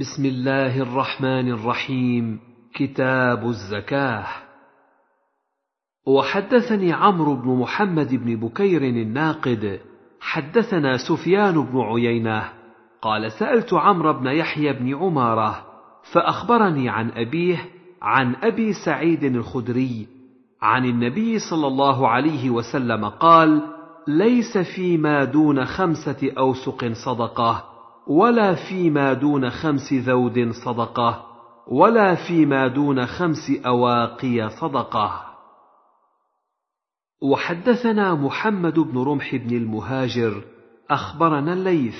بسم الله الرحمن الرحيم. كتاب الزكاة. وحدثني عمرو بن محمد بن بكير الناقد. حدثنا سفيان بن عيينة. قال سألت عمرو بن يحيى بن عمارة فأخبرني عن أبيه عن أبي سعيد الخدري عن النبي صلى الله عليه وسلم قال ليس فيما دون خمسة أوسق صدقة. ولا فيما دون خمس ذود صدقة ولا فيما دون خمس أواقي صدقة. وحدثنا محمد بن رمح بن المهاجر أخبرنا الليث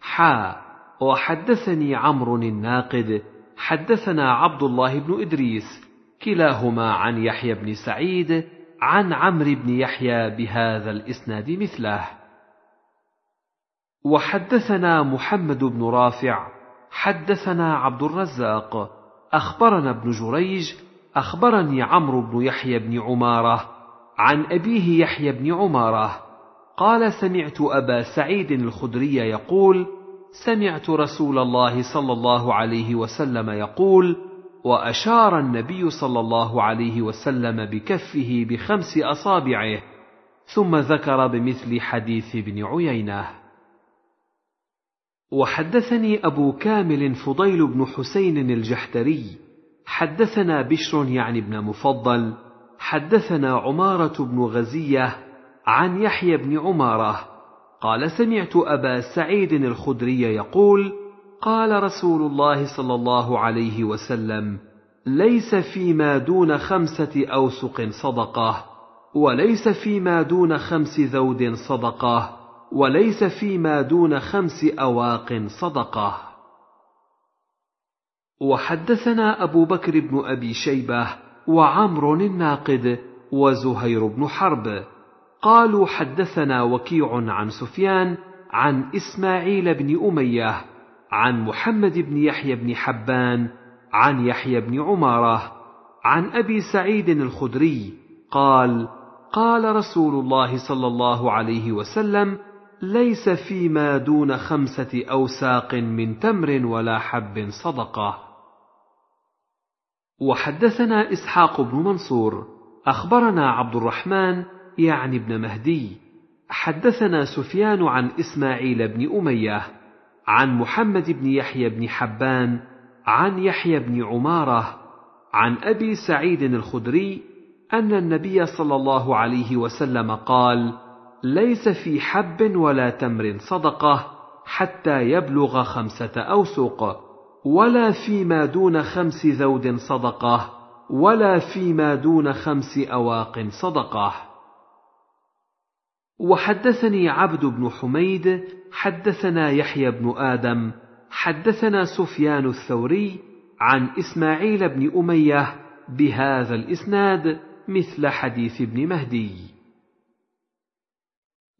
حا وحدثني عمرو الناقد حدثنا عبد الله بن إدريس كلاهما عن يحيى بن سعيد عن عمرو بن يحيى بهذا الإسناد مثله. وحدثنا محمد بن رافع حدثنا عبد الرزاق أخبرنا ابن جريج أخبرني عمرو بن يحيى بن عمارة عن أبيه يحيى بن عمارة قال سمعت أبا سعيد الخدري يقول سمعت رسول الله صلى الله عليه وسلم يقول وأشار النبي صلى الله عليه وسلم بكفه بخمس أصابعه ثم ذكر بمثل حديث ابن عيينة. وحدثني أبو كامل فضيل بن حسين الجحتري حدثنا بشر يعني ابن مفضل حدثنا عمارة بن غزية عن يحيى بن عمارة قال سمعت أبا سعيد الخدري يقول قال رسول الله صلى الله عليه وسلم ليس فيما دون خمسة أوسق صدقة وليس فيما دون خمس ذود صدقة وليس فيما دون خمس أواق صدقة. وحدثنا أبو بكر بن أبي شيبة وعمر الناقد وزهير بن حرب. قالوا حدثنا وكيع عن سفيان عن إسماعيل بن أمية عن محمد بن يحيى بن حبان عن يحيى بن عمارة عن أبي سعيد الخدري قال قال رسول الله صلى الله عليه وسلم ليس فيما دون خمسة أوساق من تمر ولا حب صدقة. وحدثنا إسحاق بن منصور أخبرنا عبد الرحمن يعني ابن مهدي حدثنا سفيان عن إسماعيل بن أمية عن محمد بن يحيى بن حبان عن يحيى بن عمارة عن أبي سعيد الخدري أن النبي صلى الله عليه وسلم قال ليس في حب ولا تمر صدقة حتى يبلغ خمسة أوسق ولا فيما دون خمس ذود صدقة ولا فيما دون خمس أواق صدقة. وحدثني عبد بن حميد حدثنا يحيى بن آدم حدثنا سفيان الثوري عن إسماعيل بن أمية بهذا الإسناد مثل حديث ابن مهدي.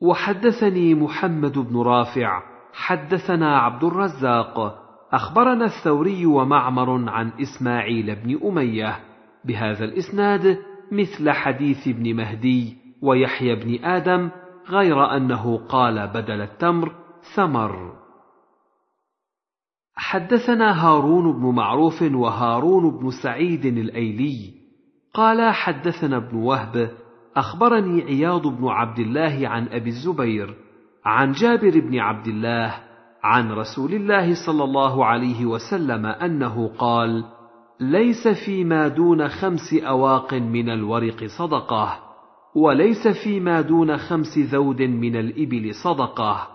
وحدثني محمد بن رافع حدثنا عبد الرزاق أخبرنا الثوري ومعمر عن إسماعيل بن أمية بهذا الإسناد مثل حديث ابن مهدي ويحيى بن آدم غير أنه قال بدل التمر ثمر. حدثنا هارون بن معروف وهارون بن سعيد الأيلي قال حدثنا ابن وهب أخبرني عياض بن عبد الله عن أبي الزبير عن جابر بن عبد الله عن رسول الله صلى الله عليه وسلم أنه قال ليس فيما دون خمس أواق من الورق صدقة وليس فيما دون خمس ذود من الإبل صدقة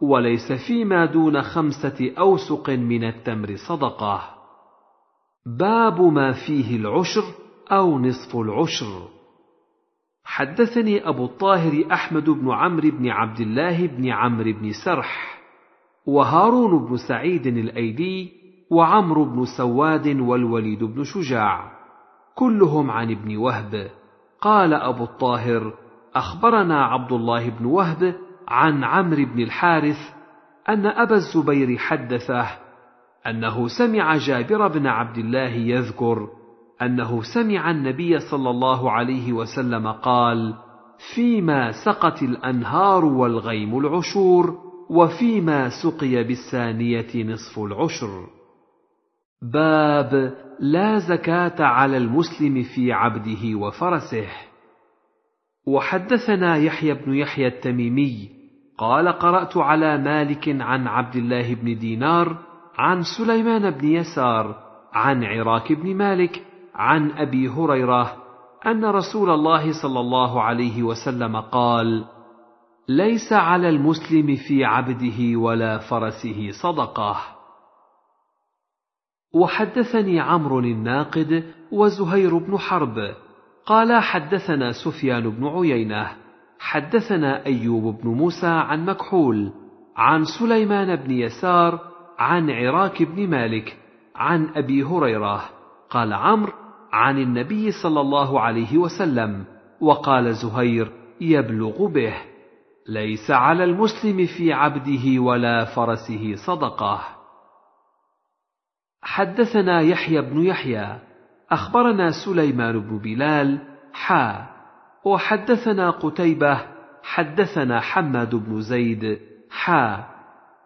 وليس فيما دون خمسة أوسق من التمر صدقة. باب ما فيه العشر أو نصف العشر. حدثني أبو الطاهر أحمد بن عمرو بن عبد الله بن عمرو بن سرح وهارون بن سعيد الأيدي وعمرو بن سواد والوليد بن شجاع كلهم عن ابن وهب. قال أبو الطاهر أخبرنا عبد الله بن وهب عن عمرو بن الحارث أن أبا الزبير حدثه أنه سمع جابر بن عبد الله يذكر أنه سمع النبي صلى الله عليه وسلم قال فيما سقت الأنهار والغيم العشور وفيما سقي بالثانية نصف العشر. باب لا زكاة على المسلم في عبده وفرسه. وحدثنا يحيى بن يحيى التميمي قال قرأت على مالك عن عبد الله بن دينار عن سليمان بن يسار عن عراك بن مالك عن أبي هريرة أن رسول الله صلى الله عليه وسلم قال ليس على المسلم في عبده ولا فرسه صدقة. وحدثني عمرو الناقد وزهير بن حرب. قال حدثنا سفيان بن عيينة حدثنا أيوب بن موسى عن مكحول عن سليمان بن يسار عن عراك بن مالك عن أبي هريرة. قال عمرو عن النبي صلى الله عليه وسلم وقال زهير يبلغ به ليس على المسلم في عبده ولا فرسه صدقة. حدثنا يحيى بن يحيى أخبرنا سليمان بن بلال حا وحدثنا قتيبة حدثنا حماد بن زيد حا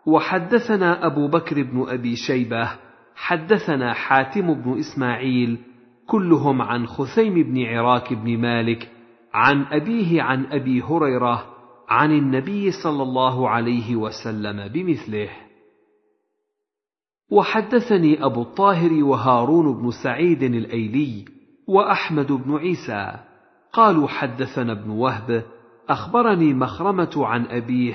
وحدثنا أبو بكر بن أبي شيبة حدثنا حاتم بن إسماعيل كلهم عن خثيم بن عراك بن مالك عن أبيه عن أبي هريرة عن النبي صلى الله عليه وسلم بمثله. وحدثني أبو الطاهر وهارون بن سعيد الأيلي وأحمد بن عيسى. قالوا حدثنا ابن وهب أخبرني مخرمة عن أبيه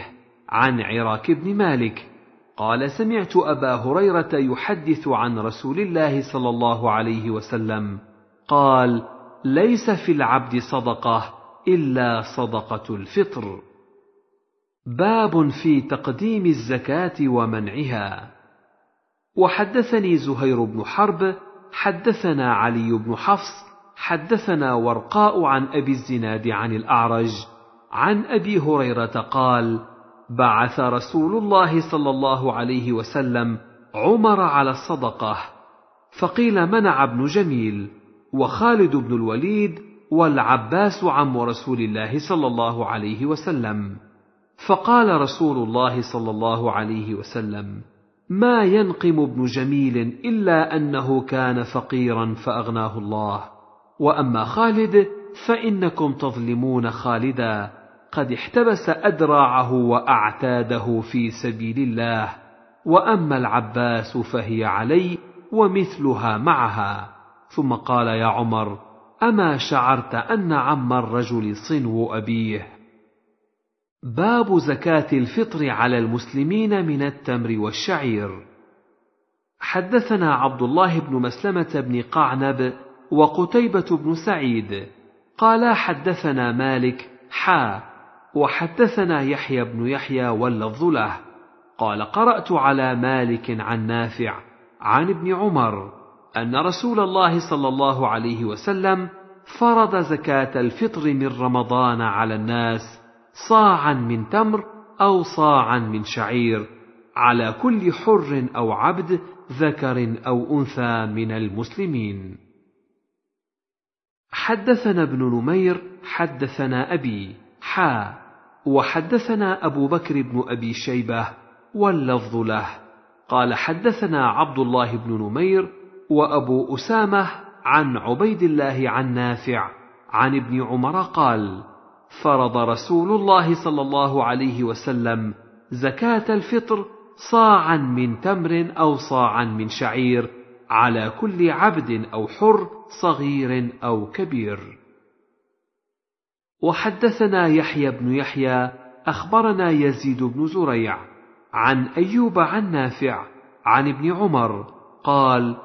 عن عراك بن مالك. قال سمعت أبا هريرة يحدث عن رسول الله صلى الله عليه وسلم. قال ليس في العبد صدقة إلا صدقة الفطر. باب في تقديم الزكاة ومنعها. وحدثني زهير بن حرب حدثنا علي بن حفص حدثنا ورقاء عن أبي الزناد عن الأعرج عن أبي هريرة قال بعث رسول الله صلى الله عليه وسلم عمر على الصدقة فقيل منع ابن جميل وخالد بن الوليد والعباس عم رسول الله صلى الله عليه وسلم. فقال رسول الله صلى الله عليه وسلم ما ينقم ابن جميل إلا أنه كان فقيرا فأغناه الله وأما خالد فإنكم تظلمون خالدا قد احتبس أدراعه وأعتاده في سبيل الله وأما العباس فهي علي ومثلها معها. ثم قال يا عمر أما شعرت أن عم الرجل صنو أبيه؟ باب زكاة الفطر على المسلمين من التمر والشعير. حدثنا عبد الله بن مسلمة بن قعنب وقتيبة بن سعيد قالا حدثنا مالك حا وحدثنا يحيى بن يحيى واللفظ له. قال قرأت على مالك عن نافع عن ابن عمر أن رسول الله صلى الله عليه وسلم فرض زكاة الفطر من رمضان على الناس صاعا من تمر أو صاعا من شعير على كل حر أو عبد ذكر أو أنثى من المسلمين. حدثنا ابن نمير حدثنا أبي حا وحدثنا أبو بكر بن أبي شيبة واللفظ له. قال حدثنا عبد الله بن نمير وأبو أسامة عن عبيد الله عن نافع عن ابن عمر قال فرض رسول الله صلى الله عليه وسلم زكاة الفطر صاعا من تمر أو صاعا من شعير على كل عبد أو حر صغير أو كبير. وحدثنا يحيى بن يحيى أخبرنا يزيد بن زريع عن أيوب عن نافع عن ابن عمر قال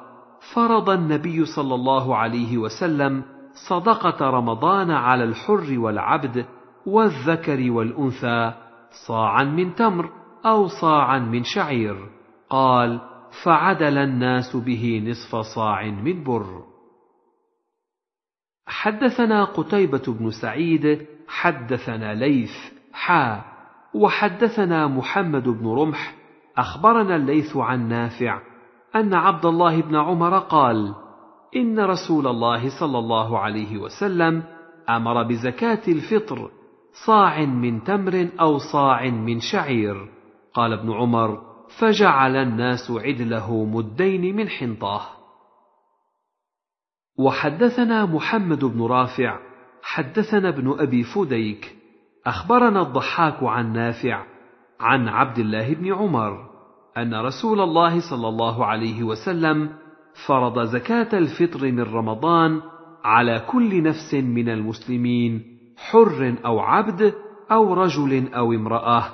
فرض النبي صلى الله عليه وسلم صدقة رمضان على الحر والعبد والذكر والأنثى صاعا من تمر أو صاعا من شعير. قال فعدل الناس به نصف صاع من بر. حدثنا قتيبة بن سعيد حدثنا ليث حا وحدثنا محمد بن رمح أخبرنا الليث عن نافع أن عبد الله بن عمر قال: إن رسول الله صلى الله عليه وسلم أمر بزكاة الفطر صاع من تمر أو صاع من شعير. قال ابن عمر: فجعل الناس عدله مدين من حنطة وحدثنا محمد بن رافع حدثنا ابن أبي فديك أخبرنا الضحاك عن نافع عن عبد الله بن عمر أن رسول الله صلى الله عليه وسلم فرض زكاة الفطر من رمضان على كل نفس من المسلمين حر أو عبد أو رجل أو امرأة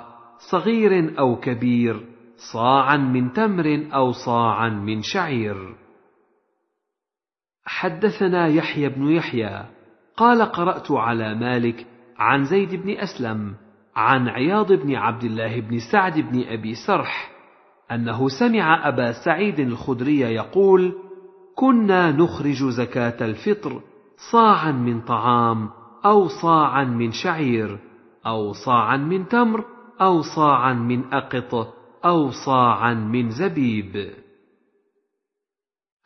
صغير أو كبير صاعا من تمر أو صاعا من شعير. حدثنا يحيى بن يحيى قال قرأت على مالك عن زيد بن أسلم عن عياض بن عبد الله بن سعد بن أبي سرح أنه سمع أبا سعيد الخدري يقول كنا نخرج زكاة الفطر صاعا من طعام أو صاعا من شعير أو صاعا من تمر أو صاعا من أقط أو صاعا من زبيب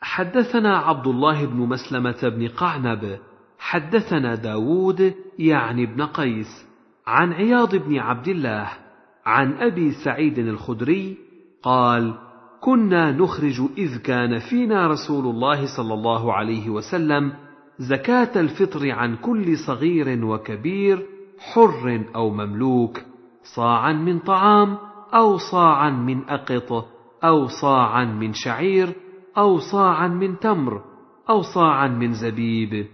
حدثنا عبد الله بن مسلمة بن قعنب حدثنا داود يعني ابن قيس عن عياض بن عبد الله عن أبي سعيد الخدري قال كنا نخرج إذ كان فينا رسول الله صلى الله عليه وسلم زكاة الفطر عن كل صغير وكبير حر أو مملوك صاعا من طعام أو صاعا من أقط أو صاعا من شعير أو صاعا من تمر أو صاعا من زبيب.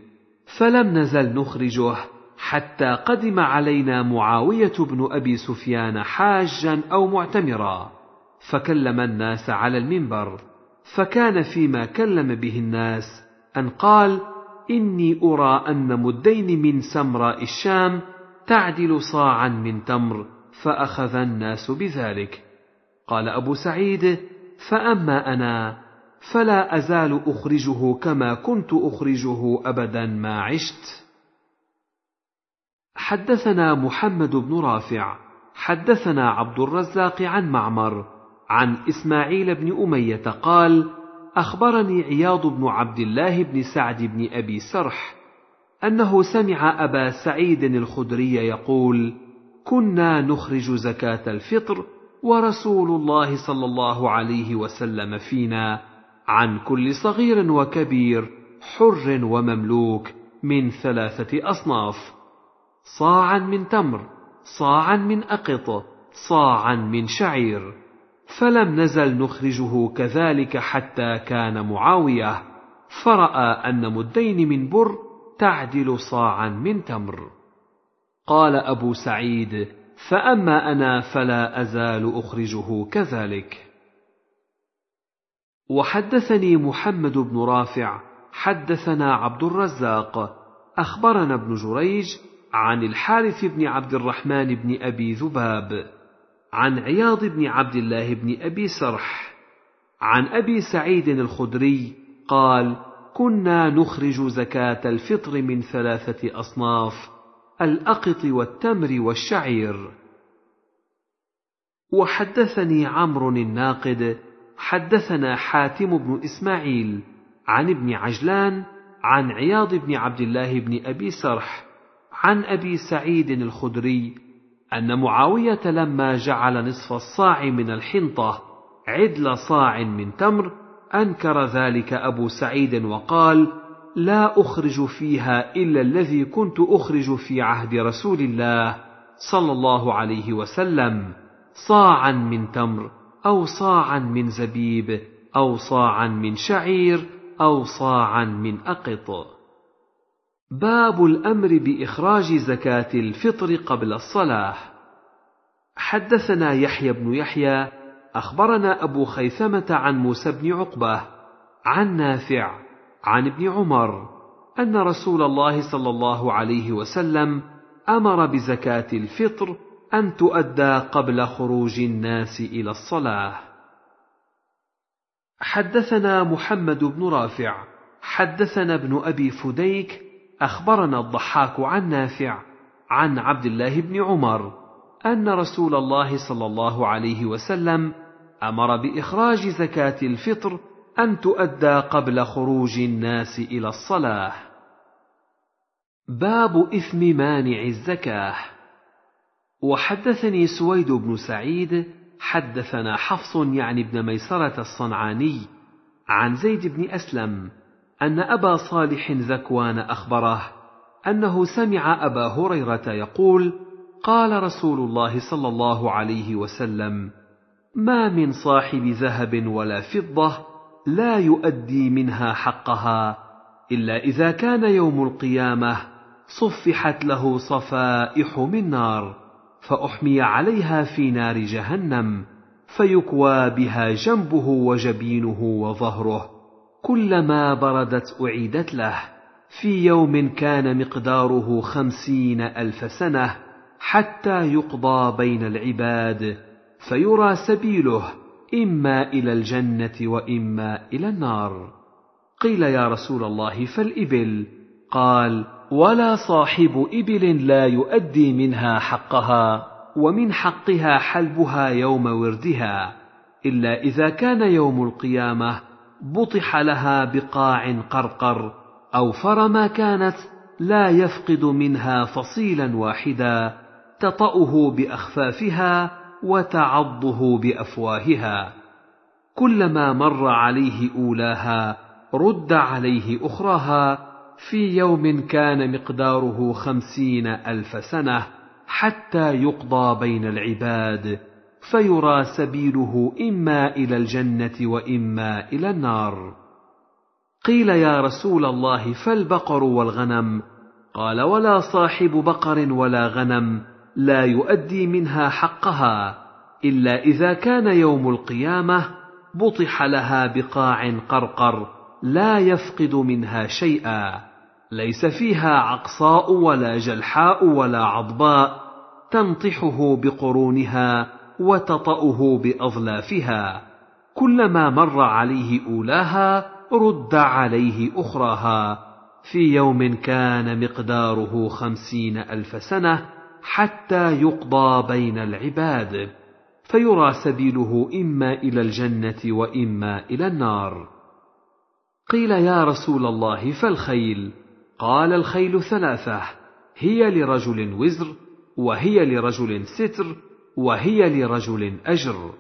فلم نزل نخرجه حتى قدم علينا معاوية بن أبي سفيان حاجا أو معتمرا. فكلم الناس على المنبر فكان فيما كلم به الناس أن قال إني أرى أن مدين من سمراء الشام تعدل صاعا من تمر فأخذ الناس بذلك. قال أبو سعيد فأما أنا فلا أزال أخرجه كما كنت أخرجه أبدا ما عشت. حدثنا محمد بن رافع حدثنا عبد الرزاق عن معمر عن إسماعيل بن أمية قال أخبرني عياض بن عبد الله بن سعد بن أبي سرح أنه سمع أبا سعيد الخدري يقول كنا نخرج زكاة الفطر ورسول الله صلى الله عليه وسلم فينا. عن كل صغير وكبير حر ومملوك من ثلاثة أصناف. صاعا من تمر صاعا من أقط صاعا من شعير. فلم نزل نخرجه كذلك حتى كان معاوية. فرأى أن مدين من بر تعدل صاعا من تمر. قال أبو سعيد فأما أنا فلا أزال أخرجه كذلك. وحدثني محمد بن رافع حدثنا عبد الرزاق. أخبرنا ابن جريج عن الحارث بن عبد الرحمن بن أبي ذباب عن عياض بن عبد الله بن أبي سرح عن أبي سعيد الخدري قال كنا نخرج زكاة الفطر من ثلاثة أصناف الأقط والتمر والشعير. وحدثني عمرو الناقد حدثنا حاتم بن إسماعيل عن ابن عجلان عن عياض بن عبد الله بن أبي سرح عن أبي سعيد الخدري أن معاوية لما جعل نصف الصاع من الحنطة عدل صاع من تمر أنكر ذلك أبو سعيد وقال لا أخرج فيها إلا الذي كنت أخرج في عهد رسول الله صلى الله عليه وسلم صاعا من تمر أو صاعا من زبيب أو صاعا من شعير أو صاعا من أقط. باب الأمر بإخراج زكاة الفطر قبل الصلاة. حدثنا يحيى بن يحيى أخبرنا أبو خيثمة عن موسى بن عقبة عن نافع عن ابن عمر أن رسول الله صلى الله عليه وسلم أمر بزكاة الفطر أن تؤدى قبل خروج الناس إلى الصلاة. حدثنا محمد بن رافع حدثنا ابن أبي فديك أخبرنا الضحاك عن نافع عن عبد الله بن عمر أن رسول الله صلى الله عليه وسلم أمر بإخراج زكاة الفطر أن تؤدى قبل خروج الناس إلى الصلاة. باب إثم مانع الزكاة. وحدثني سويد بن سعيد حدثنا حفص يعني ابن ميسرة الصنعاني عن زيد بن أسلم أن أبا صالح ذكوان أخبره أنه سمع أبا هريرة يقول: قال رسول الله صلى الله عليه وسلم: ما من صاحب ذهب ولا فضة لا يؤدي منها حقها إلا إذا كان يوم القيامة صفحت له صفائح من نار. فأحمي عليها في نار جهنم فيكوى بها جنبه وجبينه وظهره. كلما بردت أعيدت له. في يوم كان مقداره خمسين ألف سنة حتى يقضى بين العباد فيرى سبيله إما إلى الجنة وإما إلى النار. قيل يا رسول الله فالإبل؟ قال ولا صاحب إبل لا يؤدي منها حقها ومن حقها حلبها يوم وردها إلا إذا كان يوم القيامة بطح لها بقاع قرقر أوفر ما كانت لا يفقد منها فصيلا واحدا تطأه بأخفافها وتعضه بأفواهها. كلما مر عليه أولاها رد عليه أخراها في يوم كان مقداره خمسين ألف سنة حتى يقضى بين العباد فيرى سبيله إما إلى الجنة وإما إلى النار. قيل يا رسول الله فالبقر والغنم؟ قال ولا صاحب بقر ولا غنم لا يؤدي منها حقها إلا إذا كان يوم القيامة بطح لها بقاع قرقر لا يفقد منها شيئا. ليس فيها عقصاء ولا جلحاء ولا عضباء تنطحه بقرونها وتطأه بأظلافها. كلما مر عليه أولاها رد عليه أخراها. في يوم كان مقداره خمسين ألف سنة حتى يقضى بين العباد. فيرى سبيله إما إلى الجنة وإما إلى النار. قيل يا رسول الله فالخيل؟ قال الخيل ثلاثة هي لرجل وزر وهي لرجل ستر وهي لرجل أجر.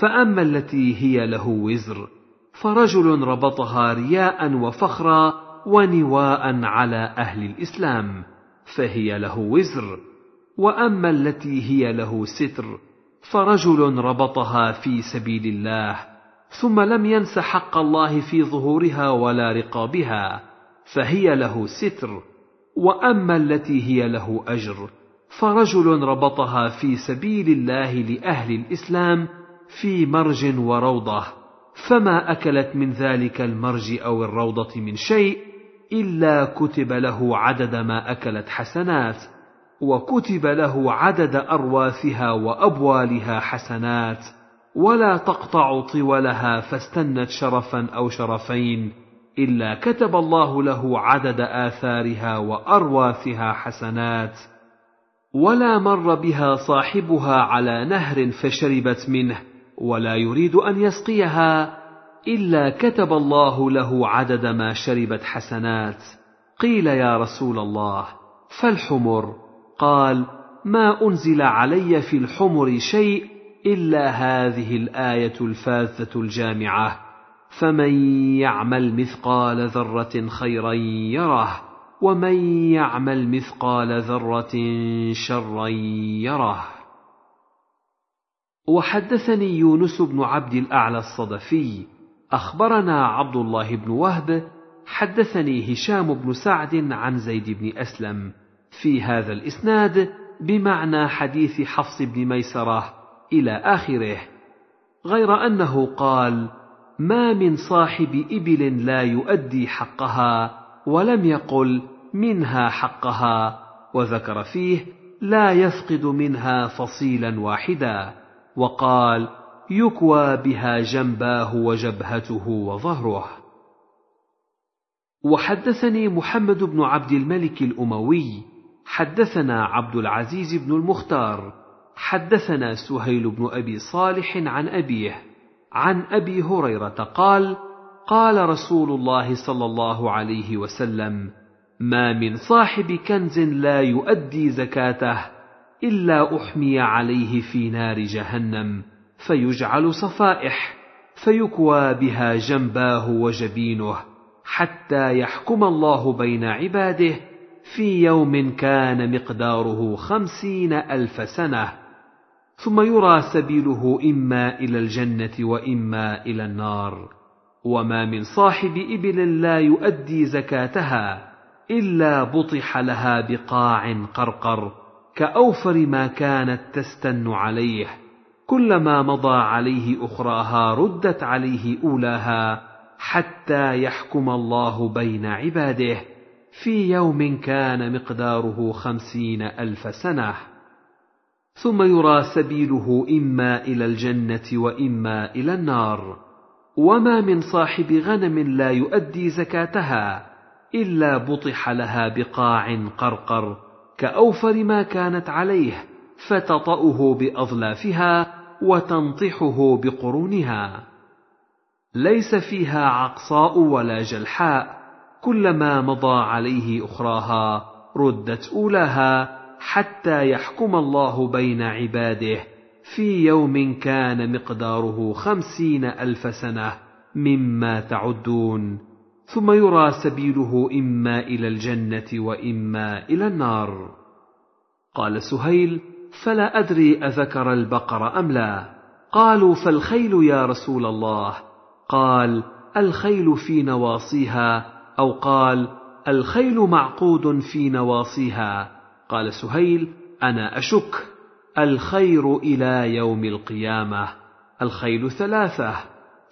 فأما التي هي له وزر فرجل ربطها رياء وفخرا ونواء على أهل الإسلام فهي له وزر. وأما التي هي له ستر فرجل ربطها في سبيل الله ثم لم ينس حق الله في ظهورها ولا رقابها. فهي له ستر وأما التي هي له أجر. فرجل ربطها في سبيل الله لأهل الإسلام في مرج وروضة. فما أكلت من ذلك المرج أو الروضة من شيء إلا كتب له عدد ما أكلت حسنات وكتب له عدد أرواثها وأبوالها حسنات. ولا تقطع طولها فاستنت شرفا أو شرفين. إلا كتب الله له عدد آثارها وأرواثها حسنات ولا مر بها صاحبها على نهر فشربت منه ولا يريد أن يسقيها إلا كتب الله له عدد ما شربت حسنات. قيل يا رسول الله فالحمر؟ قال ما أنزل علي في الحمر شيء إلا هذه الآية الفاذة الجامعة. فمن يعمل مثقال ذره خيرا يره ومن يعمل مثقال ذره شرا يره. وحدثني يونس بن عبد الاعلى الصدفي اخبرنا عبد الله بن وهب حدثني هشام بن سعد عن زيد بن اسلم. في هذا الإسناد بمعنى حديث حفص بن ميسره إلى آخره. غير أنه قال ما من صاحب إبل لا يؤدي حقها ولم يقل منها حقها وذكر فيه لا يفقد منها فصيلا واحدا وقال يكوى بها جنباه وجبهته وظهره. وحدثني محمد بن عبد الملك الأموي حدثنا عبد العزيز بن المختار حدثنا سهيل بن أبي صالح عن أبيه عن أبي هريرة قال قال رسول الله صلى الله عليه وسلم ما من صاحب كنز لا يؤدي زكاته إلا أحمي عليه في نار جهنم فيجعل صفائح فيكوى بها جنباه وجبينه حتى يحكم الله بين عباده في يوم كان مقداره خمسين ألف سنة. ثم يرى سبيله إما إلى الجنة وإما إلى النار. وما من صاحب إبل لا يؤدي زكاتها إلا بطح لها بقاع قرقر كأوفر ما كانت تستن عليه. كلما مضى عليه أخراها ردت عليه أولاها حتى يحكم الله بين عباده. في يوم كان مقداره خمسين ألف سنة. ثم يرى سبيله إما إلى الجنة وإما إلى النار. وما من صاحب غنم لا يؤدي زكاتها إلا بطح لها بقاع قرقر كأوفر ما كانت عليه فتطأه بأظلافها وتنطحه بقرونها. ليس فيها عقصاء ولا جلحاء كلما مضى عليه أخراها ردت أولاها حتى يحكم الله بين عباده. في يوم كان مقداره خمسين ألف سنة مما تعدون. ثم يرى سبيله إما إلى الجنة وإما إلى النار. قال سهيل فلا أدري أذكر البقر أم لا. قالوا فالخيل يا رسول الله. قال الخيل في نواصيها. أو قال الخيل معقود في نواصيها. قال سهيل أنا أشك. الخير إلى يوم القيامة. الخيل ثلاثة.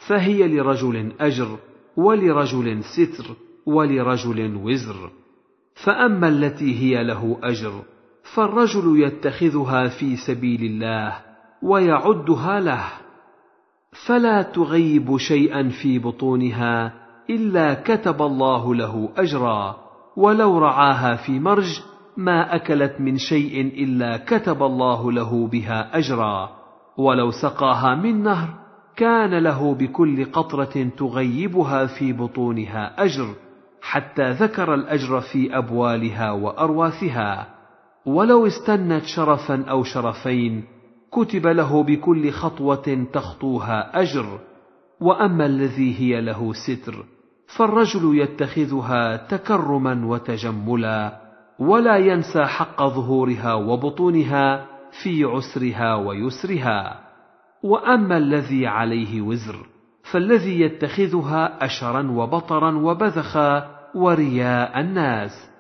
فهي لرجل أجر ولرجل ستر ولرجل وزر. فأما التي هي له أجر فالرجل يتخذها في سبيل الله ويعدها له. فلا تغيب شيئا في بطونها إلا كتب الله له اجرا ولو رعاها في مرج ما أكلت من شيء إلا كتب الله له بها أجرا. ولو سقاها من نهر كان له بكل قطرة تغيبها في بطونها أجر حتى ذكر الأجر في أبوالها وأرواثها. ولو استنت شرفا أو شرفين كتب له بكل خطوة تخطوها أجر. وأما الذي هي له ستر فالرجل يتخذها تكرما وتجملا. ولا ينسى حق ظهورها وبطونها في عسرها ويسرها. وأما الذي عليه وزر فالذي يتخذها اشرا وبطرا وبذخا ورياء الناس.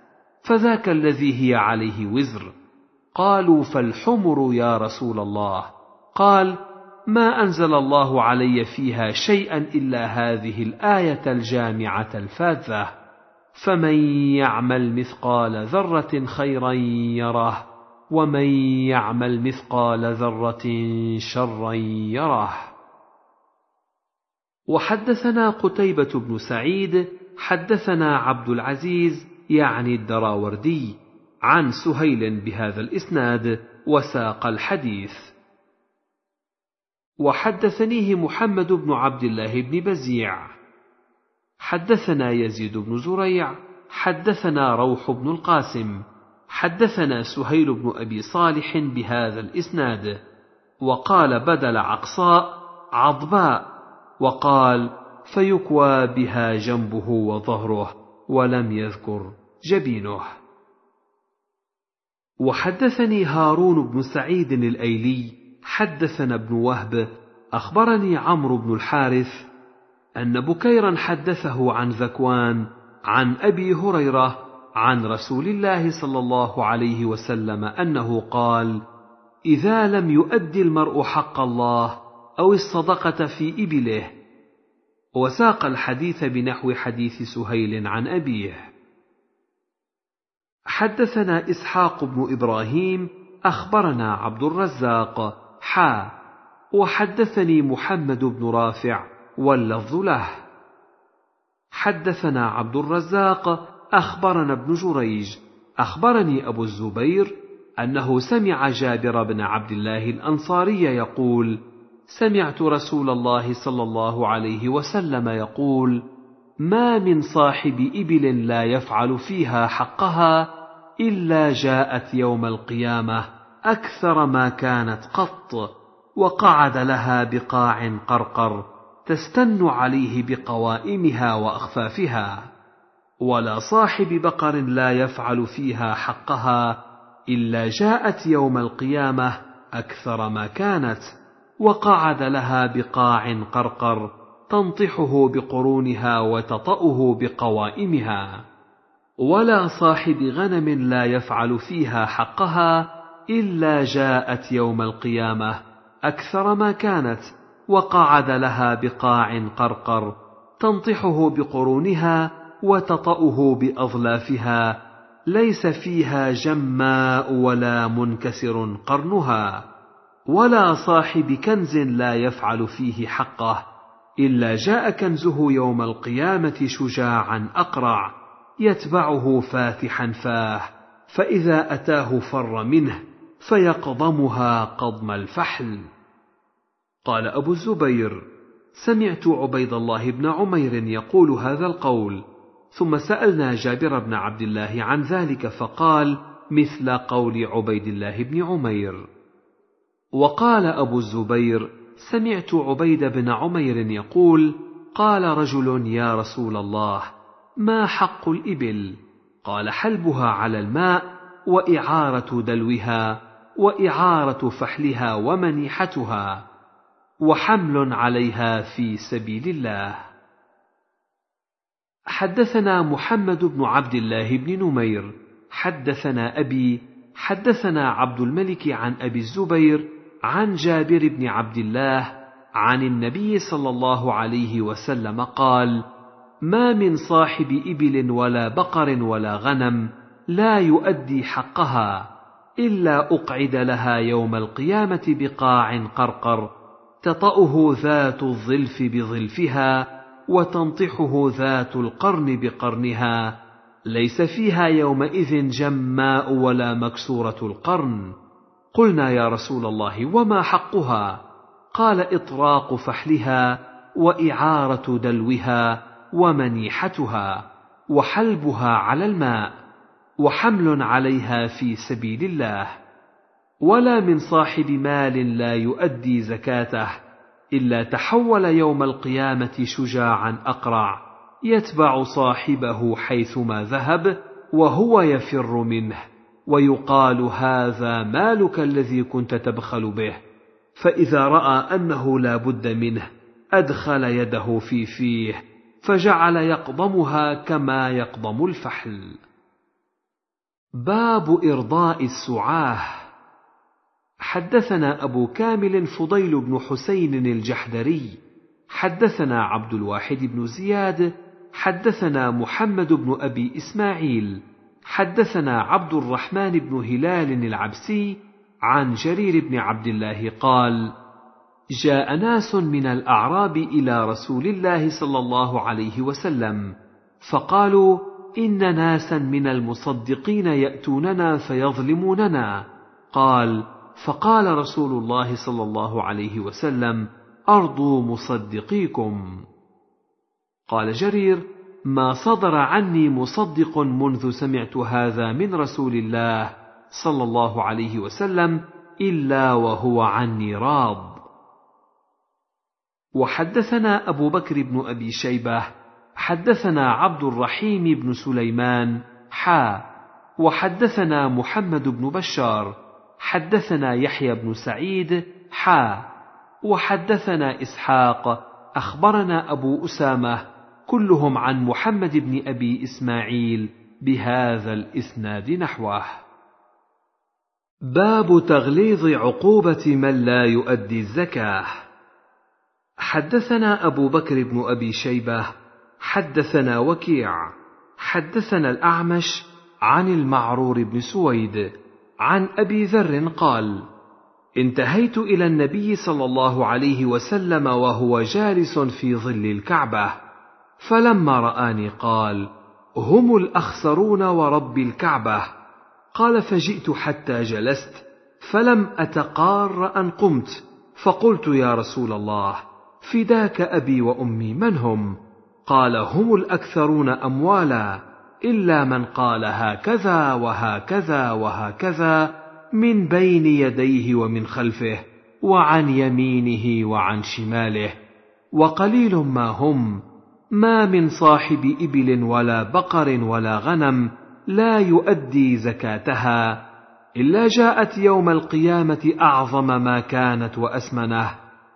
فذاك الذي هي عليه وزر. قالوا فالحمر يا رسول الله. قال ما أنزل الله علي فيها شيئا إلا هذه الآية الجامعة الفاذة. فمن يعمل مثقال ذره خيرا يره ومن يعمل مثقال ذره شرا يره. وحدثنا قتيبه بن سعيد حدثنا عبد العزيز يعني الدراوردي عن سهيل بهذا الإسناد وساق الحديث. وحدثنيه محمد بن عبد الله بن بزيع. حدثنا يزيد بن زريع حدثنا روح بن القاسم حدثنا سهيل بن أبي صالح بهذا الإسناد وقال بدل عقصاء عضباء وقال فيكوى بها جنبه وظهره ولم يذكر جبينه. وحدثني هارون بن سعيد الأيلي حدثنا ابن وهب أخبرني عمرو بن الحارث أن بكيرا حدثه عن ذكوان عن أبي هريرة عن رسول الله صلى الله عليه وسلم أنه قال إذا لم يؤد المرء حق الله أو الصدقة في إبله. وساق الحديث بنحو حديث سهيل عن أبيه. حدثنا إسحاق بن إبراهيم أخبرنا عبد الرزاق حا وحدثني محمد بن رافع واللفظ له. حدثنا عبد الرزاق أخبرنا ابن جريج. أخبرني أبو الزبير أنه سمع جابر بن عبد الله الأنصاري يقول سمعت رسول الله صلى الله عليه وسلم يقول ما من صاحب إبل لا يفعل فيها حقها إلا جاءت يوم القيامة أكثر ما كانت قط وقعد لها بقاع قرقر. تستن عليه بقوائمها وأخفافها ولا صاحب بقر لا يفعل فيها حقها إلا جاءت يوم القيامة أكثر ما كانت وقعد لها بقاع قرقر تنطحه بقرونها وتطأه بقوائمها. ولا صاحب غنم لا يفعل فيها حقها إلا جاءت يوم القيامة أكثر ما كانت وقعد لها بقاع قرقر تنطحه بقرونها وتطأه بأظلافها ليس فيها جماء ولا منكسر قرنها ولا صاحب كنز لا يفعل فيه حقه إلا جاء كنزه يوم القيامة شجاعا أقرع يتبعه فاتحا فاه فإذا أتاه فر منه فيقضمها قضم الفحل. قال أبو الزبير سمعت عبيد الله بن عمير يقول هذا القول. ثم سألنا جابر بن عبد الله عن ذلك فقال مثل قول عبيد الله بن عمير. وقال أبو الزبير سمعت عبيد بن عمير يقول قال رجل يا رسول الله ما حق الإبل؟ قال حلبها على الماء وإعارة دلوها وإعارة فحلها ومنيحتها. وحمل عليها في سبيل الله. حدثنا محمد بن عبد الله بن نمير حدثنا أبي حدثنا عبد الملك عن أبي الزبير عن جابر بن عبد الله عن النبي صلى الله عليه وسلم قال ما من صاحب إبل ولا بقر ولا غنم لا يؤدي حقها إلا أقعد لها يوم القيامة بقاع قرقر تطأه ذات الظلف بظلفها وتنطحه ذات القرن بقرنها. ليس فيها يومئذ جماء ولا مكسورة القرن. قلنا يا رسول الله وما حقها؟ قال إطراق فحلها وإعارة دلوها ومنيحتها وحلبها على الماء وحمل عليها في سبيل الله. ولا من صاحب مال لا يؤدي زكاته إلا تحول يوم القيامة شجاعا أقرع يتبع صاحبه حيثما ذهب وهو يفر منه ويقال هذا مالك الذي كنت تبخل به فإذا رأى أنه لا بد منه أدخل يده في فيه فجعل يقضمها كما يقضم الفحل. باب إرضاء السعاه. حدثنا أبو كامل فضيل بن حسين الجحدري حدثنا عبد الواحد بن زياد حدثنا محمد بن أبي إسماعيل حدثنا عبد الرحمن بن هلال العبسي عن جرير بن عبد الله قال جاء ناس من الأعراب إلى رسول الله صلى الله عليه وسلم فقالوا إن ناسا من المصدقين يأتوننا فيظلموننا. قال فقال رسول الله صلى الله عليه وسلم ارضوا مصدقيكم. قال جرير ما صدر عني مصدق منذ سمعت هذا من رسول الله صلى الله عليه وسلم إلا وهو عني راض. وحدثنا أبو بكر بن أبي شيبة حدثنا عبد الرحيم بن سليمان حا وحدثنا محمد بن بشار حدثنا يحيى بن سعيد حا وحدثنا إسحاق أخبرنا أبو أسامة كلهم عن محمد بن أبي إسماعيل بهذا الإسناد نحوه. باب تغليظ عقوبة من لا يؤدي الزكاة. حدثنا أبو بكر بن أبي شيبة حدثنا وكيع حدثنا الأعمش عن المعرور بن سويد عن أبي ذر قال انتهيت إلى النبي صلى الله عليه وسلم وهو جالس في ظل الكعبة فلما رآني قال: هم الأخسرون ورب الكعبة. قال فجئت حتى جلست، فلم أتقار أن قمت، فقلت يا رسول الله: فداك أبي وأمي من هم؟ قال: هم الأكثرون أموالا، إلا من قال هكذا وهكذا وهكذا من بين يديه ومن خلفه وعن يمينه وعن شماله. وقليل ما هم ما من صاحب إبل ولا بقر ولا غنم لا يؤدي زكاتها إلا جاءت يوم القيامة أعظم ما كانت واسمنه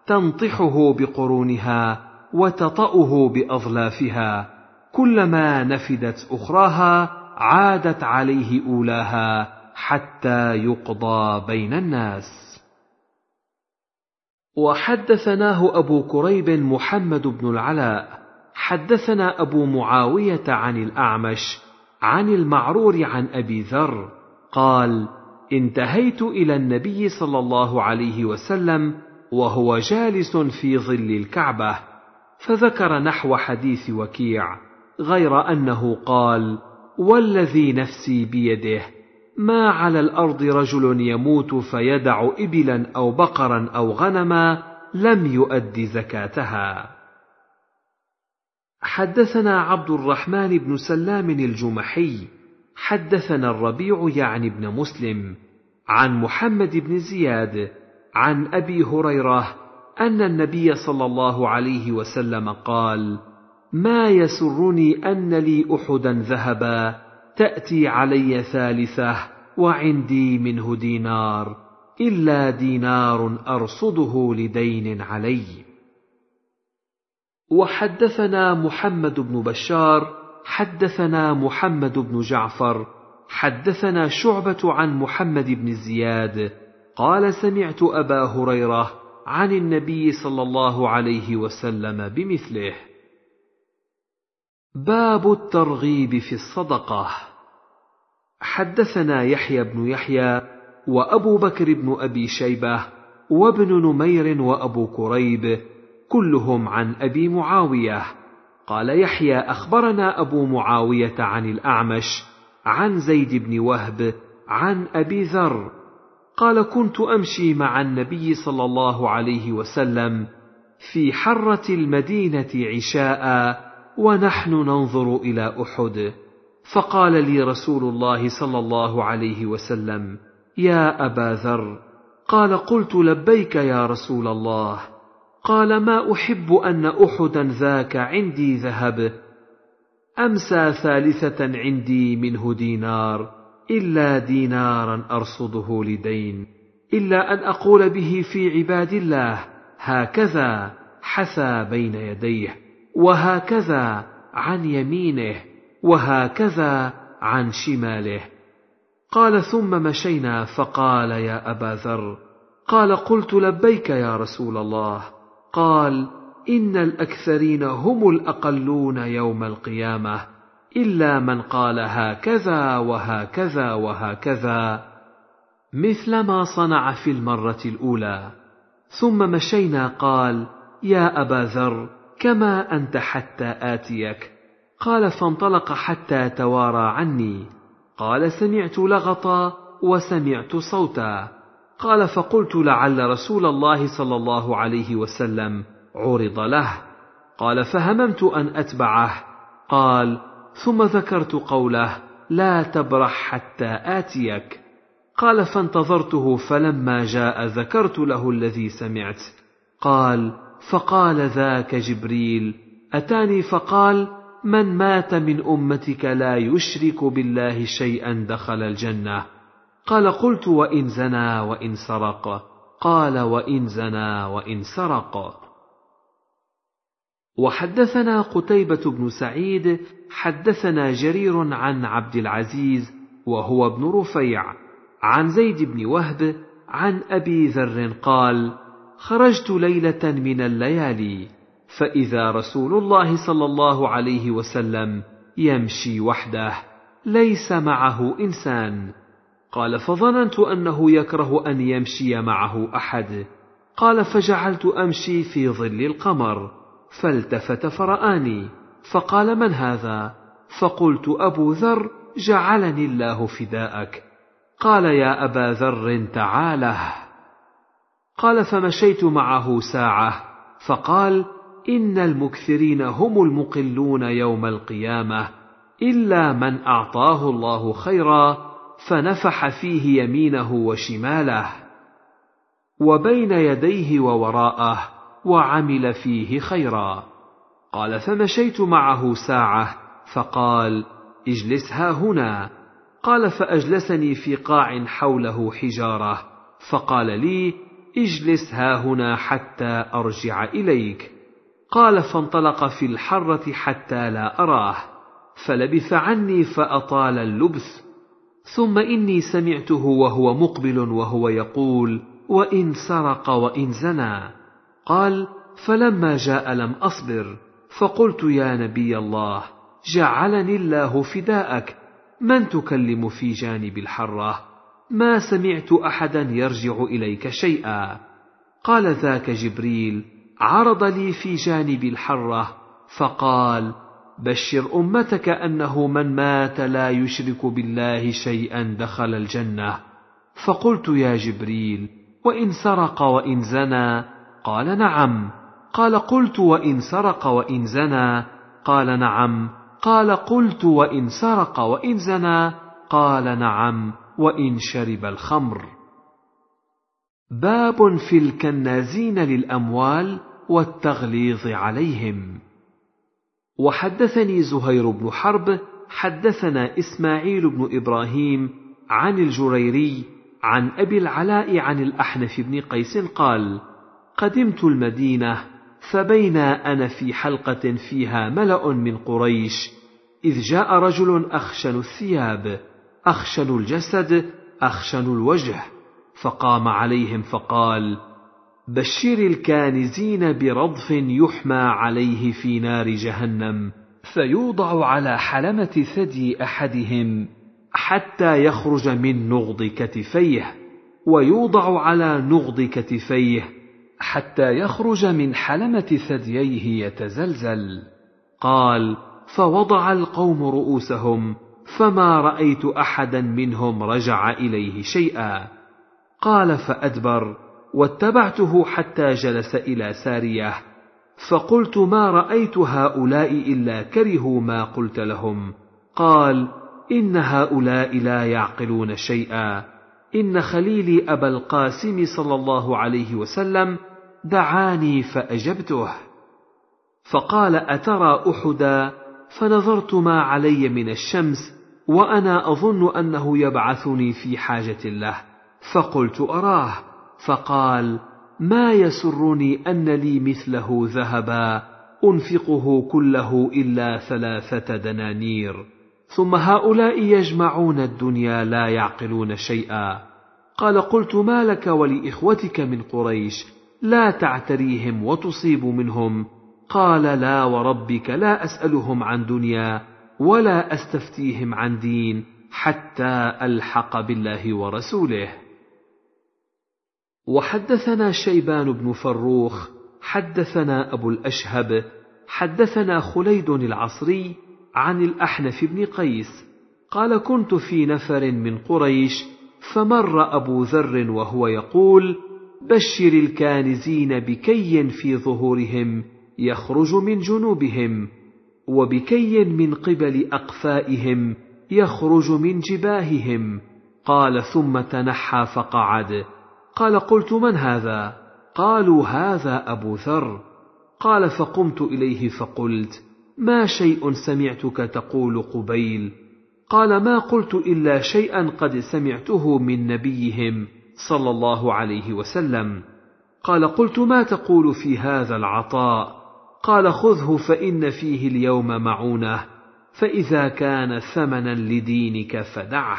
تنطحه بقرونها وتطأه بأظلافها. كلما نفدت أخراها عادت عليه أولاها حتى يقضى بين الناس. وحدثناه أبو كريب محمد بن العلاء حدثنا أبو معاوية عن الأعمش عن المعرور عن أبي ذر قال انتهيت إلى النبي صلى الله عليه وسلم وهو جالس في ظل الكعبة فذكر نحو حديث وكيع. غير أنه قال والذي نفسي بيده ما على الأرض رجل يموت فيدع إبلا أو بقرا أو غنما لم يؤد زكاتها. حدثنا عبد الرحمن بن سلام الجمحي حدثنا الربيع يعني بن مسلم عن محمد بن زياد عن أبي هريرة أن النبي صلى الله عليه وسلم قال ما يسرني أن لي أحدا ذهبا تأتي علي ثالثة وعندي منه دينار إلا دينار أرصده لدين علي. وحدثنا محمد بن بشار حدثنا محمد بن جعفر حدثنا شعبة عن محمد بن زياد قال سمعت أبا هريرة عن النبي صلى الله عليه وسلم بمثله. باب الترغيب في الصدقة. حدثنا يحيى بن يحيى وأبو بكر بن أبي شيبة وابن نمير وأبو كريب كلهم عن أبي معاوية. قال يحيى أخبرنا أبو معاوية عن الأعمش عن زيد بن وهب عن أبي ذر. قال كنت أمشي مع النبي صلى الله عليه وسلم في حرة المدينة عشاء ونحن ننظر إلى أحد. فقال لي رسول الله صلى الله عليه وسلم يا أبا ذر. قال قلت لبيك يا رسول الله. قال ما أحب أن أحدا ذاك عندي ذهب. أمسى ثالثة عندي منه دينار إلا دينارا أرصده لدين إلا أن أقول به في عباد الله هكذا حثى بين يديه. وهكذا عن يمينه وهكذا عن شماله. قال ثم مشينا فقال يا أبا ذر. قال قلت لبيك يا رسول الله. قال إن الأكثرين هم الأقلون يوم القيامة إلا من قال هكذا وهكذا وهكذا. مثل ما صنع في المرة الأولى. ثم مشينا قال يا أبا ذر كما أنت حتى آتيك. قال فانطلق حتى توارى عني. قال سمعت لغطا وسمعت صوتا. قال فقلت لعل رسول الله صلى الله عليه وسلم عرض له. قال فهممت أن أتبعه. قال ثم ذكرت قوله لا تبرح حتى آتيك. قال فانتظرته فلما جاء ذكرت له الذي سمعت. قال فقال ذاك جبريل أتاني؟ فقال من مات من أمتك لا يشرك بالله شيئا دخل الجنة. قال قلت وإن زنى وإن سرق. قال وإن زنى وإن سرق. وحدثنا قتيبة بن سعيد حدثنا جرير عن عبد العزيز وهو ابن رفيع. عن زيد بن وهب عن أبي ذر قال: خرجت ليلة من الليالي فإذا رسول الله صلى الله عليه وسلم يمشي وحده ليس معه إنسان. قال فظننت أنه يكره أن يمشي معه أحد. قال فجعلت أمشي في ظل القمر فالتفت فرآني. فقال من هذا؟ فقلت أبو ذر جعلني الله فداءك. قال يا أبا ذر تعاله. قال فمشيت معه ساعة فقال إن المكثرين هم المقلون يوم القيامة إلا من أعطاه الله خيرا فنفح فيه يمينه وشماله. وبين يديه ووراءه وعمل فيه خيرا. قال فمشيت معه ساعة فقال اجلس ها هنا. قال فأجلسني في قاع حوله حجارة فقال لي اجلس ها هنا حتى أرجع إليك. قال فانطلق في الحرة حتى لا أراه. فلبث عني فأطال اللبث ثم إني سمعته وهو مقبل وهو يقول وإن سرق وإن زنى. قال فلما جاء لم أصبر. فقلت يا نبي الله جعلني الله فداءك. من تكلم في جانب الحرة؟ ما سمعت أحدا يرجع إليك شيئا. قال ذاك جبريل عرض لي في جانب الحرة. فقال بشر أمتك أنه من مات لا يشرك بالله شيئا دخل الجنة. فقلت يا جبريل وإن سرق وإن زنى؟ قال نعم. قال قلت وإن سرق وإن زنى؟ قال نعم. قال قلت وإن سرق وإن زنى؟ قال نعم. وإن شرب الخمر. باب في الكنازين للأموال والتغليظ عليهم. وحدثني زهير بن حرب حدثنا إسماعيل بن إبراهيم عن الجريري عن أبي العلاء عن الأحنف بن قيس قال قدمت المدينة فبينا أنا في حلقة فيها ملأ من قريش إذ جاء رجل أخشن الثياب اخشن الجسد اخشن الوجه. فقام عليهم فقال بشر الكانزين برضف يحمى عليه في نار جهنم فيوضع على حلمة ثدي أحدهم حتى يخرج من نغض كتفيه ويوضع على نغض كتفيه حتى يخرج من حلمة ثدييه يتزلزل. قال فوضع القوم رؤوسهم فما رأيت أحدا منهم رجع إليه شيئا. قال فأدبر واتبعته حتى جلس إلى سارية. فقلت ما رأيت هؤلاء إلا كرهوا ما قلت لهم. قال إن هؤلاء لا يعقلون شيئا. إن خليلي أبا القاسم صلى الله عليه وسلم دعاني فأجبته. فقال أترى أحدا؟ فنظرت ما علي من الشمس وأنا أظن أنه يبعثني في حاجة له. فقلت أراه. فقال ما يسرني أن لي مثله ذهبا أنفقه كله إلا ثلاثة دنانير. ثم هؤلاء يجمعون الدنيا لا يعقلون شيئا. قال قلت ما لك ولإخوتك من قريش؟ لا تعتريهم وتصيب منهم. قال لا وربك لا أسألهم عن دنيا. ولا أستفتيهم عن دين حتى ألحق بالله ورسوله. وحدثنا شيبان بن فروخ حدثنا أبو الأشهب حدثنا خليد العصري عن الأحنف بن قيس قال كنت في نفر من قريش فمر أبو ذر وهو يقول بشر الكانزين بكي في ظهورهم يخرج من جنوبهم وبكي من قبل أقفائهم يخرج من جباههم. قال ثم تنحى فقعد. قال قلت من هذا؟ قالوا هذا أبو ذر. قال فقمت إليه فقلت ما شيء سمعتك تقول قبيل؟ قال ما قلت إلا شيئا قد سمعته من نبيهم صلى الله عليه وسلم. قال قلت ما تقول في هذا العطاء؟ قال خذه فإن فيه اليوم معونة فإذا كان ثمنا لدينك فدعه.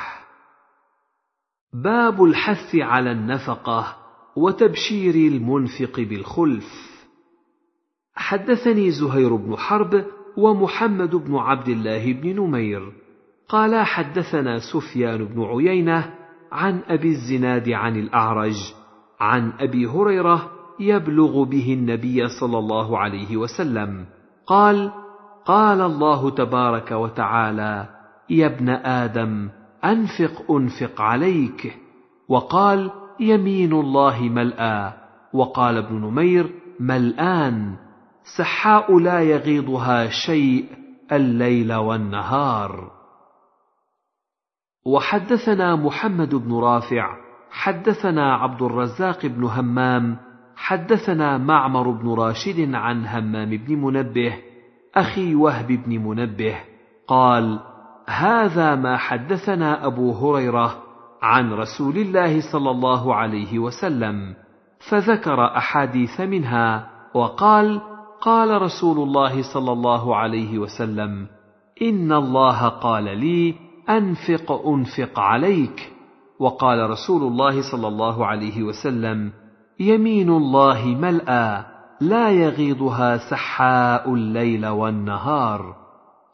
باب الحث على النفقة وتبشير المنفق بالخلف. حدثني زهير بن حرب ومحمد بن عبد الله بن نمير. قالا حدثنا سفيان بن عيينة عن أبي الزناد عن الأعرج عن أبي هريرة يبلغ به النبي صلى الله عليه وسلم. قال قال الله تبارك وتعالى يا ابن آدم أنفق أنفق عليك. وقال يمين الله ملأى. وقال ابن نمير ملآن. سحاء لا يغيضها شيء الليل والنهار. وحدثنا محمد بن رافع حدثنا عبد الرزاق بن همام حدثنا معمر بن راشد عن همام بن منبه أخي وهب بن منبه قال هذا ما حدثنا أبو هريرة عن رسول الله صلى الله عليه وسلم فذكر أحاديث منها وقال قال رسول الله صلى الله عليه وسلم إن الله قال لي أنفق أنفق عليك. وقال رسول الله صلى الله عليه وسلم يمين الله ملأى لا يغيضها سحاء الليل والنهار.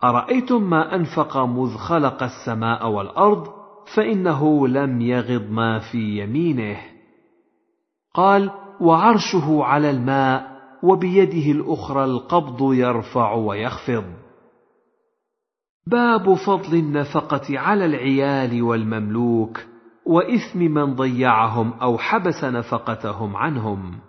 أرأيتم ما أنفق مذ خلق السماء والأرض؟ فإنه لم يغض ما في يمينه. قال وعرشه على الماء وبيده الأخرى القبض يرفع ويخفض. باب فضل النفقة على العيال والمملوك. وإثم من ضيعهم أو حبس نفقتهم عنهم.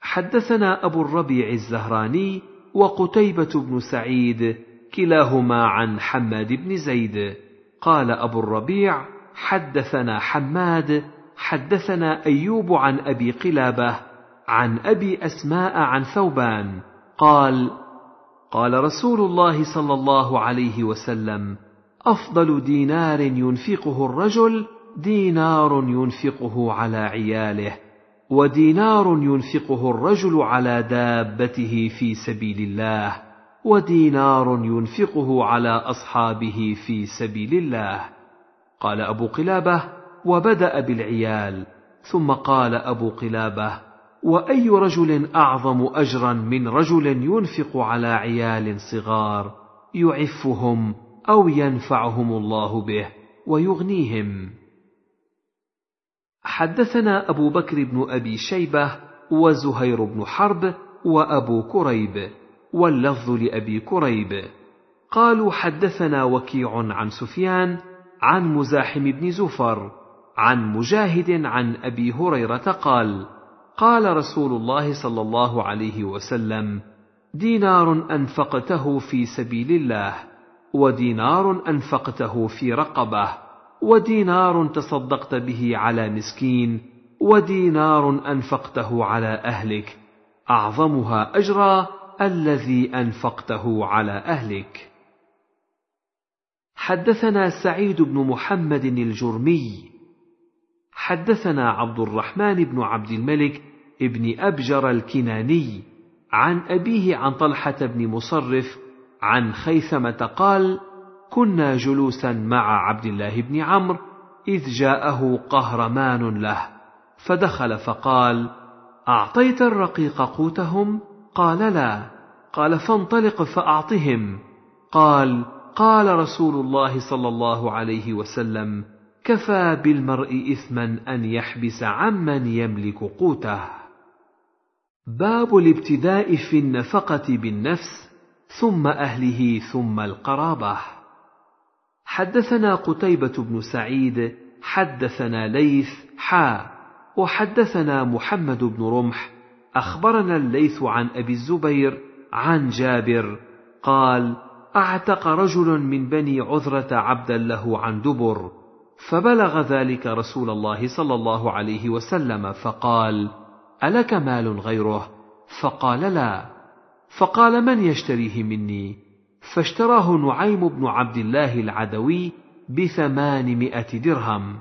حدثنا أبو الربيع الزهراني وقتيبة بن سعيد كلاهما عن حماد بن زيد. قال أبو الربيع حدثنا حماد حدثنا أيوب عن أبي قلابة عن أبي أسماء عن ثوبان. قال قال رسول الله صلى الله عليه وسلم أفضل دينار ينفقه الرجل دينار ينفقه على عياله ودينار ينفقه الرجل على دابته في سبيل الله ودينار ينفقه على أصحابه في سبيل الله. قال أبو قلابة وبدأ بالعيال ثم قال أبو قلابة وأي رجل أعظم أجرا من رجل ينفق على عيال صغار يعفهم أو ينفعهم الله به ويغنيهم؟ حدثنا أبو بكر بن أبي شيبة وزهير بن حرب وأبو كريب واللفظ لأبي كريب. قالوا حدثنا وكيع عن سفيان عن مزاحم بن زفر عن مجاهد عن أبي هريرة قال قال رسول الله صلى الله عليه وسلم دينار أنفقته في سبيل الله ودينار أنفقته في رقبة. ودينار تصدقت به على مسكين ودينار أنفقته على أهلك. أعظمها اجرا الذي أنفقته على أهلك. حدثنا سعيد بن محمد الجرمي. حدثنا عبد الرحمن بن عبد الملك ابن أبجر الكناني عن أبيه عن طلحة بن مصرف عن خيثمة قال كنا جلوسا مع عبد الله بن عمرو إذ جاءه قهرمان له فدخل فقال أعطيت الرقيق قوتهم؟ قال لا. قال فانطلق فأعطهم. قال قال رسول الله صلى الله عليه وسلم كفى بالمرء اثما أن يحبس عمن يملك قوته. باب الابتداء في النفقة بالنفس ثم أهله ثم القرابة. حدثنا قتيبة بن سعيد حدثنا ليث حا وحدثنا محمد بن رمح أخبرنا الليث عن أبي الزبير عن جابر قال أعتق رجل من بني عذرة عبدا له عن دبر فبلغ ذلك رسول الله صلى الله عليه وسلم فقال ألك مال غيره؟ فقال لا. فقال من يشتريه مني؟ فاشتراه نعيم بن عبد الله العدوي بثمانمائة درهم.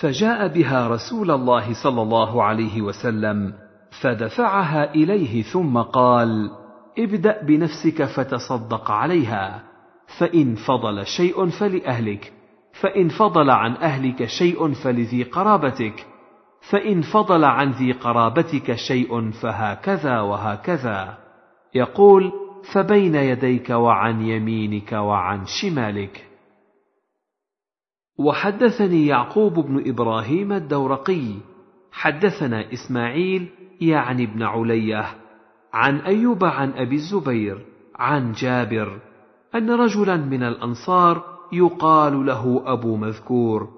فجاء بها رسول الله صلى الله عليه وسلم فدفعها إليه ثم قال ابدأ بنفسك فتصدق عليها فإن فضل شيء فلأهلك فإن فضل عن أهلك شيء فلذي قرابتك فإن فضل عن ذي قرابتك شيء فهكذا وهكذا. يقول فبين يديك وعن يمينك وعن شمالك. وحدثني يعقوب بن إبراهيم الدورقي. حدثنا إسماعيل يعني ابن علية عن أيوب عن أبي الزبير عن جابر أن رجلا من الأنصار يقال له أبو مذكور.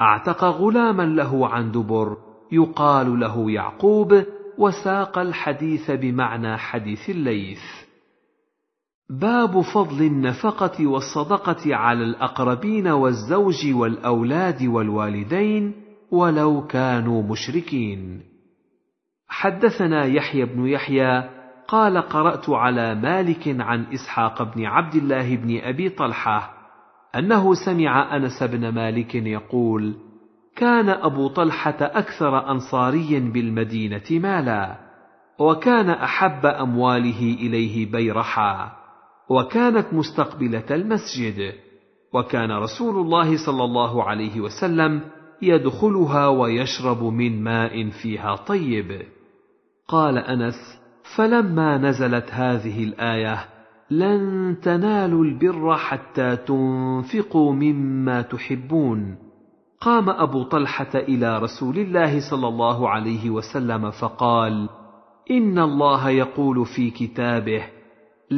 أعتق غلاما له عن دبر. يقال له يعقوب وساق الحديث بمعنى حديث الليث. باب فضل النفقة والصدقة على الأقربين والزوج والأولاد والوالدين ولو كانوا مشركين. حدثنا يحيى بن يحيى قال قرأت على مالك عن إسحاق بن عبد الله بن أبي طلحة أنه سمع أنس بن مالك يقول كان أبو طلحة أكثر انصاري بالمدينة مالا وكان أحب أمواله إليه بيرحا وكانت مستقبلة المسجد وكان رسول الله صلى الله عليه وسلم يدخلها ويشرب من ماء فيها طيب. قال أنس فلما نزلت هذه الآية لن تنالوا البر حتى تنفقوا مما تحبون. قام أبو طلحة إلى رسول الله صلى الله عليه وسلم فقال إن الله يقول في كتابه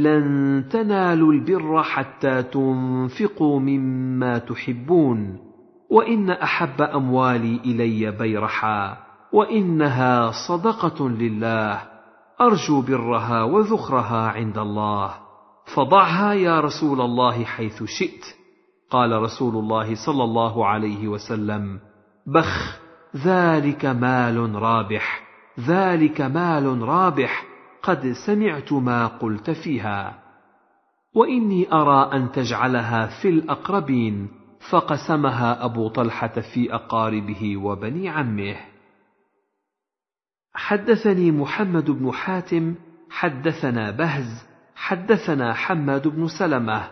لن تنالوا البر حتى تنفقوا مما تحبون. وإن أحب أموالي إلي بيرحا وإنها صدقة لله. أرجو برها وذخرها عند الله. فضعها يا رسول الله حيث شئت. قال رسول الله صلى الله عليه وسلم بخ ذلك مال رابح ذلك مال رابح. قد سمعت ما قلت فيها. وإني أرى أن تجعلها في الأقربين فقسمها أبو طلحة في أقاربه وبني عمه. حدثني محمد بن حاتم حدثنا بهز حدثنا حماد بن سلمة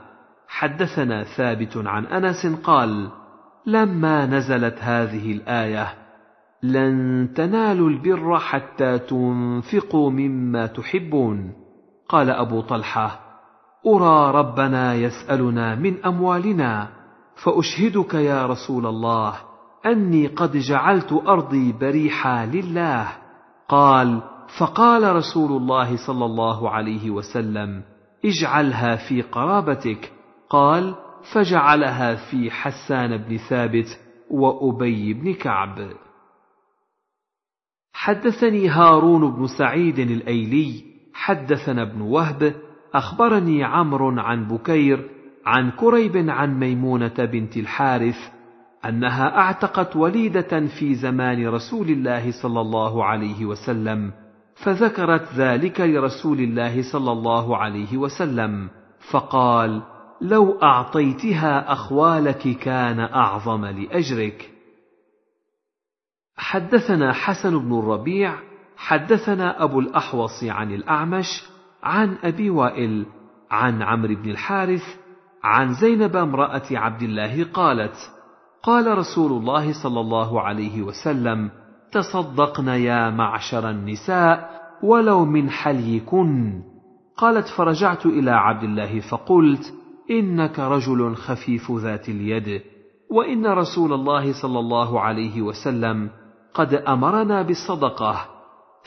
حدثنا ثابت عن أنس قال لما نزلت هذه الآية لن تنالوا البر حتى تنفقوا مما تحبون. قال أبو طلحة أرى ربنا يسألنا من أموالنا فأشهدك يا رسول الله أني قد جعلت أرضي بريحا لله. قال فقال رسول الله صلى الله عليه وسلم اجعلها في قرابتك. قال فجعلها في حسان بن ثابت وأبي بن كعب. حدثني هارون بن سعيد الأيلي حدثنا ابن وهب أخبرني عمرو عن بكير عن كريب عن ميمونة بنت الحارث أنها أعتقت وليدة في زمان رسول الله صلى الله عليه وسلم فذكرت ذلك لرسول الله صلى الله عليه وسلم فقال لو أعطيتها أخوالك كان أعظم لأجرك. حدثنا حسن بن الربيع حدثنا أبو الأحوص عن الأعمش عن أبي وائل عن عمرو بن الحارث عن زينب امرأة عبد الله قالت قال رسول الله صلى الله عليه وسلم تصدقن يا معشر النساء ولو من حليكن. قالت فرجعت إلى عبد الله فقلت إنك رجل خفيف ذات اليد وإن رسول الله صلى الله عليه وسلم قد أمرنا بالصدقة.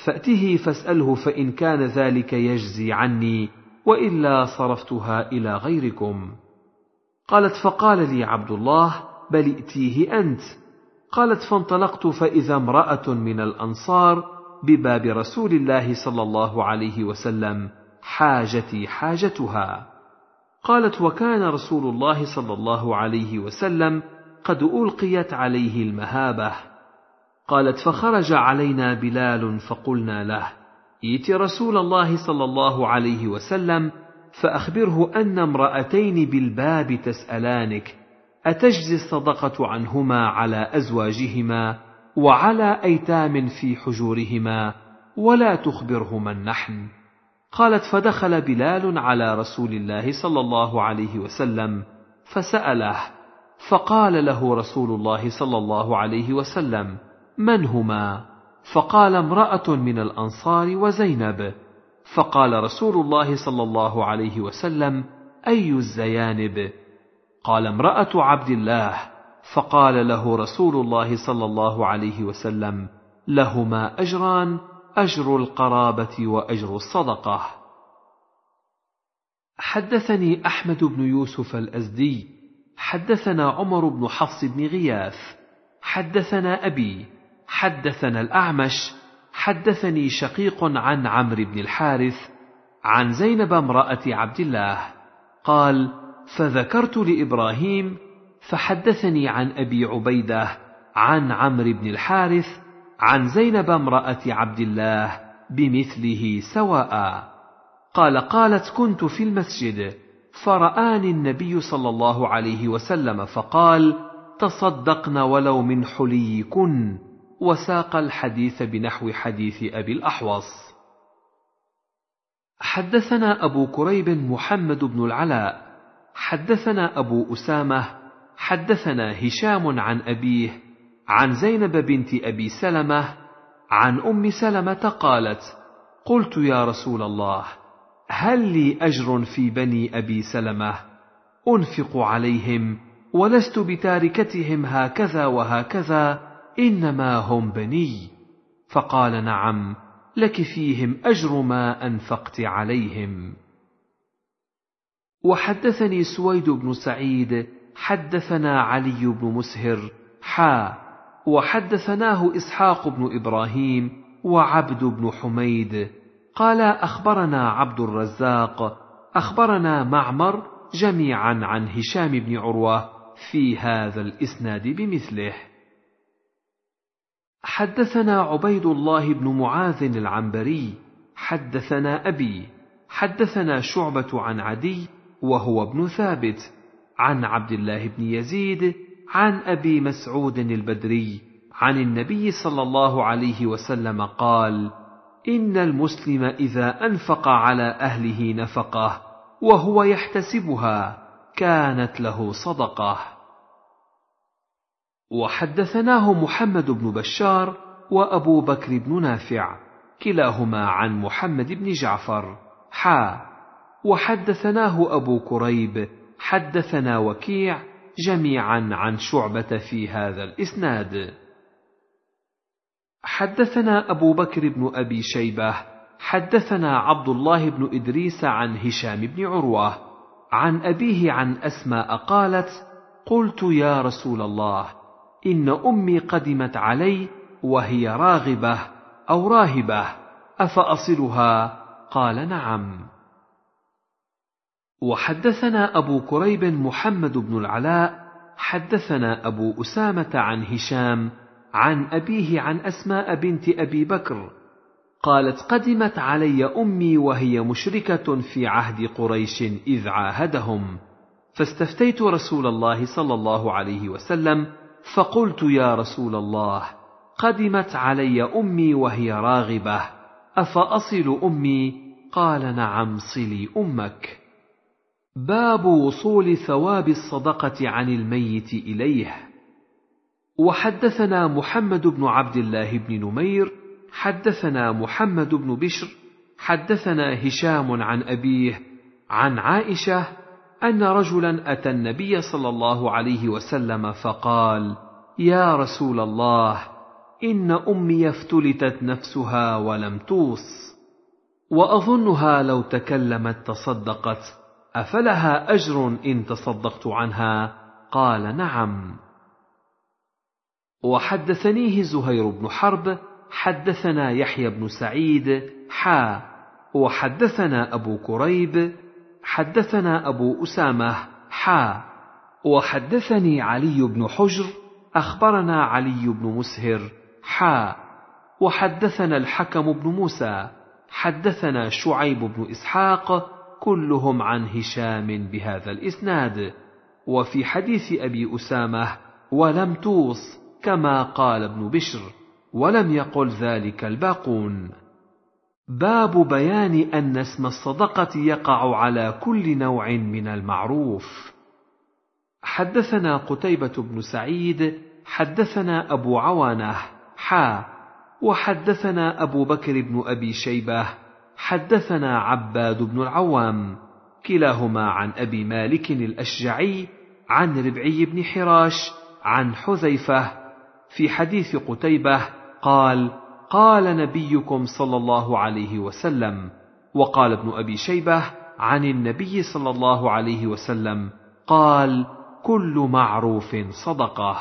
فأته فاسأله فإن كان ذلك يجزي عني وإلا صرفتها إلى غيركم. قالت فقال لي عبد الله بل ائتيه أنت. قالت فانطلقت فإذا امرأة من الأنصار بباب رسول الله صلى الله عليه وسلم حاجتي حاجتها. قالت وكان رسول الله صلى الله عليه وسلم قد ألقيت عليه المهابة. قالت فخرج علينا بلال فقلنا له ائت رسول الله صلى الله عليه وسلم؟ فأخبره أن امرأتين بالباب تسألانك أتجزي الصدقة عنهما على أزواجهما وعلى أيتام في حجورهما ولا تخبره من نحن قالت فدخل بلال على رسول الله صلى الله عليه وسلم فسأله فقال له رسول الله صلى الله عليه وسلم من هما؟ فقال امرأة من الأنصار وزينب. فقال رسول الله صلى الله عليه وسلم أي الزيانب؟ قال امرأة عبد الله. فقال له رسول الله صلى الله عليه وسلم لهما أجران أجر القرابة وأجر الصدقة. حدثني أحمد بن يوسف الأزدي. حدثنا عمر بن حفص بن غياث. حدثنا أبي حدثنا الأعمش حدثني شقيق عن عمرو بن الحارث عن زينب امرأة عبد الله قال فذكرت لإبراهيم فحدثني عن أبي عبيدة عن عمرو بن الحارث عن زينب امرأة عبد الله بمثله سواء. قال قالت كنت في المسجد فرآني النبي صلى الله عليه وسلم فقال تصدقن ولو من حليكن. وساق الحديث بنحو حديث أبي الأحوص. حدثنا أبو كريب محمد بن العلاء حدثنا أبو أسامة حدثنا هشام عن أبيه عن زينب بنت أبي سلمة عن أم سلمة قالت قلت يا رسول الله هل لي أجر في بني أبي سلمة؟ أنفق عليهم ولست بتاركتهم هكذا وهكذا إنما هم بني. فقال نعم لك فيهم أجر ما أنفقت عليهم. وحدثني سويد بن سعيد حدثنا علي بن مسهر حا. وحدثناه إسحاق بن إبراهيم وعبد بن حميد. قال أخبرنا عبد الرزاق أخبرنا معمر جميعا عن هشام بن عروة في هذا الإسناد بمثله. حدثنا عبيد الله بن معاذ العنبري حدثنا أبي حدثنا شعبة عن عدي وهو ابن ثابت عن عبد الله بن يزيد عن أبي مسعود البدري عن النبي صلى الله عليه وسلم قال إن المسلم إذا أنفق على أهله نفقة وهو يحتسبها كانت له صدقة. وحدثناه محمد بن بشار وأبو بكر بن نافع كلاهما عن محمد بن جعفر. حا. وحدثناه أبو كريب. حدثنا وكيع جميعا عن شعبة في هذا الإسناد. حدثنا أبو بكر بن أبي شيبة. حدثنا عبد الله بن إدريس عن هشام بن عروة. عن أبيه عن أسماء قالت قلت يا رسول الله إن أمي قدمت علي وهي راغبة أو راهبة أفأصلها؟ قال نعم. وحدثنا أبو كريب محمد بن العلاء حدثنا أبو أسامة عن هشام عن أبيه عن أسماء بنت أبي بكر قالت قدمت علي أمي وهي مشركة في عهد قريش إذ عاهدهم فاستفتيت رسول الله صلى الله عليه وسلم فقلت يا رسول الله قدمت علي أمي وهي راغبة. أفأصل أمي؟ قال نعم صلي أمك. باب وصول ثواب الصدقة عن الميت إليه. وحدثنا محمد بن عبد الله بن نمير حدثنا محمد بن بشر حدثنا هشام عن أبيه عن عائشة أن رجلا أتى النبي صلى الله عليه وسلم فقال يا رسول الله إن أمي افتلتت نفسها ولم توص وأظنها لو تكلمت تصدقت أفلها أجر إن تصدقت عنها قال نعم. وحدثنيه زهير بن حرب حدثنا يحيى بن سعيد حا وحدثنا أبو كريب حدثنا أبو أسامة حا وحدثني علي بن حجر أخبرنا علي بن مسهر حا وحدثنا الحكم بن موسى حدثنا شعيب بن إسحاق كلهم عن هشام بهذا الإسناد. وفي حديث أبي أسامة ولم توص كما قال ابن بشر ولم يقل ذلك الباقون. باب بيان أن اسم الصدقة يقع على كل نوع من المعروف. حدثنا قتيبة بن سعيد حدثنا أبو عوانة حا وحدثنا أبو بكر بن أبي شيبة حدثنا عباد بن العوام كلاهما عن أبي مالك الأشجعي عن ربعي بن حراش عن حذيفة. في حديث قتيبة قال قال نبيكم صلى الله عليه وسلم وقال ابن أبي شيبة عن النبي صلى الله عليه وسلم قال كل معروف صدقة.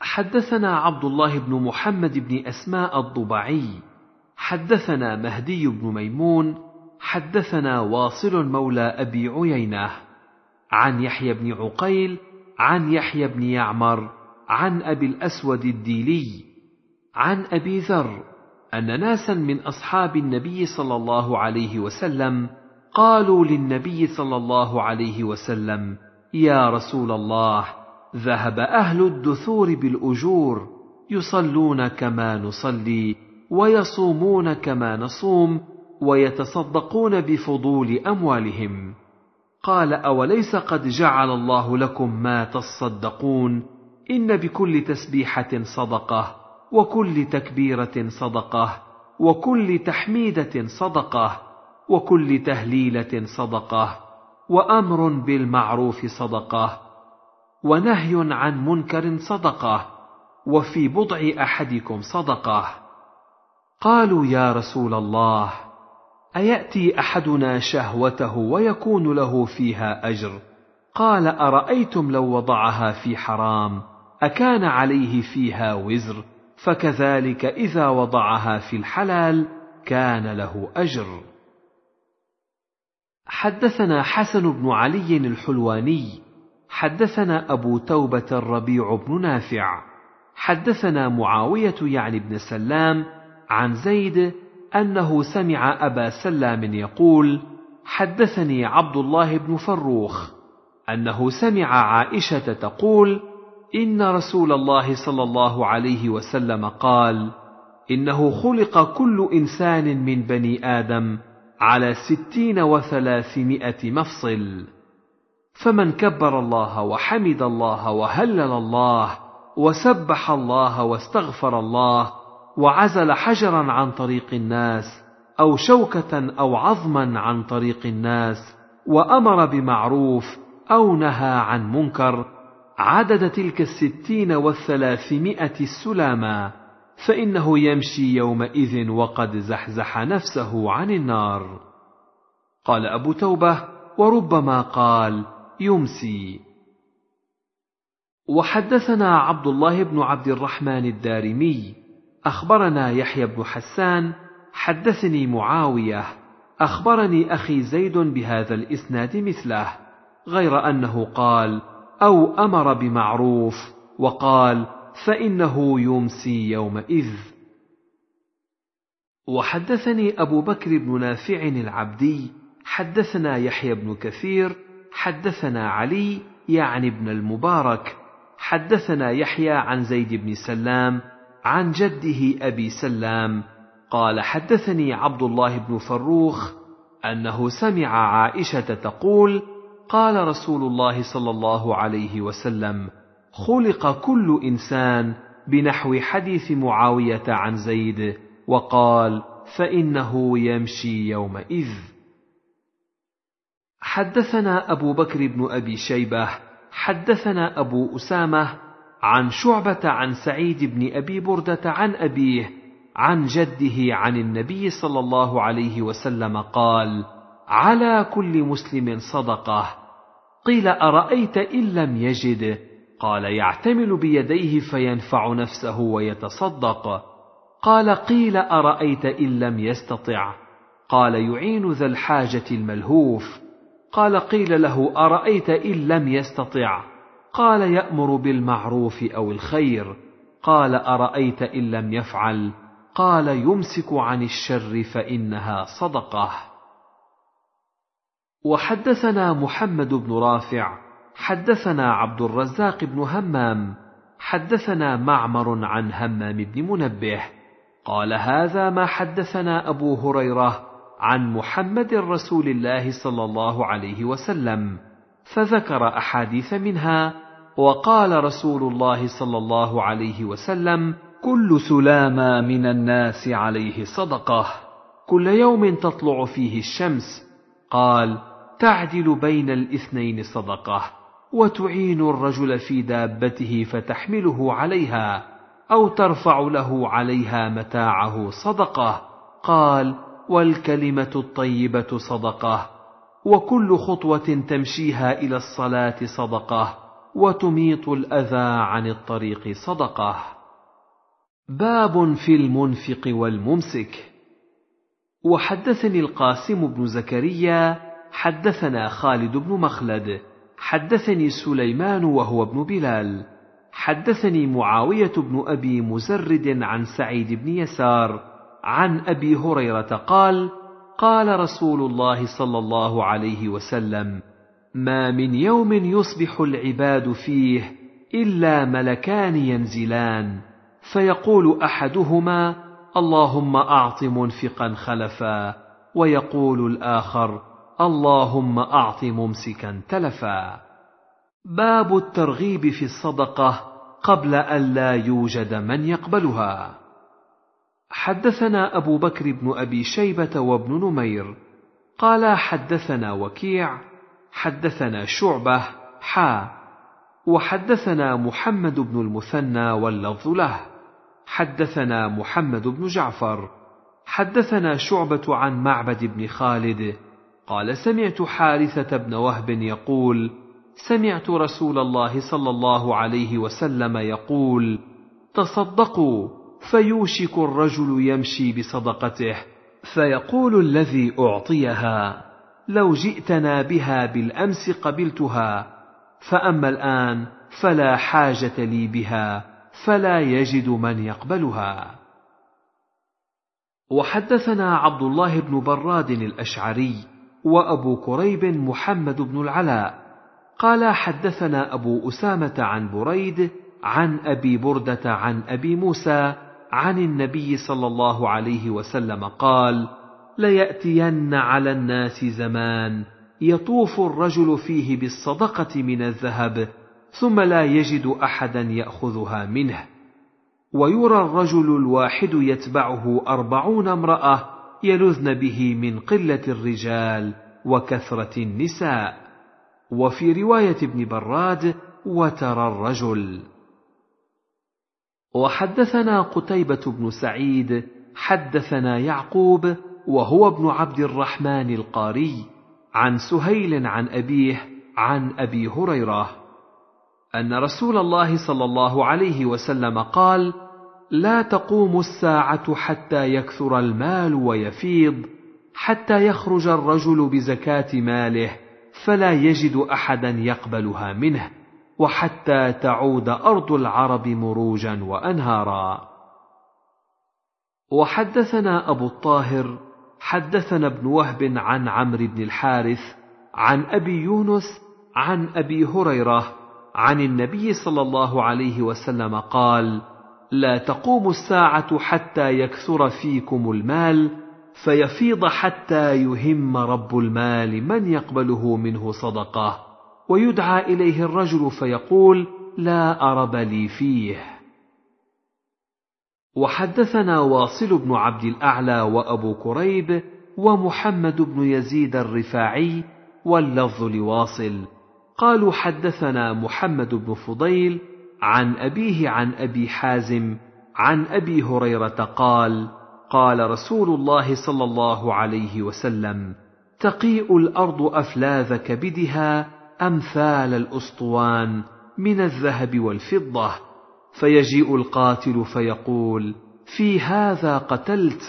حدثنا عبد الله بن محمد بن أسماء الضبعي حدثنا مهدي بن ميمون حدثنا واصل مولى أبي عيينة عن يحيى بن عقيل عن يحيى بن يعمر عن أبي الأسود الديلي عن أبي ذر أن ناسا من أصحاب النبي صلى الله عليه وسلم قالوا للنبي صلى الله عليه وسلم يا رسول الله ذهب أهل الدثور بالأجور يصلون كما نصلي ويصومون كما نصوم ويتصدقون بفضول أموالهم. قال أوليس قد جعل الله لكم ما تصدقون؟ إن بكل تسبيحة صدقة. وكل تكبيرة صدقة وكل تحميدة صدقة وكل تهليلة صدقة وأمر بالمعروف صدقة ونهي عن منكر صدقة وفي بضع أحدكم صدقة. قالوا يا رسول الله أيأتي أحدنا شهوته ويكون له فيها أجر؟ قال أرأيتم لو وضعها في حرام أكان عليه فيها وزر؟ فكذلك إذا وضعها في الحلال كان له أجر. حدثنا حسن بن علي الحلواني حدثنا أبو توبة الربيع بن نافع حدثنا معاوية يعني بن سلام عن زيد أنه سمع أبا سلام يقول حدثني عبد الله بن فروخ أنه سمع عائشة تقول إن رسول الله صلى الله عليه وسلم قال إنه خلق كل إنسان من بني آدم على ستين وثلاثمائة مفصل. فمن كبر الله وحمد الله وهلل الله وسبح الله واستغفر الله وعزل حجرا عن طريق الناس أو شوكة أو عظما عن طريق الناس وأمر بمعروف أو نهى عن منكر عدد تلك الستين والثلاثمائة السلاما فإنه يمشي يومئذ وقد زحزح نفسه عن النار. قال أبو توبة وربما قال يمسي. وحدثنا عبد الله بن عبد الرحمن الدارمي أخبرنا يحيى بن حسان حدثني معاوية أخبرني أخي زيد بهذا الإسناد مثله غير أنه قال أو أمر بمعروف وقال فإنه يمسي يومئذ. وحدثني أبو بكر بن نافع العبدي حدثنا يحيى بن كثير حدثنا علي يعني ابن المبارك حدثنا يحيى عن زيد بن سلام عن جده أبي سلام قال حدثني عبد الله بن فروخ أنه سمع عائشة تقول قال رسول الله صلى الله عليه وسلم خلق كل إنسان بنحو حديث معاوية عن زيد وقال فإنه يمشي يومئذ. حدثنا أبو بكر بن أبي شيبة حدثنا أبو أسامة عن شعبة عن سعيد بن أبي بردة عن أبيه عن جده عن النبي صلى الله عليه وسلم قال على كل مسلم صدقة. قيل أرأيت إن لم يجد؟ قال يعتمل بيديه فينفع نفسه ويتصدق. قال قيل أرأيت إن لم يستطع؟ قال يعين ذا الحاجة الملهوف. قال قيل له أرأيت إن لم يستطع؟ قال يأمر بالمعروف أو الخير. قال أرأيت إن لم يفعل؟ قال يمسك عن الشر فإنها صدقة. وحدثنا محمد بن رافع حدثنا عبد الرزاق بن همام حدثنا معمر عن همام بن منبه قال هذا ما حدثنا أبو هريرة عن محمد رسول الله صلى الله عليه وسلم فذكر أحاديث منها وقال رسول الله صلى الله عليه وسلم كل سلامى من الناس عليه صدقة كل يوم تطلع فيه الشمس. قال تعدل بين الاثنين صدقة وتعين الرجل في دابته فتحمله عليها أو ترفع له عليها متاعه صدقة. قال والكلمة الطيبة صدقة وكل خطوة تمشيها إلى الصلاة صدقة وتميط الأذى عن الطريق صدقة. باب في المنفق والممسك. وحدثني القاسم بن زكريا حدثنا خالد بن مخلد. حدثني سليمان وهو ابن بلال. حدثني معاوية بن أبي مزرد عن سعيد بن يسار. عن أبي هريرة قال قال رسول الله صلى الله عليه وسلم ما من يوم يصبح العباد فيه إلا ملكان ينزلان فيقول أحدهما اللهم أعط منفقا خلفا ويقول الآخر اللهم أعط ممسكا تلفا. باب الترغيب في الصدقة قبل أن لا يوجد من يقبلها. حدثنا أبو بكر بن أبي شيبة وابن نمير. قال حدثنا وكيع حدثنا شعبة حا. وحدثنا محمد بن المثنى واللفظ له. حدثنا محمد بن جعفر. حدثنا شعبة عن معبد بن خالد. قال سمعت حارثة بن وهب يقول سمعت رسول الله صلى الله عليه وسلم يقول تصدقوا فيوشك الرجل يمشي بصدقته فيقول الذي أعطيها لو جئتنا بها بالأمس قبلتها فأما الآن فلا حاجة لي بها فلا يجد من يقبلها. وحدثنا عبد الله بن براد الأشعري وأبو كريب محمد بن العلاء. قال حدثنا أبو أسامة عن بريد عن أبي بردة عن أبي موسى عن النبي صلى الله عليه وسلم قال ليأتين على الناس زمان يطوف الرجل فيه بالصدقة من الذهب ثم لا يجد أحدا يأخذها منه. ويرى الرجل الواحد يتبعه أربعون امرأة يلذن به من قلة الرجال وكثرة النساء. وفي رواية ابن براد وترى الرجل وحدثنا قتيبة بن سعيد حدثنا يعقوب وهو ابن عبد الرحمن القاري عن سهيل عن أبيه عن أبي هريرة أن رسول الله صلى الله عليه وسلم قال: لا تقوم الساعة حتى يكثر المال ويفيض، حتى يخرج الرجل بزكاة ماله، فلا يجد أحدا يقبلها منه. وحتى تعود أرض العرب مروجا وانهارا وحدثنا أبو الطاهر حدثنا ابن وهب عن عمرو بن الحارث عن أبي يونس عن أبي هريرة عن النبي صلى الله عليه وسلم قال لا تقوم الساعة حتى يكثر فيكم المال فيفيض حتى يهم رب المال من يقبله منه صدقة. ويدعى إليه الرجل فيقول لا أرب لي فيه. وحدثنا واصل بن عبد الأعلى وأبو كريب ومحمد بن يزيد الرفاعي واللفظ لواصل. قالوا حدثنا محمد بن فضيل عن أبيه عن أبي حازم عن أبي هريرة قال قال رسول الله صلى الله عليه وسلم تقيء الأرض أفلاذ كبدها أمثال الأسطوان من الذهب والفضة فيجيء القاتل فيقول في هذا قتلت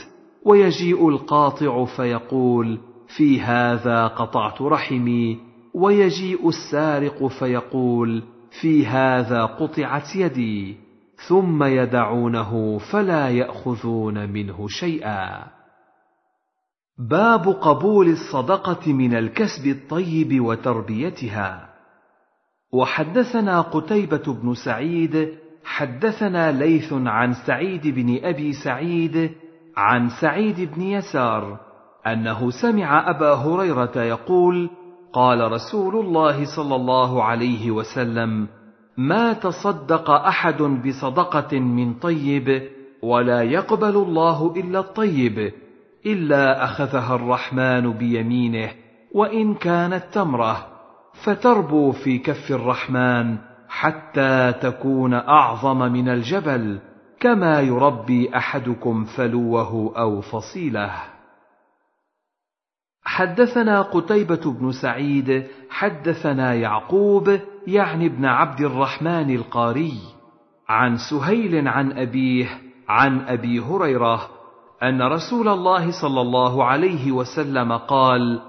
ويجيء القاطع فيقول في هذا قطعت رحمي ويجيء السارق فيقول في هذا قطعت يدي ثم يدعونه فلا يأخذون منه شيئا. باب قبول الصدقة من الكسب الطيب وتربيتها. وحدثنا قتيبة بن سعيد حدثنا ليث عن سعيد بن أبي سعيد عن سعيد بن يسار أنه سمع أبا هريرة يقول قال رسول الله صلى الله عليه وسلم ما تصدق أحد بصدقة من طيب ولا يقبل الله إلا الطيب إلا أخذها الرحمن بيمينه وإن كانت تمرة فتربو في كف الرحمن حتى تكون أعظم من الجبل كما يربي أحدكم فلوه أو فصيلة. حدثنا قتيبة بن سعيد حدثنا يعقوب يعني ابن عبد الرحمن القاري. عن سهيل عن أبيه عن أبي هريرة أن رسول الله صلى الله عليه وسلم قال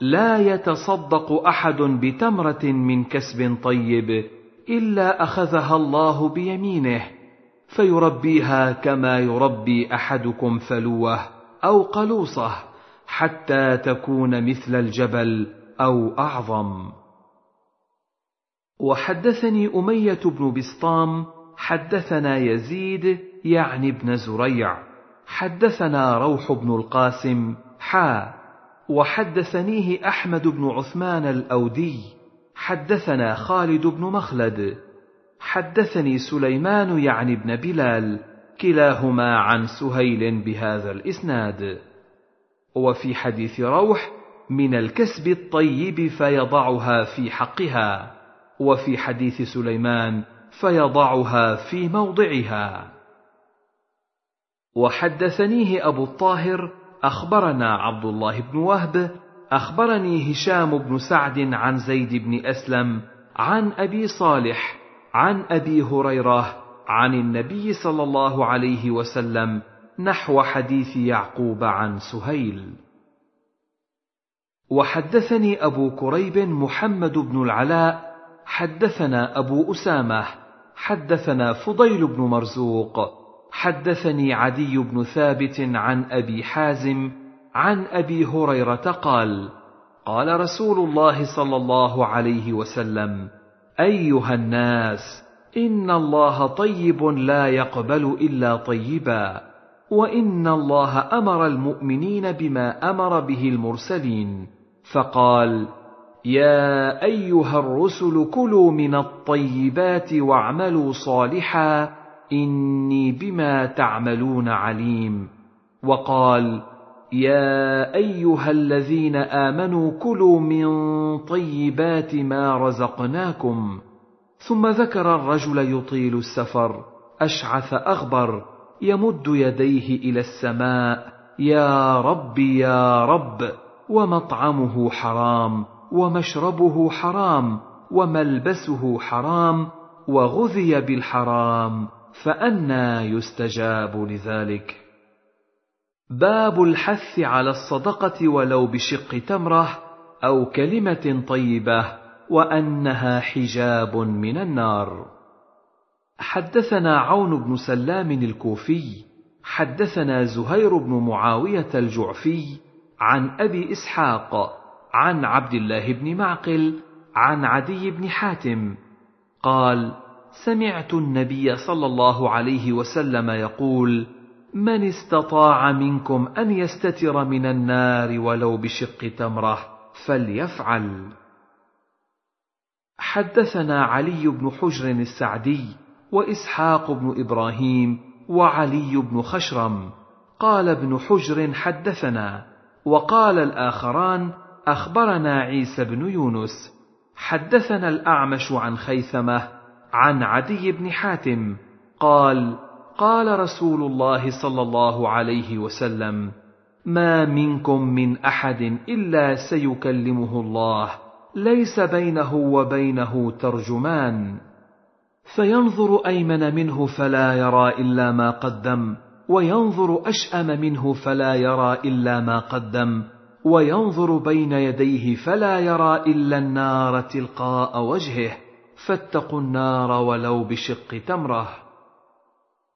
لا يتصدق أحد بتمرة من كسب طيب إلا أخذها الله بيمينه فيربيها كما يربي أحدكم فلوة أو قلوصة. حتى تكون مثل الجبل أو أعظم. وحدثني أمية بن بسطام حدثنا يزيد يعني ابن زريع. حدثنا روح بن القاسم حا. وحدثنيه أحمد بن عثمان الأودي. حدثنا خالد بن مخلد. حدثني سليمان يعني ابن بلال كلاهما عن سهيل بهذا الإسناد. وفي حديث روح من الكسب الطيب فيضعها في حقها وفي حديث سليمان فيضعها في موضعها. وحدثنيه أبو الطاهر أخبرنا عبد الله بن وهب أخبرني هشام بن سعد عن زيد بن أسلم عن أبي صالح عن أبي هريرة عن النبي صلى الله عليه وسلم نحو حديث يعقوب عن سهيل. وحدثني أبو كريب محمد بن العلاء حدثنا أبو أسامة حدثنا فضيل بن مرزوق حدثني عدي بن ثابت عن أبي حازم عن أبي هريرة قال قال رسول الله صلى الله عليه وسلم أيها الناس إن الله طيب لا يقبل إلا طيبا. وإن الله أمر المؤمنين بما أمر به المرسلين. فقال يا أيها الرسل كلوا من الطيبات واعملوا صالحا إني بما تعملون عليم. وقال يا أيها الذين آمنوا كلوا من طيبات ما رزقناكم. ثم ذكر الرجل يطيل السفر أشعث أغبر يمد يديه إلى السماء يا رب يا رب ومطعمه حرام ومشربه حرام وملبسه حرام وغذي بالحرام فانى يستجاب لذلك. باب الحث على الصدقة ولو بشق تمرة أو كلمة طيبة وأنها حجاب من النار. حدثنا عون بن سلام الكوفي حدثنا زهير بن معاوية الجعفي عن أبي إسحاق عن عبد الله بن معقل عن عدي بن حاتم قال سمعت النبي صلى الله عليه وسلم يقول من استطاع منكم أن يستتر من النار ولو بشق تمرة فليفعل. حدثنا علي بن حجر السعدي وإسحاق بن إبراهيم وعلي بن خشرم. قال ابن حجر حدثنا وقال الآخران أخبرنا عيسى بن يونس. حدثنا الأعمش عن خيثمة عن عدي بن حاتم. قال قال رسول الله صلى الله عليه وسلم ما منكم من أحد إلا سيكلمه الله. ليس بينه وبينه ترجمان. فينظر أيمن منه فلا يرى إلا ما قدم وينظر أشأم منه فلا يرى إلا ما قدم وينظر بين يديه فلا يرى إلا النار تلقاء وجهه فاتقوا النار ولو بشق تمره.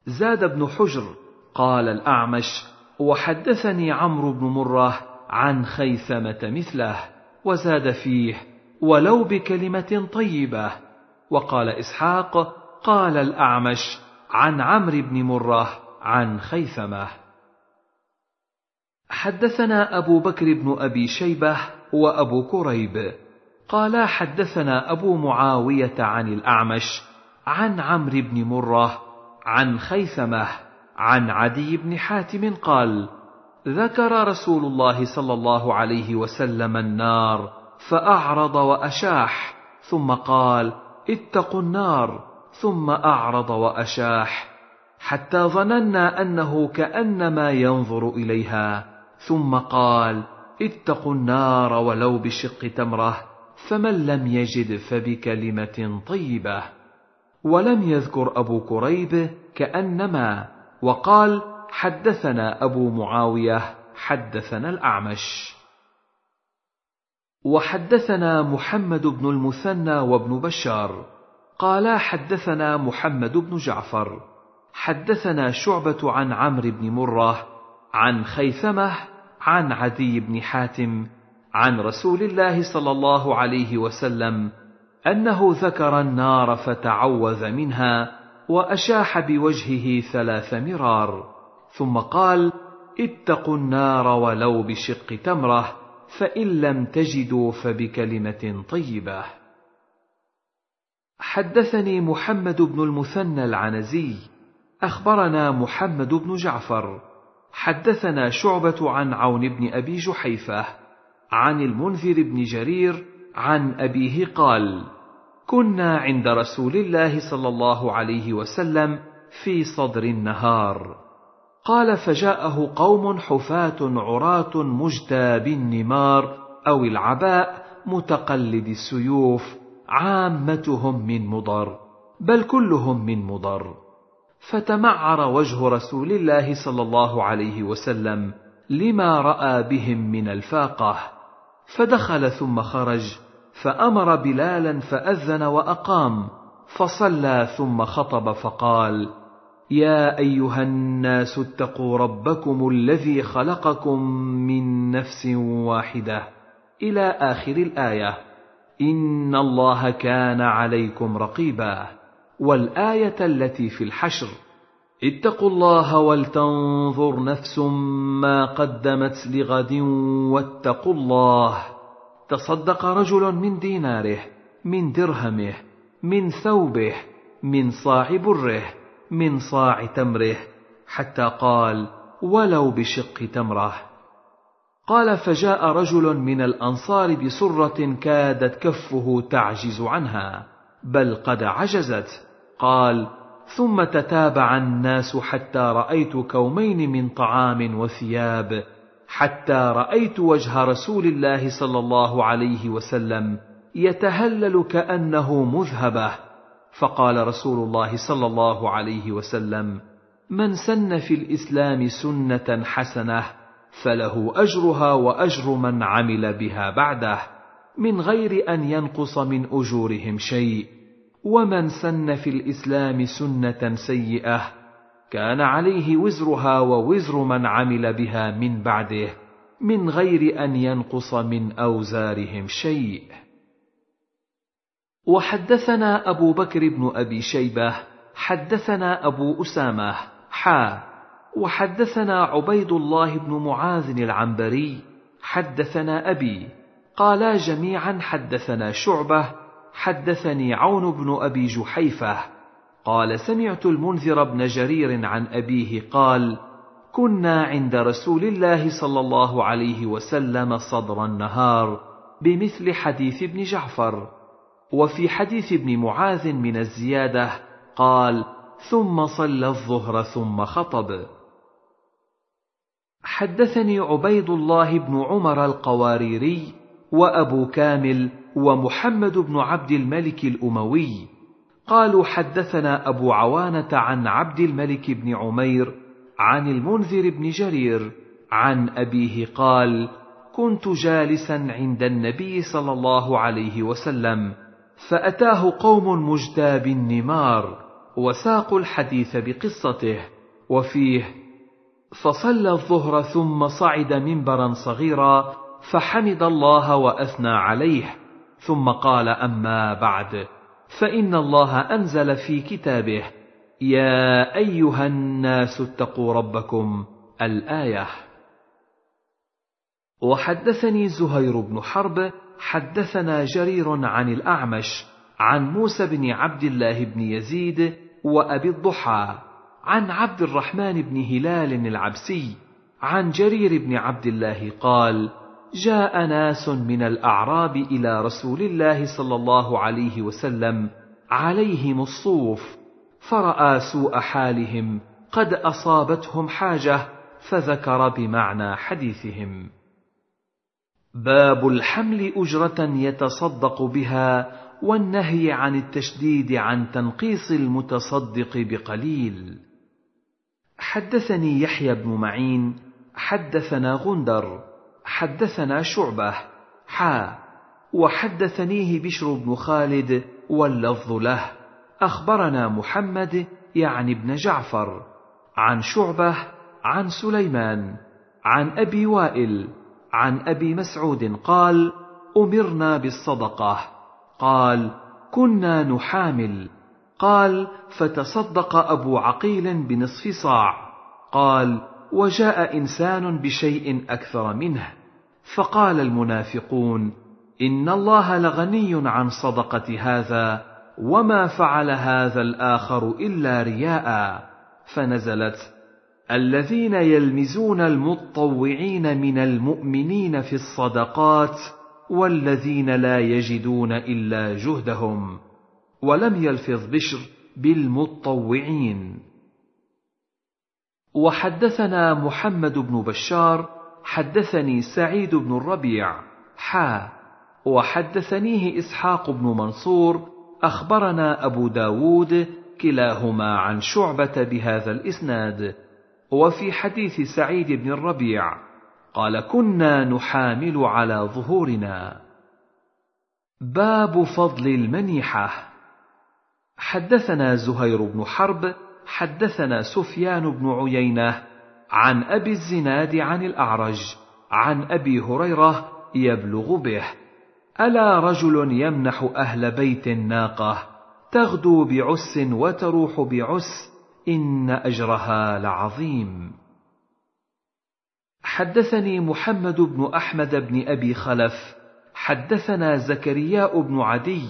زاد ابن حجر قال الأعمش وحدثني عمرو بن مرة عن خيثمة مثله وزاد فيه ولو بكلمة طيبة. وقال إسحاق قال الأعمش عن عمرو بن مرة عن خيثمة. حدثنا أبو بكر بن أبي شيبة وأبو كريب. قالا حدثنا أبو معاوية عن الأعمش عن عمرو بن مرة عن خيثمة عن عدي بن حاتم قال ذكر رسول الله صلى الله عليه وسلم النار فأعرض وأشاح ثم قال اتقوا النار ثم أعرض وأشاح حتى ظننا أنه كأنما ينظر إليها. ثم قال اتقوا النار ولو بشق تمرة فمن لم يجد فبكلمة طيبة. ولم يذكر أبو كريب كأنما وقال حدثنا أبو معاوية حدثنا الأعمش. وحدثنا محمد بن المثنى وابن بشار. قالا حدثنا محمد بن جعفر. حدثنا شعبة عن عمرو بن مرة عن خيثمة عن عدي بن حاتم عن رسول الله صلى الله عليه وسلم أنه ذكر النار فتعوذ منها وأشاح بوجهه ثلاث مرار ثم قال اتقوا النار ولو بشق تمرة. فإن لم تجدوا فبكلمة طيبة. حدثني محمد بن المثنى العنزي أخبرنا محمد بن جعفر حدثنا شعبة عن عون بن أبي جحيفة عن المنذر بن جرير عن أبيه قال كنا عند رسول الله صلى الله عليه وسلم في صدر النهار. قال فجاءه قوم حفاة عراة مجتى بالنمار أو العباء متقلد السيوف عامتهم من مضر بل كلهم من مضر. فتمعر وجه رسول الله صلى الله عليه وسلم لما رأى بهم من الفاقة. فدخل ثم خرج فأمر بلالا فأذن وأقام فصلى ثم خطب فقال يا أيها الناس اتقوا ربكم الذي خلقكم من نفس واحدة إلى آخر الآية. إن الله كان عليكم رقيبا. والآية التي في الحشر. اتقوا الله ولتنظر نفس ما قدمت لغد واتقوا الله. تصدق رجل من ديناره من درهمه من ثوبه من صاع بره من صاع تمره حتى قال ولو بشق تمره. قال فجاء رجل من الأنصار بسرة كادت كفه تعجز عنها بل قد عجزت. قال ثم تتابع الناس حتى رأيت كومين من طعام وثياب حتى رأيت وجه رسول الله صلى الله عليه وسلم يتهلل كأنه مذهبه. فقال رسول الله صلى الله عليه وسلم من سن في الإسلام سنة حسنة فله أجرها وأجر من عمل بها بعده من غير أن ينقص من أجورهم شيء. ومن سن في الإسلام سنة سيئة كان عليه وزرها ووزر من عمل بها من بعده من غير أن ينقص من أوزارهم شيء. وحدثنا أبو بكر بن أبي شيبة حدثنا أبو أسامة حا. وحدثنا عبيد الله بن معاذ العنبري حدثنا أبي. قالا جميعا حدثنا شعبة حدثني عون بن أبي جحيفة. قال سمعت المنذر بن جرير عن أبيه قال كنا عند رسول الله صلى الله عليه وسلم صدر النهار بمثل حديث ابن جعفر. وفي حديث ابن معاذ من الزيادة قال ثم صلى الظهر ثم خطب. حدثني عبيد الله بن عمر القواريري وأبو كامل ومحمد بن عبد الملك الأموي. قالوا حدثنا أبو عوانة عن عبد الملك بن عمير عن المنذر بن جرير عن أبيه قال كنت جالسا عند النبي صلى الله عليه وسلم فأتاه قوم مجتاب النمار وساقوا الحديث بقصته وفيه فصلى الظهر ثم صعد منبرا صغيرا فحمد الله وأثنى عليه ثم قال أما بعد فإن الله أنزل في كتابه يا أيها الناس اتقوا ربكم الآية. وحدثني زهير بن حرب حدثنا جرير عن الأعمش عن موسى بن عبد الله بن يزيد وأبي الضحى عن عبد الرحمن بن هلال العبسي عن جرير بن عبد الله قال جاء ناس من الأعراب إلى رسول الله صلى الله عليه وسلم عليهم الصوف فرأى سوء حالهم قد أصابتهم حاجة فذكر بمعنى حديثهم. باب الحمل أجرة يتصدق بها والنهي عن التشديد عن تنقيص المتصدق بقليل. حدثني يحيى بن معين حدثنا غندر حدثنا شعبة حا وحدثنيه بشر بن خالد واللفظ له. أخبرنا محمد يعني ابن جعفر عن شعبة عن سليمان عن أبي وائل عن أبي مسعود قال أمرنا بالصدقة. قال كنا نحامل. قال فتصدق أبو عقيل بنصف صاع. قال وجاء إنسان بشيء أكثر منه. فقال المنافقون إن الله لغني عن صدقة هذا وما فعل هذا الآخر إلا رياء. فنزلت الذين يلمزون المطوعين من المؤمنين في الصدقات والذين لا يجدون إلا جهدهم ولم يلفظ بشر بالمطوعين. وحدثنا محمد بن بشار حدثني سعيد بن الربيع حا. وحدثنيه إسحاق بن منصور أخبرنا أبو داود كلاهما عن شعبة بهذا الإسناد. وفي حديث سعيد بن الربيع قال كنا نحامل على ظهورنا. باب فضل المنيحة. حدثنا زهير بن حرب حدثنا سفيان بن عيينة عن أبي الزناد عن الأعرج عن أبي هريرة يبلغ به ألا رجل يمنح أهل بيت ناقة تغدو بعس وتروح بعس إن أجرها لعظيم. حدثني محمد بن أحمد بن أبي خلف حدثنا زكرياء بن عدي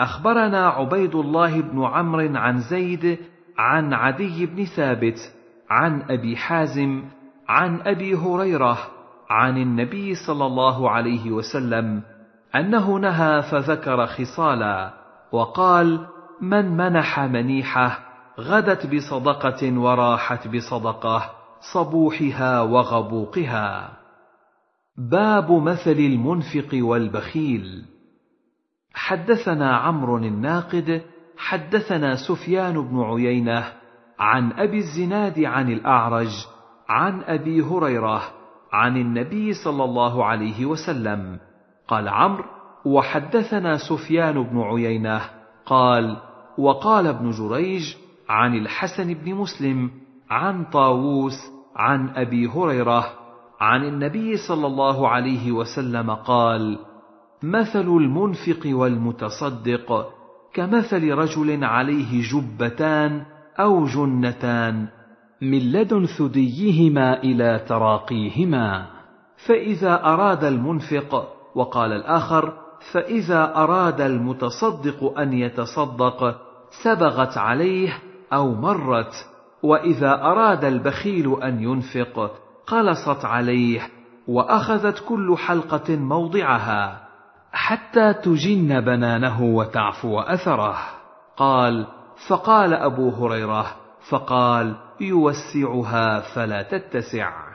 أخبرنا عبيد الله بن عمرو عن زيد عن عدي بن ثابت عن أبي حازم عن أبي هريرة عن النبي صلى الله عليه وسلم أنه نهى فذكر خصالا وقال من منح منيحة غدت بصدقة وراحت بصدقة صبوحها وغبوقها. باب مثل المنفق والبخيل. حدثنا عمرو الناقد حدثنا سفيان بن عيينة عن أبي الزناد عن الأعرج عن أبي هريرة عن النبي صلى الله عليه وسلم. قال عمرو وحدثنا سفيان بن عيينة قال وقال ابن جريج عن الحسن بن مسلم عن طاووس عن أبي هريرة عن النبي صلى الله عليه وسلم قال مثل المنفق والمتصدق كمثل رجل عليه جبتان أو جنتان من لدن ثديهما إلى تراقيهما فإذا أراد المنفق وقال الآخر فإذا أراد المتصدق أن يتصدق سبغت عليه أو مرت وإذا أراد البخيل أن ينفق قلصت عليه وأخذت كل حلقة موضعها حتى تجن بنانه وتعفو أثره. قال فقال أبو هريرة فقال يوسعها فلا تتسع.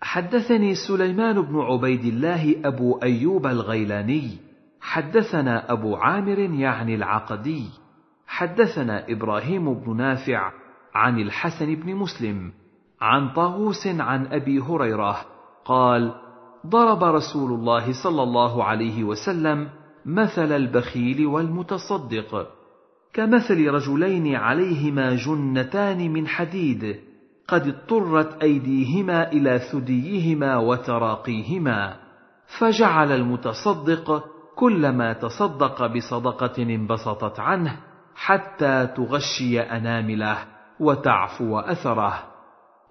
حدثني سليمان بن عبيد الله أبو أيوب الغيلاني حدثنا أبو عامر يعني العقدي. حدثنا إبراهيم بن نافع عن الحسن بن مسلم عن طاووس عن أبي هريرة قال ضرب رسول الله صلى الله عليه وسلم مثل البخيل والمتصدق كمثل رجلين عليهما جنتان من حديد قد اضطرت أيديهما إلى ثديهما وتراقيهما فجعل المتصدق كلما تصدق بصدقة انبسطت عنه حتى تغشي أنامله وتعفو أثره.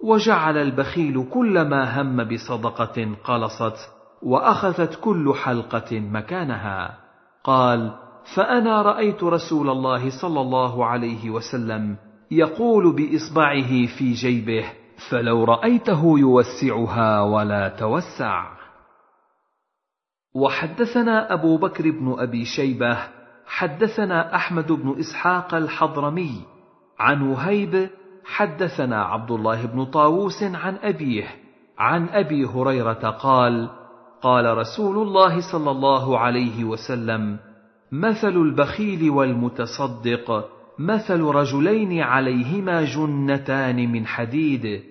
وجعل البخيل كلما هم بصدقة قلصت وأخذت كل حلقة مكانها. قال فأنا رأيت رسول الله صلى الله عليه وسلم يقول بإصبعه في جيبه فلو رأيته يوسعها ولا توسع. وحدثنا أبو بكر بن أبي شيبة حدثنا أحمد بن إسحاق الحضرمي عن وهيب حدثنا عبد الله بن طاووس عن أبيه عن أبي هريرة قال قال رسول الله صلى الله عليه وسلم مثل البخيل والمتصدق مثل رجلين عليهما جنتان من حديد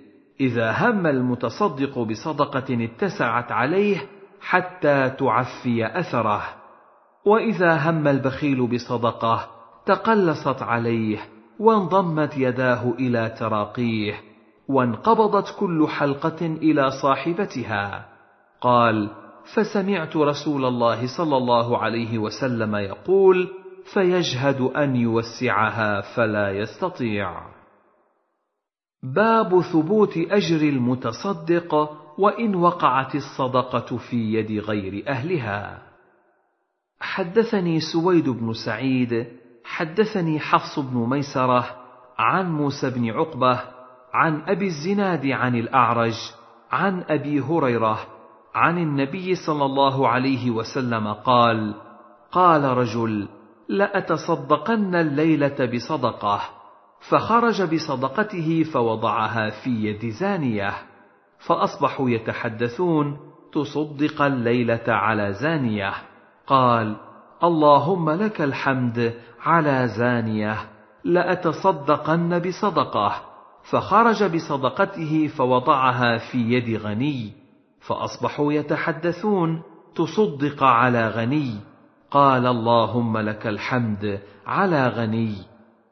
إذا هم المتصدق بصدقة اتسعت عليه حتى تعفي أثره. وإذا هم البخيل بصدقه تقلصت عليه وانضمت يداه إلى تراقيه وانقبضت كل حلقة إلى صاحبتها. قال فسمعت رسول الله صلى الله عليه وسلم يقول فيجهد أن يوسعها فلا يستطيع. باب ثبوت أجر المتصدق وإن وقعت الصدقة في يد غير أهلها. حدثني سويد بن سعيد حدثني حفص بن ميسرة عن موسى بن عقبة عن أبي الزناد عن الأعرج عن أبي هريرة عن النبي صلى الله عليه وسلم قال قال رجل لأتصدقن الليلة بصدقة فخرج بصدقته فوضعها في يد زانية فأصبحوا يتحدثون تصدق الليلة على زانية. قال اللهم لك الحمد على زانية لأتصدقن بصدقة. فخرج بصدقته فوضعها في يد غني فأصبحوا يتحدثون تصدق على غني. قال اللهم لك الحمد على غني.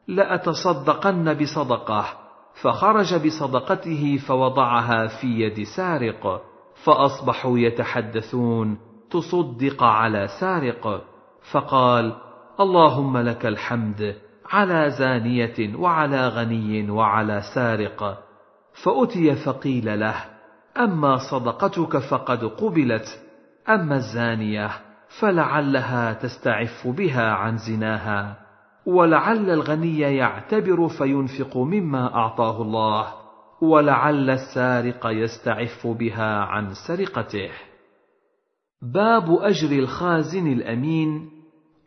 لأتصدقن بصدقة فخرج بصدقته فوضعها في يد سارق فأصبحوا يتحدثون تصدق على سارق فقال اللهم لك الحمد على زانية وعلى غني وعلى سارق فأتي فقيل له أما صدقتك فقد قبلت أما الزانية فلعلها تستعف بها عن زناها ولعل الغني يعتبر فينفق مما أعطاه الله ولعل السارق يستعف بها عن سرقته. باب أجر الخازن الأمين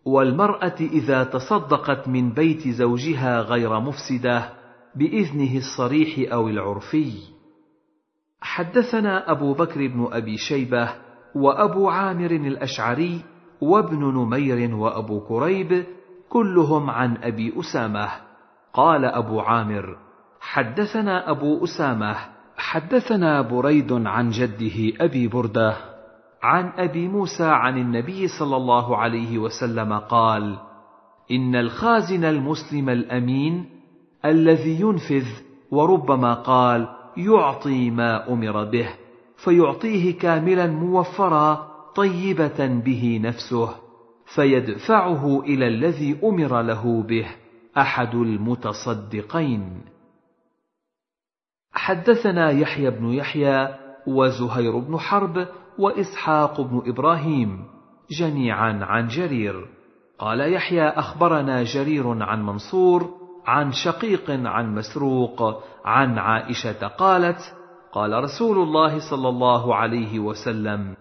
والمرأة إذا تصدقت من بيت زوجها غير مفسدة بإذنه الصريح أو العرفي. حدثنا أبو بكر بن أبي شيبة وأبو عامر الأشعري وابن نمير وأبو كريب كلهم عن أبي أسامة. قال أبو عامر حدثنا أبو أسامة حدثنا بريد عن جده أبي بردة. عن أبي موسى عن النبي صلى الله عليه وسلم قال إن الخازن المسلم الأمين الذي ينفذ وربما قال يعطي ما أمر به فيعطيه كاملا موفرا طيبة به نفسه فيدفعه إلى الذي أمر له به أحد المتصدقين. حدثنا يحيى بن يحيى وزهير بن حرب وإسحاق بن إبراهيم جميعا عن جرير. قال يحيى أخبرنا جرير عن منصور عن شقيق عن مسروق عن عائشة قالت قال رسول الله صلى الله عليه وسلم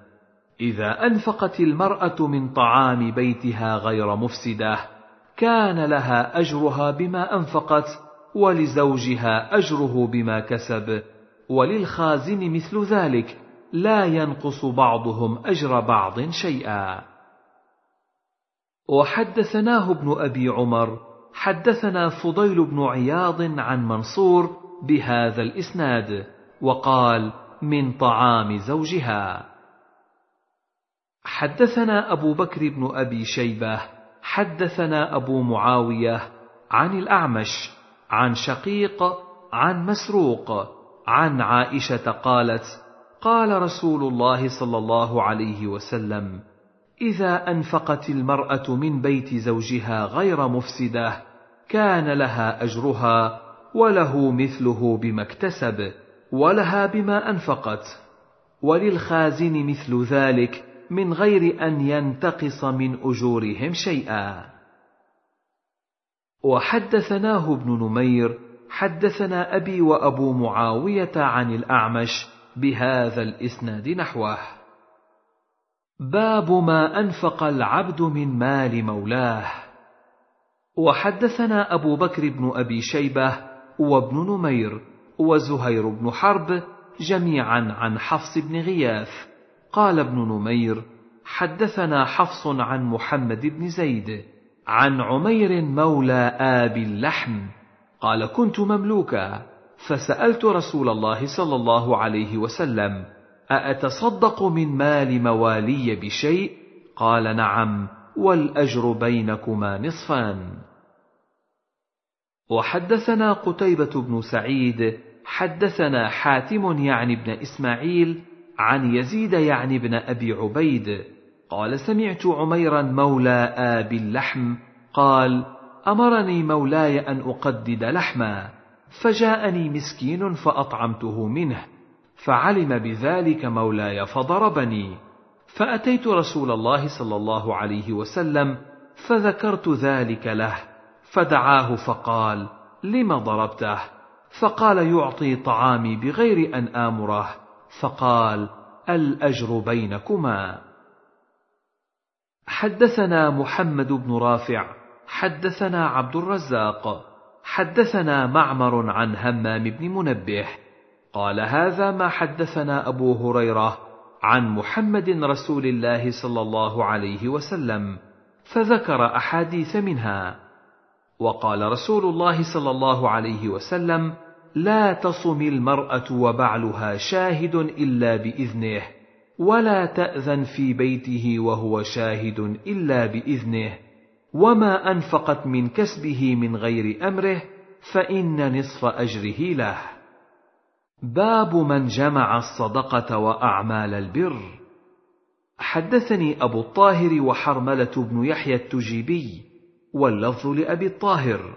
إذا أنفقت المرأة من طعام بيتها غير مفسدة كان لها أجرها بما أنفقت ولزوجها أجره بما كسب وللخازن مثل ذلك. لا ينقص بعضهم أجر بعض شيئا. وحدثناه ابن أبي عمر حدثنا فضيل بن عياض عن منصور بهذا الإسناد وقال من طعام زوجها. حدثنا أبو بكر بن أبي شيبة حدثنا أبو معاوية عن الأعمش عن شقيق عن مسروق عن عائشة قالت قال رسول الله صلى الله عليه وسلم إذا أنفقت المرأة من بيت زوجها غير مفسدة كان لها أجرها وله مثله بما اكتسب ولها بما أنفقت. وللخازن مثل ذلك من غير أن ينتقص من أجورهم شيئا. وحدثناه ابن نمير حدثنا أبي وأبو معاوية عن الأعمش بهذا الإسناد نحوه. باب ما أنفق العبد من مال مولاه. وحدثنا أبو بكر بن أبي شيبة وابن نمير وزهير بن حرب جميعا عن حفص بن غياث. قال ابن نمير حدثنا حفص عن محمد بن زيد عن عمير مولى آب اللحم. قال كنت مملوكا. فسألت رسول الله صلى الله عليه وسلم أأتصدق من مال موالي بشيء؟ قال نعم والأجر بينكما نصفان. وحدثنا قتيبة بن سعيد حدثنا حاتم يعني بن إسماعيل عن يزيد يعني بن أبي عبيد قال سمعت عميرا مولى آبي اللحم قال أمرني مولاي أن أقدد لحما. فجاءني مسكين فأطعمته منه فعلم بذلك مولاي فضربني. فأتيت رسول الله صلى الله عليه وسلم فذكرت ذلك له فدعاه فقال لم ضربته؟ فقال يعطي طعامي بغير أن آمره. فقال الأجر بينكما. حدثنا محمد بن رافع حدثنا عبد الرزاق. حدثنا معمر عن همام بن منبه قال هذا ما حدثنا أبو هريرة عن محمد رسول الله صلى الله عليه وسلم فذكر أحاديث منها. وقال رسول الله صلى الله عليه وسلم لا تصم المرأة وبعلها شاهد إلا بإذنه ولا تأذن في بيته وهو شاهد إلا بإذنه. وما انفقت من كسبه من غير امره فان نصف اجره له. باب من جمع الصدقه واعمال البر. حدثني ابو الطاهر وحرمله بن يحيى التجيبي واللفظ لابي الطاهر.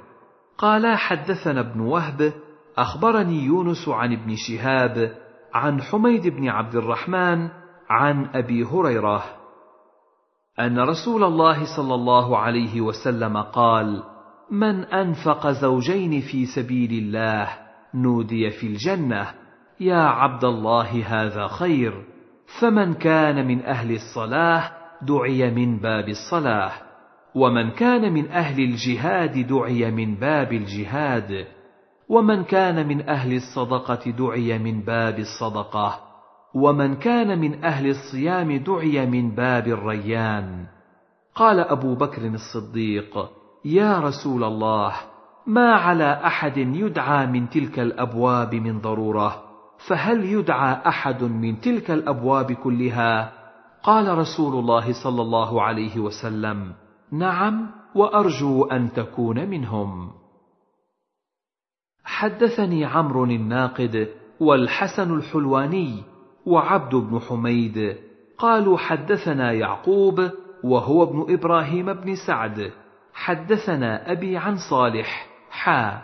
قالا حدثنا ابن وهب اخبرني يونس عن ابن شهاب عن حميد بن عبد الرحمن عن ابي هريره أن رسول الله صلى الله عليه وسلم قال من أنفق زوجين في سبيل الله نودي في الجنة يا عبد الله هذا خير فمن كان من أهل الصلاة دعي من باب الصلاة ومن كان من أهل الجهاد دعي من باب الجهاد ومن كان من أهل الصدقة دعي من باب الصدقة. ومن كان من أهل الصيام دعي من باب الريان. قال أبو بكر الصديق يا رسول الله ما على أحد يدعى من تلك الأبواب من ضرورة؟ فهل يدعى أحد من تلك الأبواب كلها؟ قال رسول الله صلى الله عليه وسلم نعم وأرجو أن تكون منهم. حدثني عمرو الناقد والحسن الحلواني وعبد بن حميد. قالوا حدثنا يعقوب وهو ابن إبراهيم بن سعد. حدثنا أبي عن صالح حا.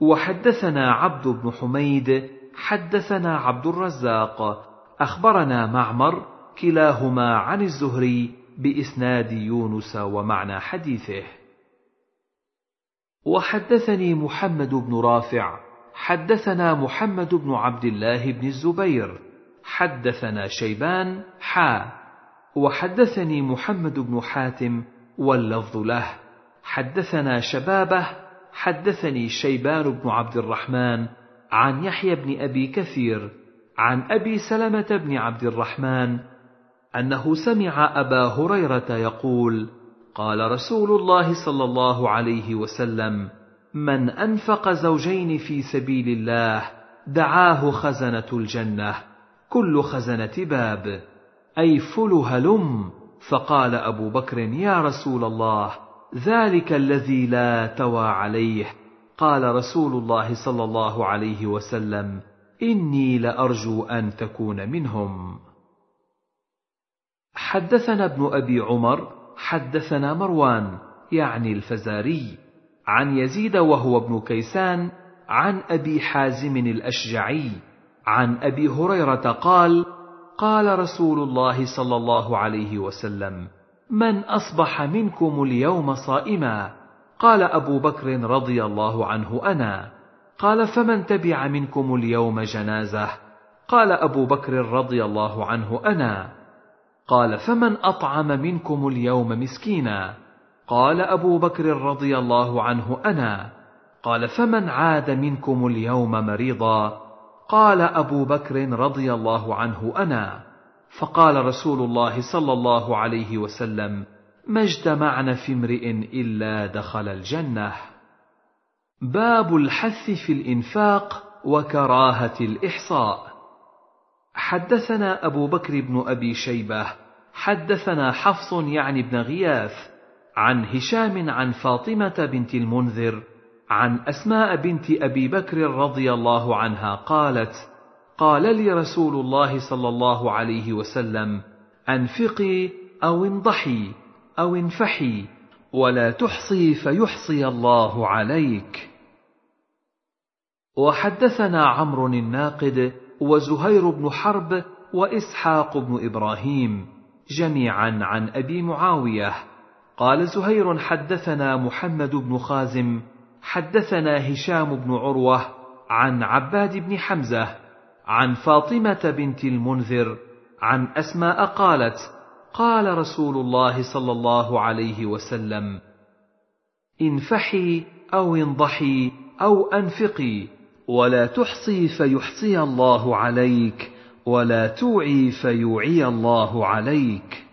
وحدثنا عبد بن حميد حدثنا عبد الرزاق. أخبرنا معمر كلاهما عن الزهري بإسناد يونس ومعنى حديثه. وحدثني محمد بن رافع حدثنا محمد بن عبد الله بن الزبير. حدثنا شيبان حا. وحدثني محمد بن حاتم واللفظ له. حدثنا شبابه حدثني شيبان بن عبد الرحمن عن يحيى بن أبي كثير عن أبي سلمة بن عبد الرحمن أنه سمع أبا هريرة يقول قال رسول الله صلى الله عليه وسلم من أنفق زوجين في سبيل الله دعاه خزنة الجنة. كل خزنة باب. أي فل هلم فقال أبو بكر يا رسول الله ذلك الذي لا توى عليه. قال رسول الله صلى الله عليه وسلم إني لأرجو أن تكون منهم. حدثنا ابن أبي عمر حدثنا مروان يعني الفزاري عن يزيد وهو ابن كيسان عن أبي حازم الأشجعي عن أبي هريرة قال قال رسول الله صلى الله عليه وسلم من أصبح منكم اليوم صائما؟ قال أبو بكر رضي الله عنه أنا. قال فمن تبع منكم اليوم جنازة؟ قال أبو بكر رضي الله عنه أنا. قال فمن أطعم منكم اليوم مسكينا؟ قال أبو بكر رضي الله عنه أنا. قال فمن عاد منكم اليوم مريضا؟ قال أبو بكر رضي الله عنه أنا فقال رسول الله صلى الله عليه وسلم ما اجتمعن في امرئ إلا دخل الجنة. باب الحث في الإنفاق وكراهة الإحصاء. حدثنا أبو بكر بن أبي شيبة حدثنا حفص يعني بن غياث عن هشام عن فاطمة بنت المنذر عن أسماء بنت أبي بكر رضي الله عنها قالت قال لي رسول الله صلى الله عليه وسلم أنفقي أو انضحي أو انفحي ولا تحصي فيحصي الله عليك. وحدثنا عمرو الناقد وزهير بن حرب وإسحاق بن إبراهيم جميعا عن أبي معاوية. قال زهير حدثنا محمد بن خازم حدثنا هشام بن عروة عن عباد بن حمزة عن فاطمة بنت المنذر عن أسماء قالت قال رسول الله صلى الله عليه وسلم انفحي أو انضحي أو أنفقي ولا تحصي فيحصي الله عليك ولا توعي فيوعي الله عليك.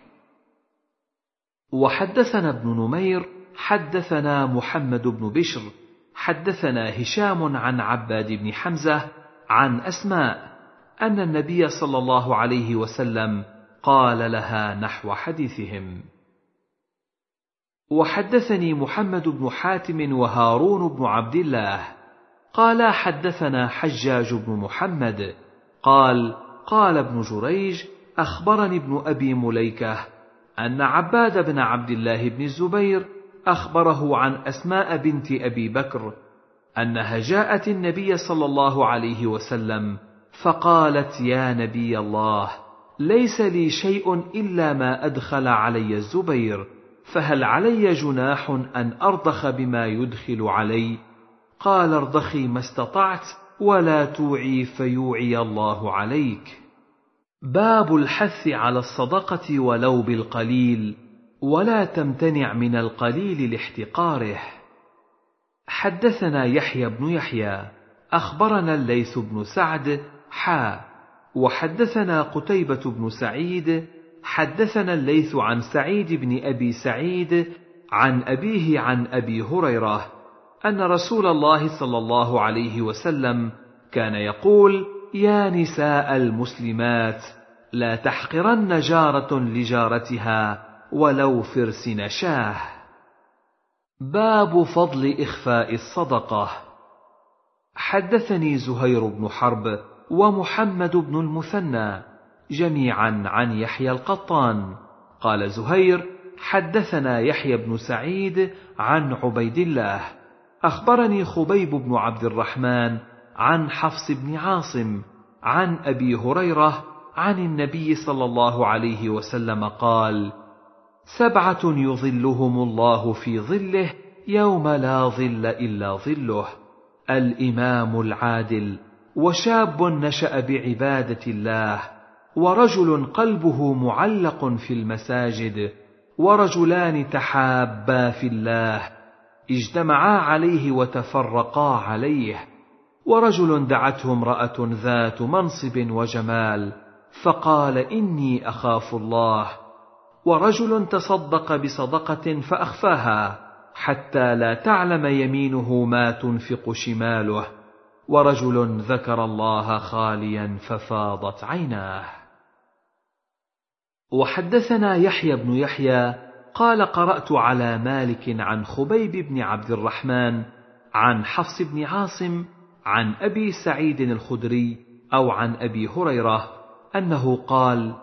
وحدثنا ابن نمير حدثنا محمد بن بشر حدثنا هشام عن عباد بن حمزة عن أسماء أن النبي صلى الله عليه وسلم قال لها نحو حديثهم. وحدثني محمد بن حاتم وهارون بن عبد الله. قال حدثنا حجاج بن محمد. قال قال ابن جريج أخبرني ابن أبي مليكة أن عباد بن عبد الله بن الزبير أخبره عن أسماء بنت أبي بكر أنها جاءت النبي صلى الله عليه وسلم فقالت يا نبي الله ليس لي شيء إلا ما أدخل علي الزبير فهل علي جناح أن أرضخ بما يدخل علي؟ قال أرضخي ما استطعت ولا توعي فيوعي الله عليك. باب الحث على الصدقة ولو بالقليل. ولا تمتنع من القليل لاحتقاره. حدثنا يحيى بن يحيى أخبرنا الليث بن سعد حا. وحدثنا قتيبة بن سعيد حدثنا الليث عن سعيد بن أبي سعيد عن أبيه عن أبي هريرة أن رسول الله صلى الله عليه وسلم كان يقول يا نساء المسلمات لا تحقرن جارة لجارتها ولو فرس نشاه باب فضل إخفاء الصدقة. حدثني زهير بن حرب ومحمد بن المثنى جميعا عن يحيى القطان. قال زهير حدثنا يحيى بن سعيد عن عبيد الله. أخبرني خبيب بن عبد الرحمن عن حفص بن عاصم عن أبي هريرة عن النبي صلى الله عليه وسلم قال سبعة يظلهم الله في ظله يوم لا ظل إلا ظله. الإمام العادل وشاب نشأ بعبادة الله ورجل قلبه معلق في المساجد ورجلان تحابا في الله اجتمعا عليه وتفرقا عليه. ورجل دعته امرأة ذات منصب وجمال فقال إني أخاف الله. ورجل تصدق بصدقة فأخفاها حتى لا تعلم يمينه ما تنفق شماله. ورجل ذكر الله خاليا ففاضت عيناه. وحدثنا يحيى بن يحيى قال قرأت على مالك عن خبيب بن عبد الرحمن عن حفص بن عاصم عن أبي سعيد الخدري أو عن أبي هريرة أنه قال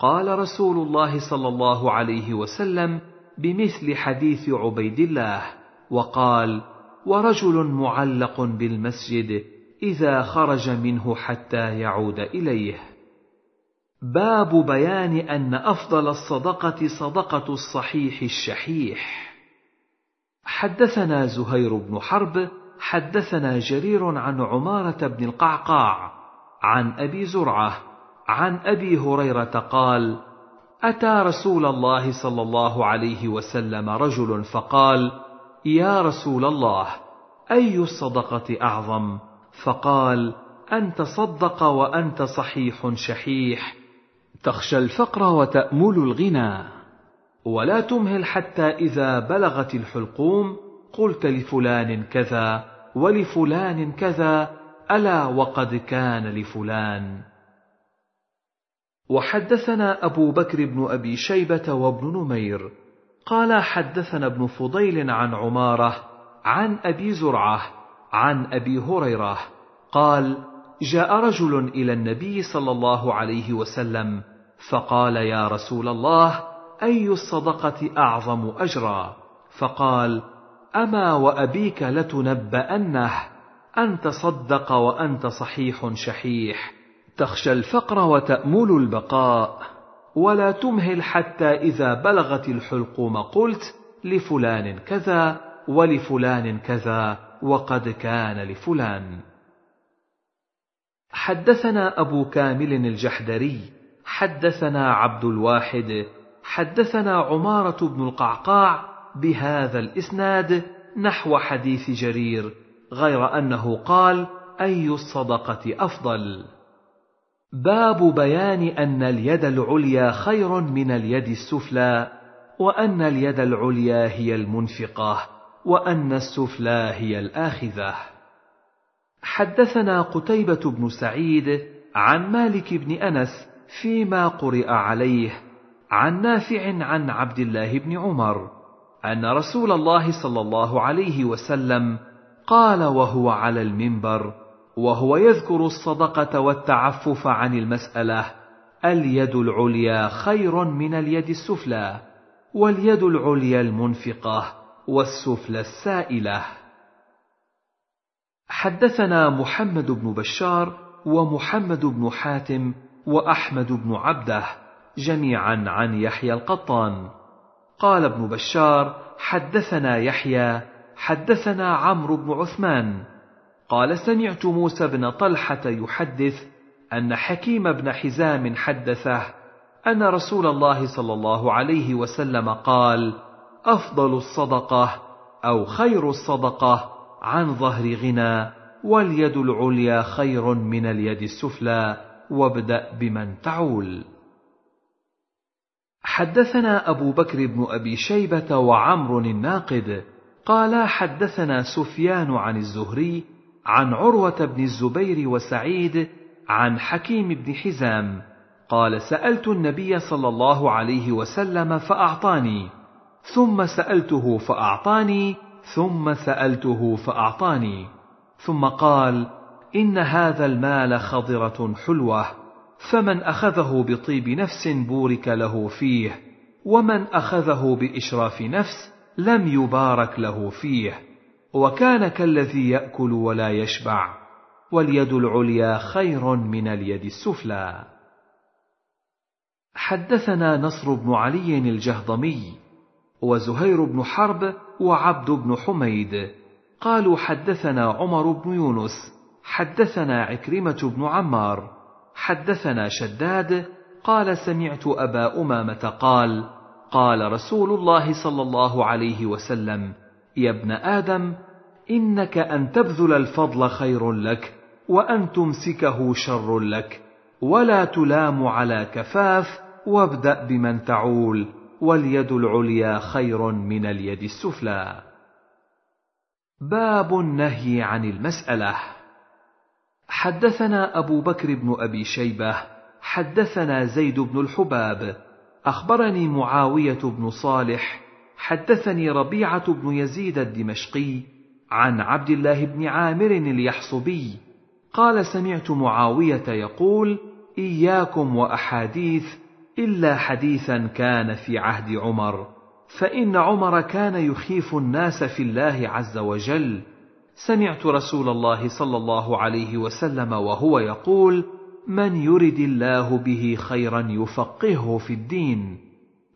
قال رسول الله صلى الله عليه وسلم بمثل حديث عبيد الله وقال ورجل معلق بالمسجد إذا خرج منه حتى يعود إليه. باب بيان أن أفضل الصدقة صدقة الصحيح الشحيح. حدثنا زهير بن حرب حدثنا جرير عن عمارة بن القعقاع عن أبي زرعة عن أبي هريرة قال أتى رسول الله صلى الله عليه وسلم رجل فقال يا رسول الله أي الصدقة أعظم؟ فقال أن تصدق وأنت صحيح شحيح. تخشى الفقر وتأمل الغنى. ولا تمهل حتى إذا بلغت الحلقوم قلت لفلان كذا ولفلان كذا ألا وقد كان لفلان؟ وحدثنا أبو بكر بن أبي شيبة وابن نمير. قال حدثنا ابن فضيل عن عمارة عن أبي زرعة عن أبي هريرة. قال جاء رجل إلى النبي صلى الله عليه وسلم فقال يا رسول الله أي الصدقة أعظم أجرا؟ فقال أما وأبيك لتنبأنه أن تصدق وأنت صحيح شحيح. تخشى الفقر وتأمل البقاء ولا تمهل حتى إذا بلغت الحلقوم قلت لفلان كذا ولفلان كذا وقد كان لفلان. حدثنا أبو كامل الجحدري حدثنا عبد الواحد حدثنا عمارة بن القعقاع بهذا الإسناد نحو حديث جرير غير أنه قال أي الصدقة أفضل؟ باب بيان أن اليد العليا خير من اليد السفلى وأن اليد العليا هي المنفقة وأن السفلى هي الآخذة. حدثنا قتيبة بن سعيد عن مالك بن أنس فيما قرئ عليه عن نافع عن عبد الله بن عمر أن رسول الله صلى الله عليه وسلم قال وهو على المنبر وهو يذكر الصدقة والتعفف عن المسألة. اليد العليا خير من اليد السفلى واليد العليا المنفقة والسفلى السائلة. حدثنا محمد بن بشار ومحمد بن حاتم وأحمد بن عبده جميعا عن يحيى القطان. قال ابن بشار حدثنا يحيى حدثنا عمرو بن عثمان. قال سمعت موسى بن طلحة يحدث أن حكيم بن حزام حدثه أن رسول الله صلى الله عليه وسلم قال أفضل الصدقة أو خير الصدقة عن ظهر غنى واليد العليا خير من اليد السفلى وابدأ بمن تعول. حدثنا أبو بكر بن أبي شيبة وعمر الناقد قالا حدثنا سفيان عن الزهري عن عروة بن الزبير وسعيد عن حكيم بن حزام قال سألت النبي صلى الله عليه وسلم فأعطاني ثم سألته فأعطاني ثم سألته فأعطاني ثم قال إن هذا المال خضرة حلوة فمن أخذه بطيب نفس بورك له فيه ومن أخذه بإشراف نفس لم يبارك له فيه. وكان كالذي يأكل ولا يشبع واليد العليا خير من اليد السفلى. حدثنا نصر بن علي الجهضمي وزهير بن حرب وعبد بن حميد. قالوا حدثنا عمر بن يونس حدثنا عكرمة بن عمار حدثنا شداد قال سمعت أبا أمامة قال قال رسول الله صلى الله عليه وسلم يا ابن آدم إنك أن تبذل الفضل خير لك وأن تمسكه شر لك. ولا تلام على كفاف وابدأ بمن تعول واليد العليا خير من اليد السفلى. باب النهي عن المسألة. حدثنا أبو بكر بن أبي شيبة حدثنا زيد بن الحباب أخبرني معاوية بن صالح حدثني ربيعة بن يزيد الدمشقي عن عبد الله بن عامر اليحصبي قال سمعت معاوية يقول إياكم وأحاديث إلا حديثا كان في عهد عمر فإن عمر كان يخيف الناس في الله عز وجل. سمعت رسول الله صلى الله عليه وسلم وهو يقول من يرد الله به خيرا يفقهه في الدين.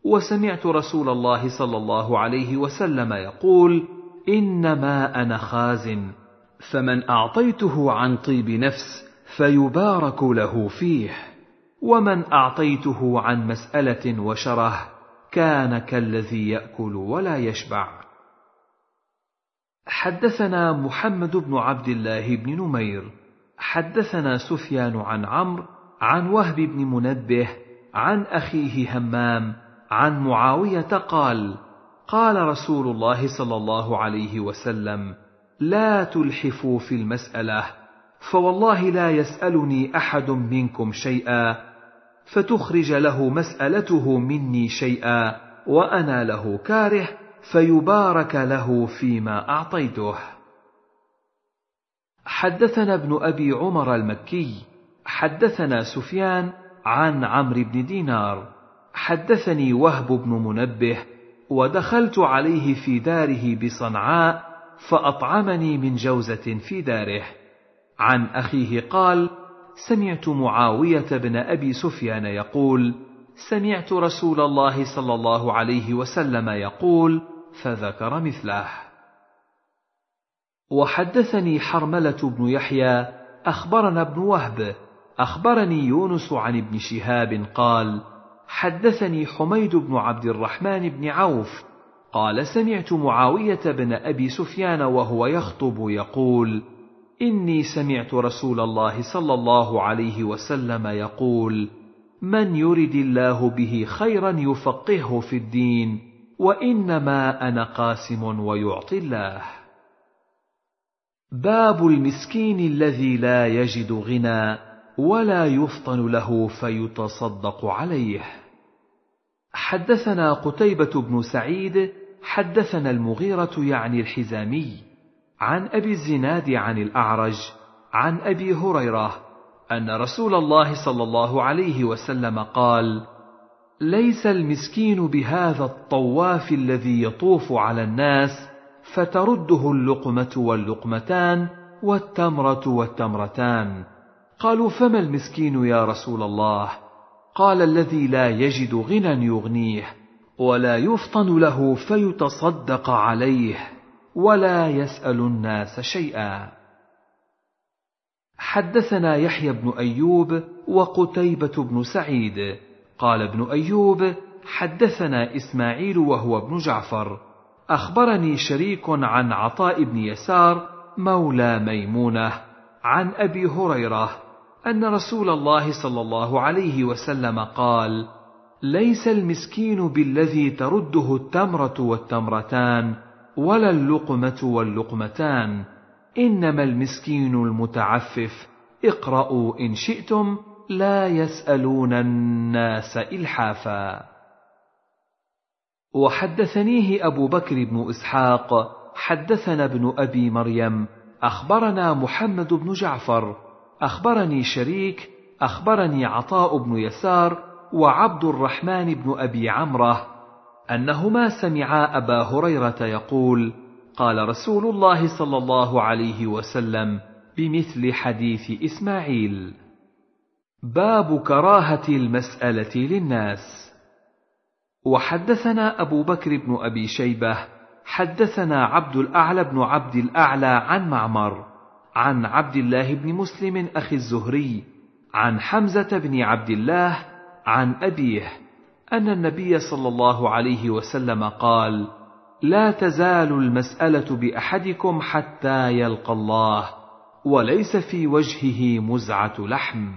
وسمعت رسول الله صلى الله عليه وسلم يقول إنما أنا خازن فمن أعطيته عن طيب نفس فيبارك له فيه ومن أعطيته عن مسألة وشره كان كالذي يأكل ولا يشبع. حدثنا محمد بن عبد الله بن نمير حدثنا سفيان عن عمرو عن وهب بن منبه عن أخيه همام عن معاوية قال قال رسول الله صلى الله عليه وسلم لا تلحفوا في المسألة فوالله لا يسألني أحد منكم شيئا فتخرج له مسألته مني شيئا وأنا له كاره فيبارك له فيما أعطيته. حدثنا ابن أبي عمر المكي حدثنا سفيان عن عمرو بن دينار. حدثني وهب بن منبه ودخلت عليه في داره بصنعاء فأطعمني من جوزة في داره. عن أخيه قال سمعت معاوية بن أبي سفيان يقول سمعت رسول الله صلى الله عليه وسلم يقول فذكر مثله. وحدثني حرملة بن يحيى أخبرنا ابن وهب أخبرني يونس عن ابن شهاب قال حدثني حميد بن عبد الرحمن بن عوف قال سمعت معاوية بن أبي سفيان وهو يخطب يقول إني سمعت رسول الله صلى الله عليه وسلم يقول من يرد الله به خيرا يفقهه في الدين وإنما أنا قاسم ويعطي الله. باب المسكين الذي لا يجد غنى. ولا يفطن له فيتصدق عليه حدثنا قتيبة بن سعيد حدثنا المغيرة يعني الحزامي عن أبي الزناد عن الأعرج عن أبي هريرة أن رسول الله صلى الله عليه وسلم قال: ليس المسكين بهذا الطواف الذي يطوف على الناس فترده اللقمة واللقمتان والتمرة والتمرتان. قالوا فما المسكين يا رسول الله؟ قال الذي لا يجد غنى يغنيه ولا يفطن له فيتصدق عليه ولا يسأل الناس شيئا حدثنا يحيى بن أيوب وقتيبة بن سعيد قال ابن أيوب حدثنا إسماعيل وهو ابن جعفر أخبرني شريك عن عطاء بن يسار مولى ميمونة عن أبي هريرة أن رسول الله صلى الله عليه وسلم قال ليس المسكين بالذي ترده التمرة والتمرتان ولا اللقمة واللقمتان إنما المسكين المتعفف اقرأوا إن شئتم لا يسألون الناس إلحافا. وحدثنيه أبو بكر بن إسحاق حدثنا ابن أبي مريم أخبرنا محمد بن جعفر أخبرني شريك أخبرني عطاء بن يسار وعبد الرحمن بن أبي عمرة أنهما سمعا أبا هريرة يقول: قال رسول الله صلى الله عليه وسلم بمثل حديث إسماعيل: باب كراهة المسألة للناس. وحدثنا أبو بكر بن أبي شيبة حدثنا عبد الأعلى بن عبد الأعلى عن معمر عن عبد الله بن مسلم أخي الزهري عن حمزة بن عبد الله عن أبيه أن النبي صلى الله عليه وسلم قال: لا تزال المسألة بأحدكم حتى يلقى الله، وليس في وجهه مزعة لحم.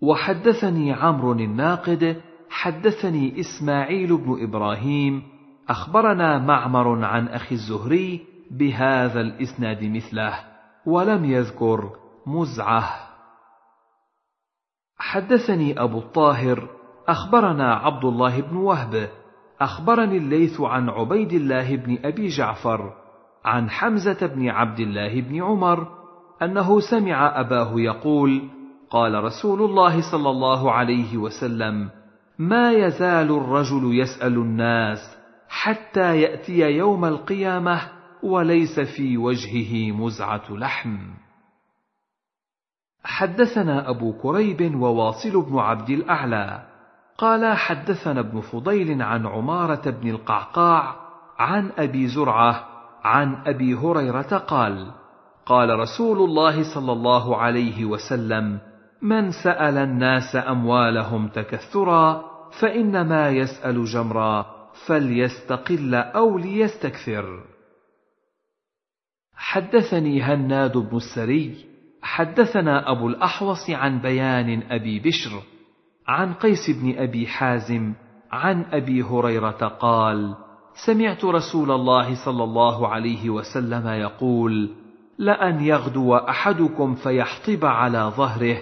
وحدثني عمرو الناقد حدثني إسماعيل بن إبراهيم أخبرنا معمر عن أخي الزهري بهذا الإسناد مثله ولم يذكر مزعه. حدثني أبو الطاهر أخبرنا عبد الله بن وهب أخبرني الليث عن عبيد الله بن أبي جعفر عن حمزة بن عبد الله بن عمر أنه سمع أباه يقول قال رسول الله صلى الله عليه وسلم ما يزال الرجل يسأل الناس حتى يأتي يوم القيامة وليس في وجهه مزعة لحم حدثنا أبو كريب وواصل بن عبد الأعلى قال حدثنا ابن فضيل عن عمارة بن القعقاع عن أبي زرعة عن أبي هريرة قال قال رسول الله صلى الله عليه وسلم من سأل الناس أموالهم تكثرا فإنما يسأل جمرا فليستقل أو ليستكثر. حدثني هناد بن السري حدثنا أبو الأحوص عن بيان أبي بشر عن قيس بن أبي حازم عن أبي هريرة قال سمعت رسول الله صلى الله عليه وسلم يقول لأن يغدو أحدكم فيحطب على ظهره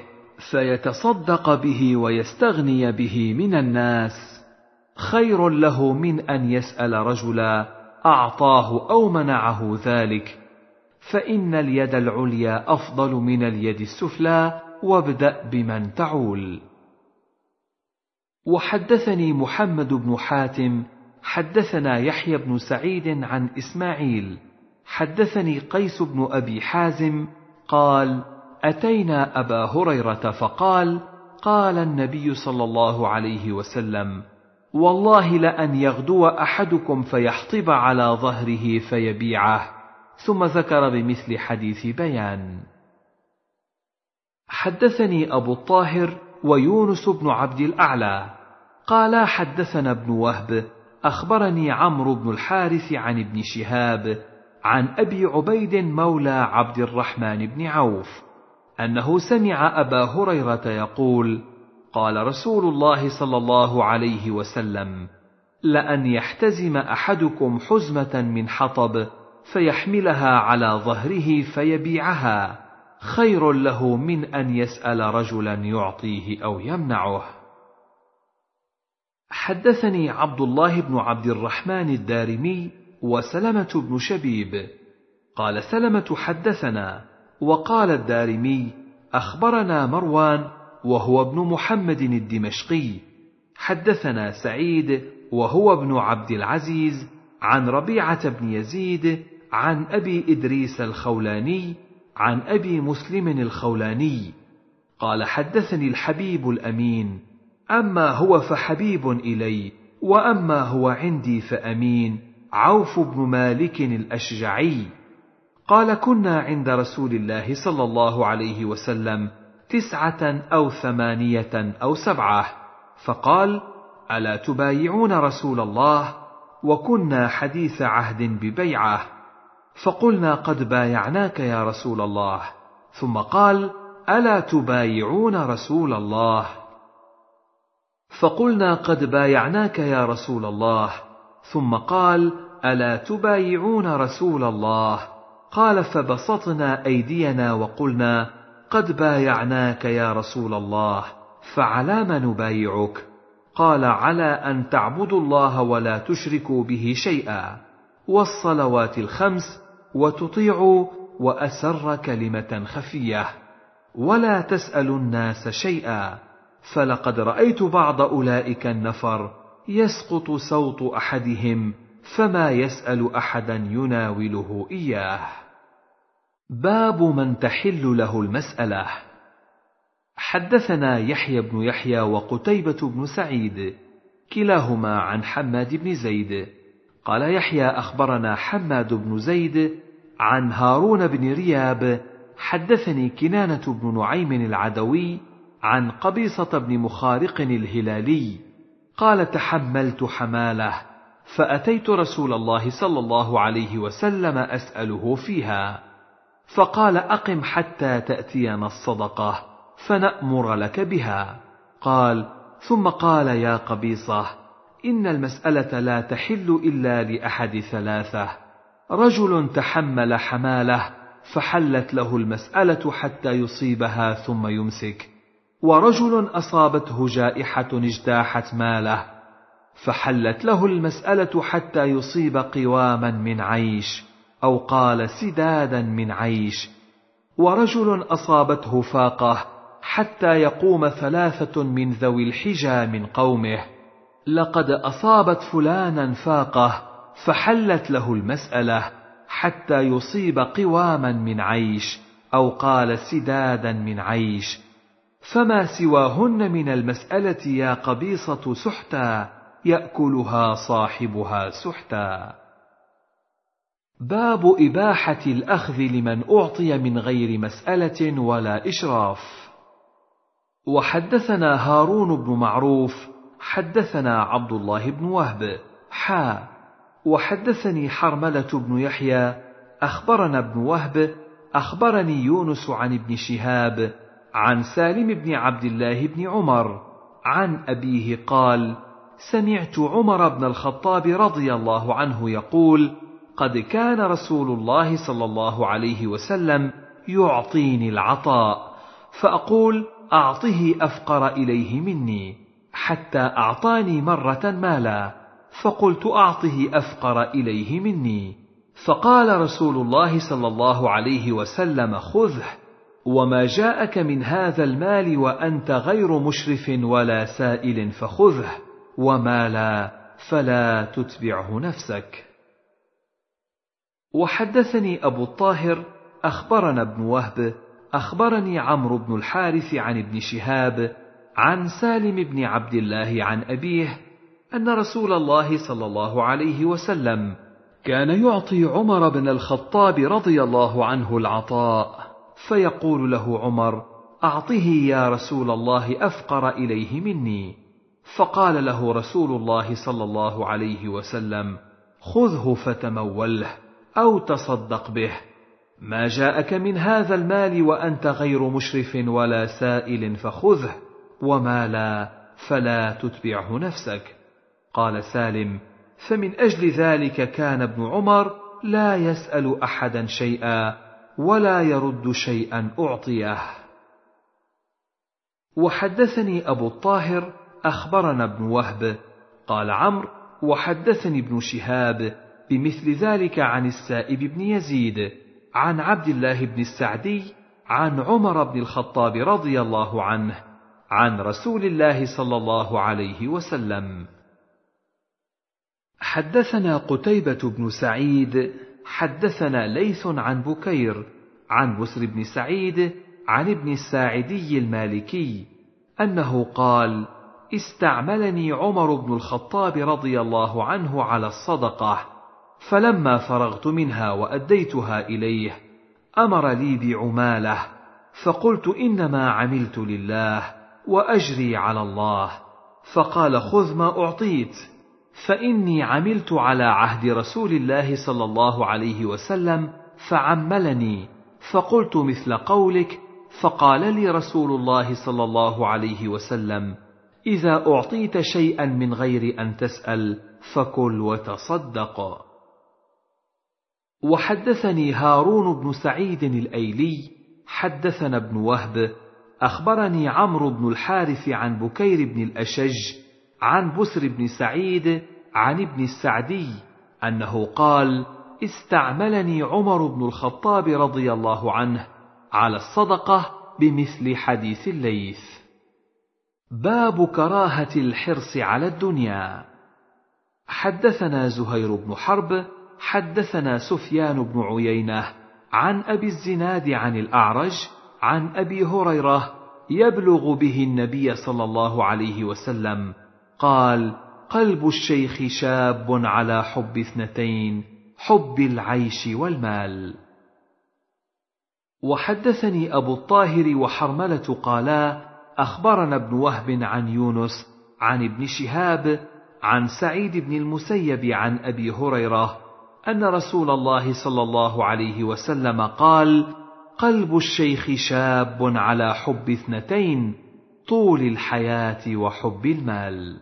فيتصدق به ويستغني به من الناس. خير له من أن يسأل رجلا أعطاه أو منعه ذلك. فإن اليد العليا أفضل من اليد السفلى وابدأ بمن تعول. وحدثني محمد بن حاتم حدثنا يحيى بن سعيد عن إسماعيل حدثني قيس بن أبي حازم قال أتينا أبا هريرة فقال قال النبي صلى الله عليه وسلم والله لأن يغدو أحدكم فيحطب على ظهره فيبيعه. ثم ذكر بمثل حديث بيان. حدثني أبو الطاهر ويونس بن عبد الأعلى. قالا حدثنا ابن وهب أخبرني عمرو بن الحارث عن ابن شهاب عن أبي عبيد مولى عبد الرحمن بن عوف أنه سمع أبا هريرة يقول قال رسول الله صلى الله عليه وسلم لأن يحتزم أحدكم حزمة من حطب فيحملها على ظهره فيبيعها. خير له من أن يسأل رجلا يعطيه أو يمنعه. حدثني عبد الله بن عبد الرحمن الدارمي وسلمة بن شبيب. قال سلمة حدثنا وقال الدارمي أخبرنا مروان وهو ابن محمد الدمشقي. حدثنا سعيد وهو ابن عبد العزيز عن ربيعة بن يزيد عن أبي إدريس الخولاني عن أبي مسلم الخولاني. قال حدثني الحبيب الأمين. أما هو فحبيب إلي وأما هو عندي فأمين. عوف بن مالك الأشجعي. قال كنا عند رسول الله صلى الله عليه وسلم تسعة أو ثمانية أو سبعة. فقال ألا تبايعون رسول الله؟ وكنا حديث عهد ببيعة. فقلنا قد بايعناك يا رسول الله. ثم قال ألا تبايعون رسول الله؟ فقلنا قد بايعناك يا رسول الله. ثم قال ألا تبايعون رسول الله؟ قال فبسطنا أيدينا وقلنا قد بايعناك يا رسول الله فعلى ما نبايعك؟ قال على أن تعبدوا الله ولا تشركوا به شيئا. والصلوات الخمس وتطيعوا وأسر كلمة خفية. ولا تسالوا الناس شيئا. فلقد رأيت بعض أولئك النفر يسقط صوت أحدهم فما يسأل أحدا يناوله إياه. باب من تحل له المسألة. حدثنا يحيى بن يحيى وقتيبة بن سعيد كلاهما عن حماد بن زيد قال يحيى أخبرنا حماد بن زيد عن هارون بن رياب حدثني كنانة بن نعيم العدوي عن قبيصة بن مخارق الهلالي قال تحملت حمالة فأتيت رسول الله صلى الله عليه وسلم أسأله فيها فقال أقم حتى تأتينا الصدقة فنأمر لك بها قال ثم قال يا قبيصة إن المسألة لا تحل إلا لأحد ثلاثة. رجل تحمل حمالة فحلت له المسألة حتى يصيبها ثم يمسك. ورجل أصابته جائحة اجتاحت ماله فحلت له المسألة حتى يصيب قواما من عيش أو قال سدادا من عيش. ورجل أصابته فاقة حتى يقوم ثلاثة من ذوي الحجى من قومه. لقد أصابت فلانا فاقة فحلت له المسألة حتى يصيب قواما من عيش أو قال سدادا من عيش. فما سواهن من المسألة يا قبيصة سحتا يأكلها صاحبها سحتا. باب إباحة الأخذ لمن أعطي من غير مسألة ولا إشراف. وحدثنا هارون بن معروف حدثنا عبد الله بن وهب. حا. وحدثني حرملة بن يحيى. أخبرنا ابن وهب. أخبرني يونس عن ابن شهاب. عن سالم بن عبد الله بن عمر. عن أبيه قال سمعت عمر بن الخطاب رضي الله عنه يقول قد كان رسول الله صلى الله عليه وسلم يعطيني العطاء فأقول أعطه أفقر إليه مني. حتى أعطاني مرة مالا فقلت أعطه أفقر إليه مني. فقال رسول الله صلى الله عليه وسلم خذه وما جاءك من هذا المال وأنت غير مشرف ولا سائل فخذه وما لا فلا تتبعه نفسك. وحدثني أبو الطاهر أخبرنا ابن وهب أخبرني عمرو بن الحارث عن ابن شهاب عن سالم بن عبد الله عن أبيه أن رسول الله صلى الله عليه وسلم كان يعطي عمر بن الخطاب رضي الله عنه العطاء فيقول له عمر أعطه يا رسول الله أفقر إليه مني. فقال له رسول الله صلى الله عليه وسلم خذه فتموله أو تصدق به ما جاءك من هذا المال وأنت غير مشرف ولا سائل فخذه. وما لا فلا تتبعه نفسك. قال سالم فمن أجل ذلك كان ابن عمر لا يسال احدا شيئا ولا يرد شيئا اعطيه. وحدثني ابو الطاهر اخبرنا ابن وهب. قال عمرو وحدثني ابن شهاب بمثل ذلك عن السائب بن يزيد عن عبد الله بن السعدي عن عمر بن الخطاب رضي الله عنه. عن رسول الله صلى الله عليه وسلم. حدثنا قتيبة بن سعيد حدثنا ليث عن بكير عن بسر بن سعيد عن ابن الساعدي المالكي أنه قال: استعملني عمر بن الخطاب رضي الله عنه على الصدقة، فلما فرغت منها وأديتها إليه، أمر لي بعمالة، فقلت إنما عملت لله، وأجري على الله، فقال خذ ما أعطيت، فإني عملت على عهد رسول الله صلى الله عليه وسلم فعملني. فقلت مثل قولك فقال لي رسول الله صلى الله عليه وسلم إذا أعطيت شيئا من غير أن تسأل فكل وتصدق. وحدثني هارون بن سعيد الأيلي حدثنا ابن وهب أخبرني عمرو بن الحارث عن بكير بن الأشج عن بسر بن سعيد عن ابن السعدي أنه قال استعملني عمر بن الخطاب رضي الله عنه على الصدقة بمثل حديث الليث. باب كراهة الحرص على الدنيا. حدثنا زهير بن حرب حدثنا سفيان بن عيينة عن أبي الزناد عن الأعرج عن أبي هريرة يبلغ به النبي صلى الله عليه وسلم قال قلب الشيخ شاب على حب اثنتين حب العيش والمال. وحدثني أبو الطاهر وحرملة قالا أخبرنا ابن وهب عن يونس عن ابن شهاب عن سعيد بن المسيب عن أبي هريرة أن رسول الله صلى الله عليه وسلم قال قلب الشيخ شاب على حب اثنتين طول الحياة وحب المال.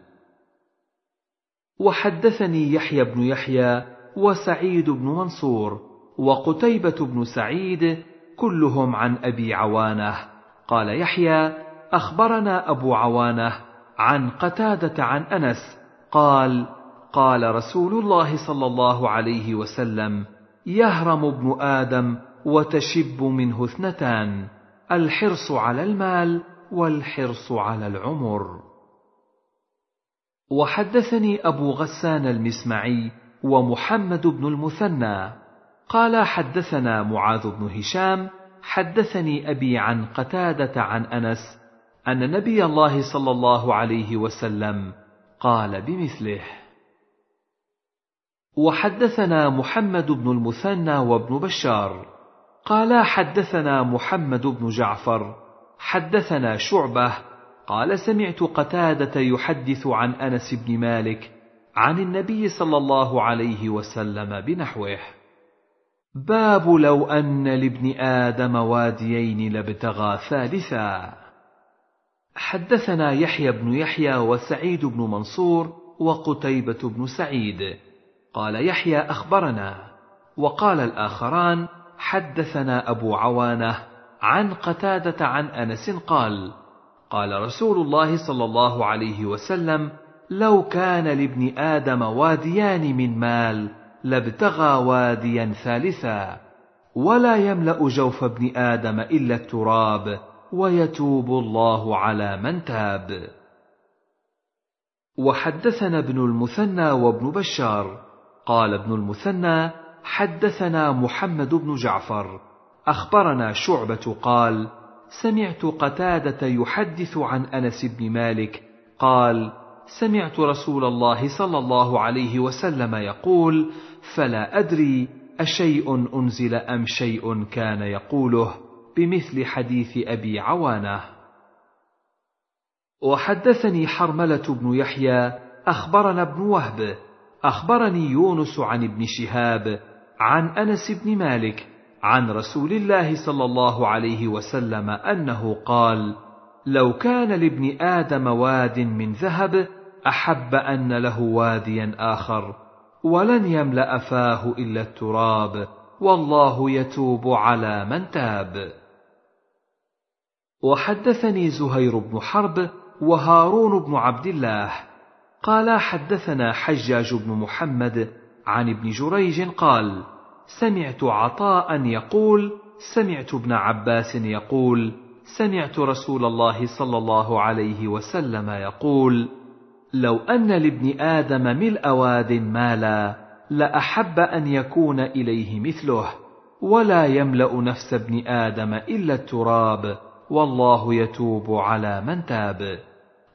وحدثني يحيى بن يحيى وسعيد بن منصور وقتيبة بن سعيد كلهم عن أبي عوانة. قال يحيى أخبرنا أبو عوانة عن قتادة عن أنس. قال قال رسول الله صلى الله عليه وسلم يهرم ابن آدم وتشب منه اثنتان الحرص على المال والحرص على العمر. وحدثني أبو غسان المسمعي ومحمد بن المثنى قال حدثنا معاذ بن هشام حدثني أبي عن قتادة عن أنس أن نبي الله صلى الله عليه وسلم قال بمثله. وحدثنا محمد بن المثنى وابن بشار قال حدثنا محمد بن جعفر حدثنا شعبة قال سمعت قتادة يحدث عن أنس بن مالك عن النبي صلى الله عليه وسلم بنحوه. باب لو أن لابن آدم واديين لابتغى ثالثا. حدثنا يحيى بن يحيى وسعيد بن منصور وقتيبة بن سعيد. قال يحيى أخبرنا وقال الآخران حدثنا أبو عوانة عن قتادة عن أنس قال قال رسول الله صلى الله عليه وسلم لو كان لابن آدم واديان من مال لابتغى واديا ثالثا ولا يملأ جوف ابن آدم إلا التراب ويتوب الله على من تاب. وحدثنا ابن المثنى وابن بشار قال ابن المثنى حدثنا محمد بن جعفر أخبرنا شعبة قال سمعت قتادة يحدث عن أنس بن مالك قال سمعت رسول الله صلى الله عليه وسلم يقول فلا أدري أشيء أنزل أم شيء كان يقوله بمثل حديث أبي عوانة. وحدثني حرملة بن يحيى أخبرنا ابن وهب أخبرني يونس عن ابن شهاب عن أنس بن مالك عن رسول الله صلى الله عليه وسلم أنه قال لو كان لابن آدم واد من ذهب أحب أن له واديا آخر ولن يملأ فاه إلا التراب والله يتوب على من تاب. وحدثني زهير بن حرب وهارون بن عبد الله قالا حدثنا حجاج بن محمد عن ابن جريج قال سمعت عطاء يقول سمعت ابن عباس يقول سمعت رسول الله صلى الله عليه وسلم يقول لو أن لابن آدم ملء واد مالا لأحب أن يكون إليه مثله ولا يملأ نفس ابن آدم إلا التراب والله يتوب على من تاب.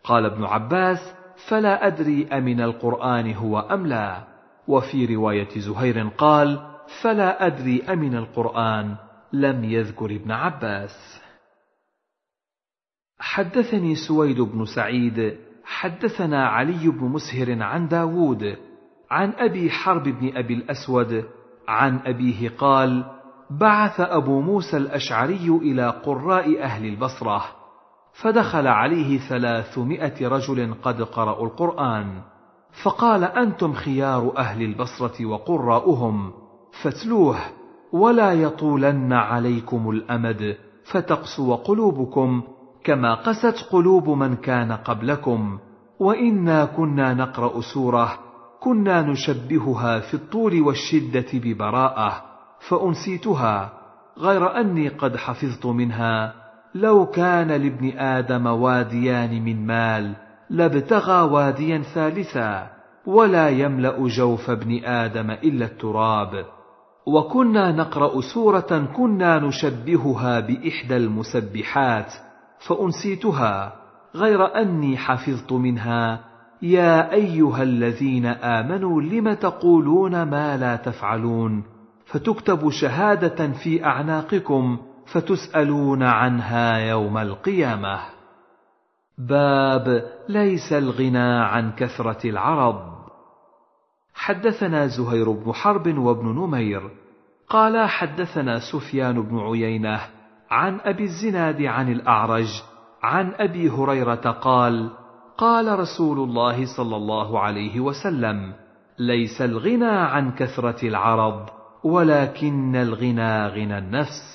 قال ابن عباس فلا أدري أمن القرآن هو أم لا. وفي رواية زهير قال فلا أدري أمن القرآن لم يذكر ابن عباس. حدثني سويد بن سعيد حدثنا علي بن مسهر عن داود عن أبي حرب بن أبي الأسود عن أبيه قال بعث أبو موسى الأشعري إلى قراء أهل البصرة فدخل عليه ثلاثمائة رجل قد قرأوا القرآن. فقال أنتم خيار أهل البصرة وقراؤهم فاتلوه ولا يطولن عليكم الأمد فتقسو قلوبكم كما قست قلوب من كان قبلكم وإنا كنا نقرأ سورة كنا نشبهها في الطول والشدة ببراءة فأنسيتها غير أني قد حفظت منها لو كان لابن آدم واديان من مال لابتغى واديا ثالثا ولا يملأ جوف ابن آدم إلا التراب. وكنا نقرأ سورة كنا نشبهها بإحدى المسبحات فأنسيتها غير أني حفظت منها. يا أيها الذين آمنوا لم تقولون ما لا تفعلون؟ فتكتب شهادة في أعناقكم فتسألون عنها يوم القيامة. باب ليس الغنى عن كثرة العرض. حدثنا زهير بن حرب وابن نمير. قال حدثنا سفيان بن عيينة عن أبي الزناد عن الأعرج عن أبي هريرة قال قال رسول الله صلى الله عليه وسلم ليس الغنى عن كثرة العرض ولكن الغنى غنى النفس.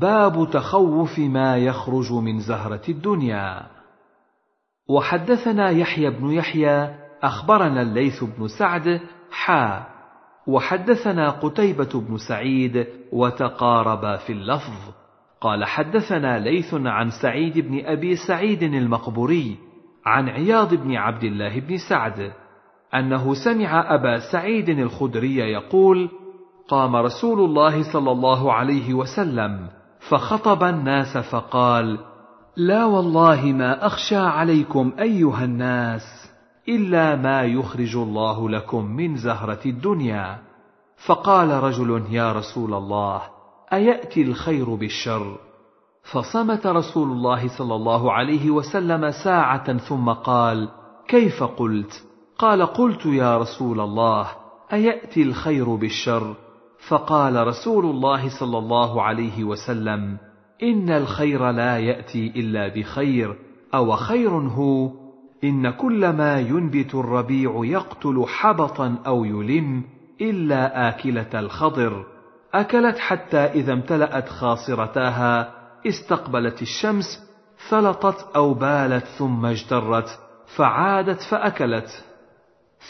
باب تخوف ما يخرج من زهرة الدنيا. وحدثنا يحيى بن يحيى أخبرنا الليث بن سعد حا. وحدثنا قتيبة بن سعيد وتقاربا في اللفظ. قال حدثنا ليث عن سعيد بن أبي سعيد المقبوري عن عياض بن عبد الله بن سعد أنه سمع أبا سعيد الخدري يقول قام رسول الله صلى الله عليه وسلم فخطب الناس فقال لا والله ما أخشى عليكم أيها الناس إلا ما يخرج الله لكم من زهرة الدنيا. فقال رجل يا رسول الله أيأتي الخير بالشر؟ فصمت رسول الله صلى الله عليه وسلم ساعة ثم قال كيف قلت؟ قال قلت يا رسول الله أيأتي الخير بالشر؟ فقال رسول الله صلى الله عليه وسلم إن الخير لا يأتي إلا بخير أو خير هو إن كل ما ينبت الربيع يقتل حبطا أو يلم إلا آكلة الخضر. أكلت حتى إذا امتلأت خاصرتاها استقبلت الشمس فلطت أو بالت ثم اجترت فعادت فأكلت.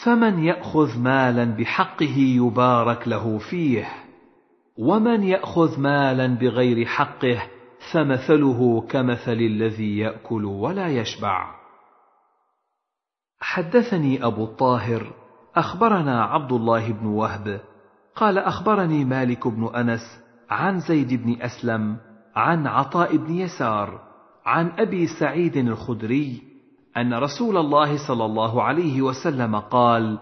فمن يأخذ مالا بحقه يبارك له فيه ومن يأخذ مالا بغير حقه فمثله كمثل الذي يأكل ولا يشبع. حدثني أبو الطاهر أخبرنا عبد الله بن وهب قال أخبرني مالك بن أنس عن زيد بن أسلم عن عطاء بن يسار عن أبي سعيد الخدري أن رسول الله صلى الله عليه وسلم قال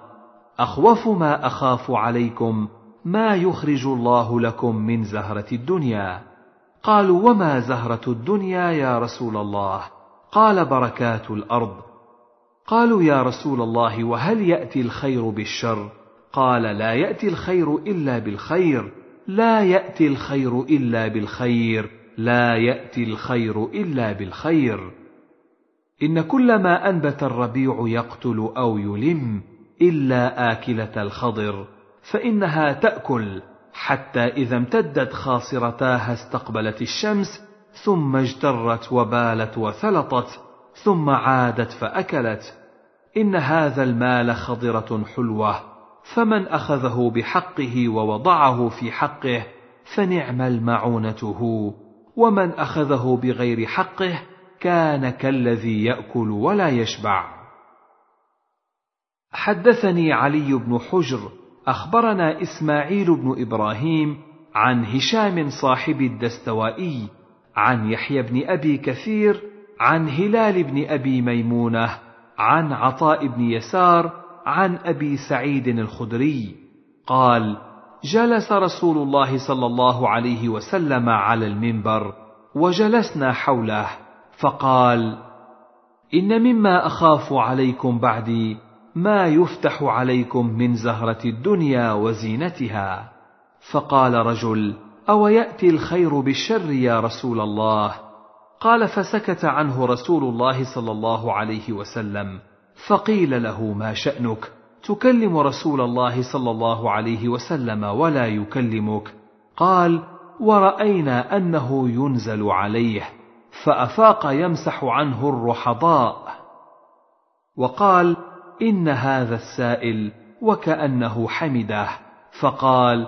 أخوف ما أخاف عليكم ما يخرج الله لكم من زهرة الدنيا. قالوا وما زهرة الدنيا يا رسول الله؟ قال بركات الأرض. قالوا يا رسول الله وهل يأتي الخير بالشر؟ قال لا يأتي الخير إلا بالخير لا يأتي الخير إلا بالخير لا يأتي الخير إلا بالخير. إن كل ما أنبت الربيع يقتل أو يلم إلا آكلة الخضر فإنها تأكل حتى إذا امتدت خاصرتاها استقبلت الشمس ثم اجترت وبالت وثلطت ثم عادت فأكلت. إن هذا المال خضرة حلوة فمن أخذه بحقه ووضعه في حقه فنعم المعونة هو ومن أخذه بغير حقه كان كالذي يأكل ولا يشبع. حدثني علي بن حجر أخبرنا إسماعيل بن إبراهيم عن هشام صاحب الدستوائي عن يحيى بن أبي كثير عن هلال بن أبي ميمونة عن عطاء بن يسار عن أبي سعيد الخدري. قال جلس رسول الله صلى الله عليه وسلم على المنبر وجلسنا حوله. فقال إن مما أخاف عليكم بعدي ما يفتح عليكم من زهرة الدنيا وزينتها. فقال رجل أو ياتي الخير بالشر يا رسول الله؟ قال فسكت عنه رسول الله صلى الله عليه وسلم فقيل له ما شأنك؟ تكلم رسول الله صلى الله عليه وسلم ولا يكلمك. قال ورأينا أنه ينزل عليه. فأفاق يمسح عنه الرحضاء. وقال إن هذا السائل وكأنه حمده. فقال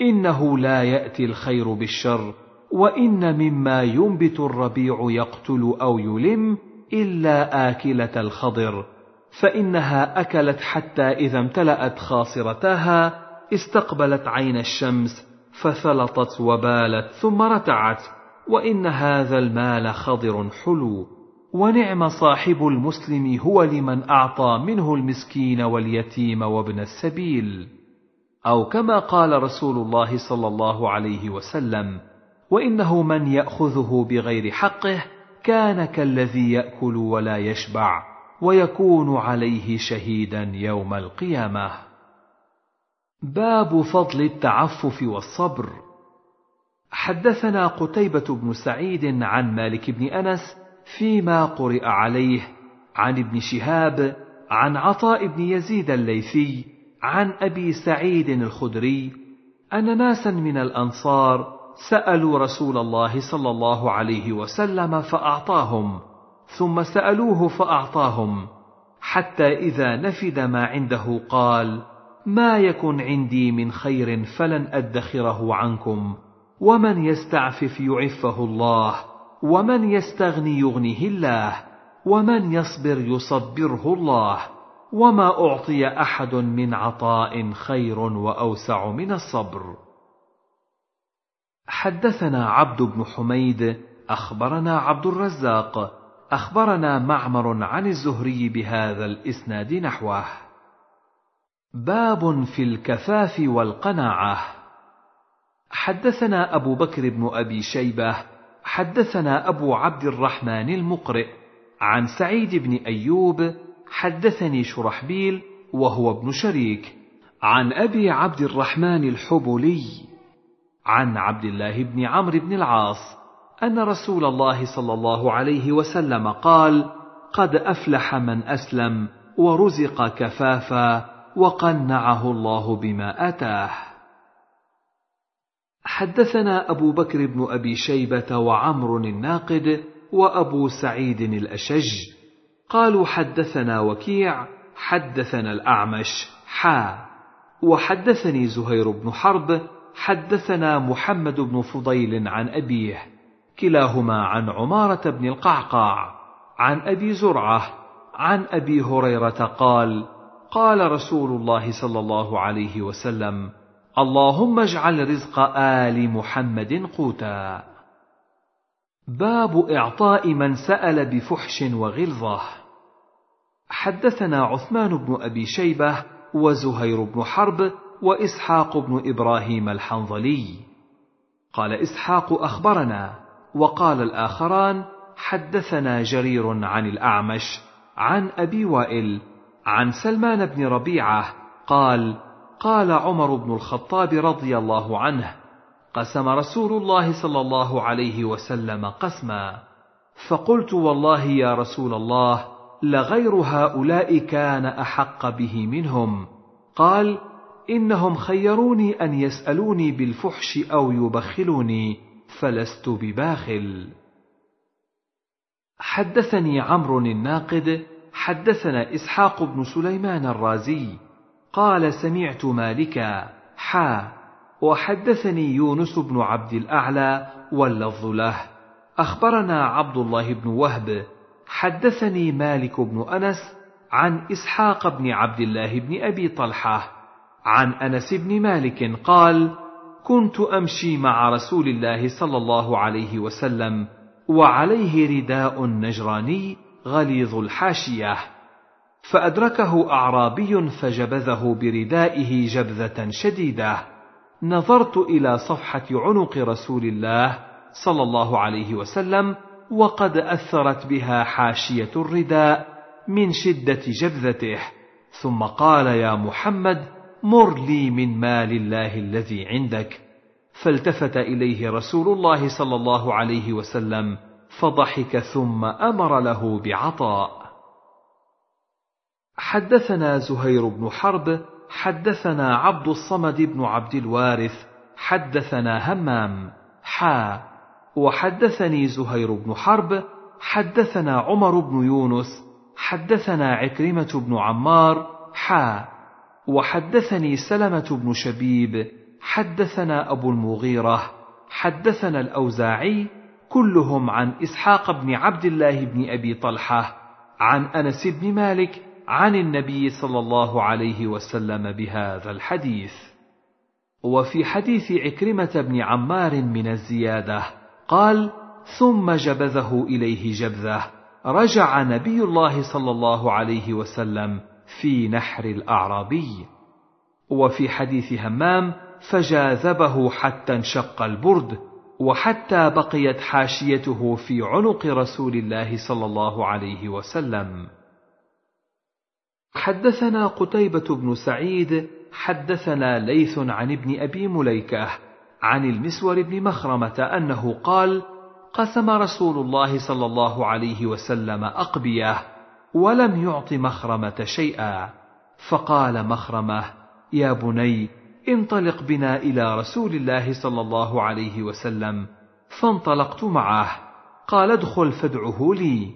إنه لا يأتي الخير بالشر وإن مما ينبت الربيع يقتل أو يلم إلا آكلة الخضر. فإنها أكلت حتى إذا امتلأت خاصرتاها استقبلت عين الشمس فثلطت وبالت ثم رتعت. وإن هذا المال خضر حلو ونعم صاحب المسلم هو لمن أعطى منه المسكين واليتيم وابن السبيل. أو كما قال رسول الله صلى الله عليه وسلم وإنه من يأخذه بغير حقه كان كالذي يأكل ولا يشبع ويكون عليه شهيدا يوم القيامة. باب فضل التعفف والصبر. حدثنا قتيبة بن سعيد عن مالك بن أنس فيما قرئ عليه عن ابن شهاب عن عطاء بن يزيد الليثي عن أبي سعيد الخدري أن ناسا من الأنصار سألوا رسول الله صلى الله عليه وسلم فأعطاهم ثم سألوه فأعطاهم حتى إذا نفد ما عنده قال ما يكن عندي من خير فلن أدخره عنكم. ومن يستعفف يعفه الله ومن يستغني يغنه الله ومن يصبر يصبره الله وما أعطي أحد من عطاء خير وأوسع من الصبر. حدثنا عبد بن حميد أخبرنا عبد الرزاق أخبرنا معمر عن الزهري بهذا الإسناد نحوه. باب في الكفاف والقناعة. حدثنا أبو بكر بن أبي شيبة حدثنا أبو عبد الرحمن المقرئ عن سعيد بن أيوب حدثني شرحبيل وهو ابن شريك عن أبي عبد الرحمن الحبلي عن عبد الله بن عمرو بن العاص أن رسول الله صلى الله عليه وسلم قال قد أفلح من أسلم ورزق كفافا وقنعه الله بما أتاه. حدثنا أبو بكر بن أبي شيبة وعمر الناقد وأبو سعيد الأشج قالوا حدثنا وكيع حدثنا الأعمش حا. وحدثني زهير بن حرب حدثنا محمد بن فضيل عن أبيه كلاهما عن عمارة بن القعقاع عن أبي زرعة عن أبي هريرة قال قال رسول الله صلى الله عليه وسلم اللهم اجعل رزق آل محمد قوتا. باب إعطاء من سأل بفحش وغلظة. حدثنا عثمان بن أبي شيبة وزهير بن حرب وإسحاق بن إبراهيم الحنظلي. قال إسحاق أخبرنا وقال الآخران حدثنا جرير عن الأعمش عن أبي وائل عن سلمان بن ربيعة قال قال عمر بن الخطاب رضي الله عنه قسم رسول الله صلى الله عليه وسلم قسما. فقلت والله يا رسول الله لغير هؤلاء كان أحق به منهم. قال إنهم خيروني أن يسألوني بالفحش أو يبخلوني فلست بباخل. حدثني عمرو الناقد حدثنا إسحاق بن سليمان الرازي قال سمعت مالكا حا وحدثني يونس بن عبد الأعلى واللفظ له. أخبرنا عبد الله بن وهب حدثني مالك بن أنس عن إسحاق بن عبد الله بن أبي طلحة عن أنس بن مالك قال كنت أمشي مع رسول الله صلى الله عليه وسلم وعليه رداء نجراني غليظ الحاشية. فأدركه أعرابي فجبذه بردائه جبذة شديدة. نظرت إلى صفحة عنق رسول الله صلى الله عليه وسلم وقد أثرت بها حاشية الرداء من شدة جبذته. ثم قال يا محمد مر لي من مال الله الذي عندك. فالتفت إليه رسول الله صلى الله عليه وسلم فضحك ثم أمر له بعطاء. حدثنا زهير بن حرب حدثنا عبد الصمد بن عبد الوارث حدثنا همام حا. وحدثني زهير بن حرب حدثنا عمر بن يونس حدثنا عكرمة بن عمار حا. وحدثني سلمة بن شبيب حدثنا أبو المغيرة حدثنا الأوزاعي كلهم عن إسحاق بن عبد الله بن أبي طلحة عن أنس بن مالك عن النبي صلى الله عليه وسلم بهذا الحديث. وفي حديث عكرمة بن عمار من الزيادة قال ثم جبذه إليه جبذة رجع نبي الله صلى الله عليه وسلم في نحر الأعرابي. وفي حديث همام فجاذبه حتى انشق البرد وحتى بقيت حاشيته في عنق رسول الله صلى الله عليه وسلم. حدثنا قتيبة بن سعيد حدثنا ليث عن ابن أبي مليكة عن المسور بن مخرمة أنه قال: قسم رسول الله صلى الله عليه وسلم أقبية، ولم يعط مخرمة شيئا، فقال مخرمة: يا بني انطلق بنا إلى رسول الله صلى الله عليه وسلم، فانطلقت معه، قال ادخل فادعه لي،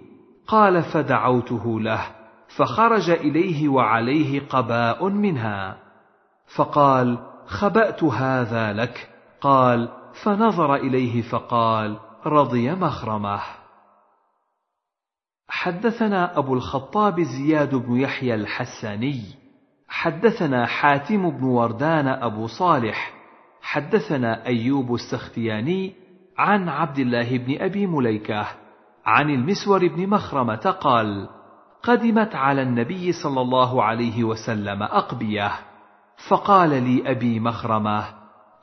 قال فدعوته له، فخرج إليه وعليه قباء منها. فقال خبأت هذا لك. قال فنظر إليه فقال رضي مخرمه. حدثنا أبو الخطاب زياد بن يحيى الحساني حدثنا حاتم بن وردان أبو صالح. حدثنا أيوب السختياني عن عبد الله بن أبي مليكة. عن المسور بن مخرمة قال قدمت على النبي صلى الله عليه وسلم أقبية فقال لي أبي مخرمة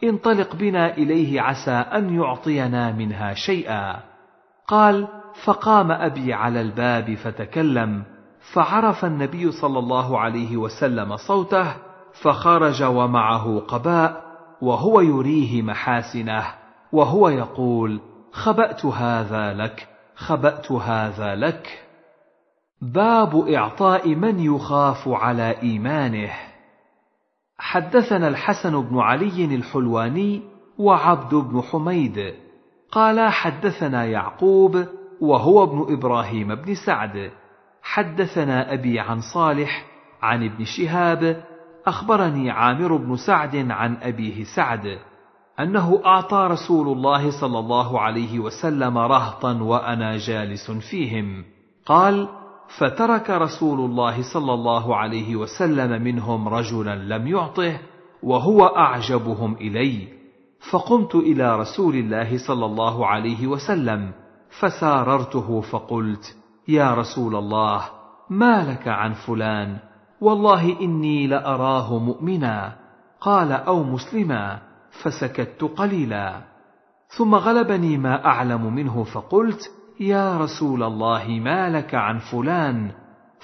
انطلق بنا إليه عسى أن يعطينا منها شيئا. قال فقام أبي على الباب فتكلم فعرف النبي صلى الله عليه وسلم صوته فخرج ومعه قباء وهو يريه محاسنه وهو يقول خبأت هذا لك خبأت هذا لك. باب إعطاء من يخاف على إيمانه. حدثنا الحسن بن علي الحلواني وعبد بن حميد. قال حدثنا يعقوب وهو ابن إبراهيم بن سعد. حدثنا أبي عن صالح عن ابن شهاب. أخبرني عامر بن سعد عن أبيه سعد أنه أعطى رسول الله صلى الله عليه وسلم رهطا وأنا جالس فيهم. قال فترك رسول الله صلى الله عليه وسلم منهم رجلا لم يعطه وهو أعجبهم إلي. فقمت إلى رسول الله صلى الله عليه وسلم فساررته فقلت يا رسول الله ما لك عن فلان؟ والله إني لأراه مؤمنا. قال أو مسلما. فسكت قليلا. ثم غلبني ما أعلم منه فقلت يا رسول الله ما لك عن فلان؟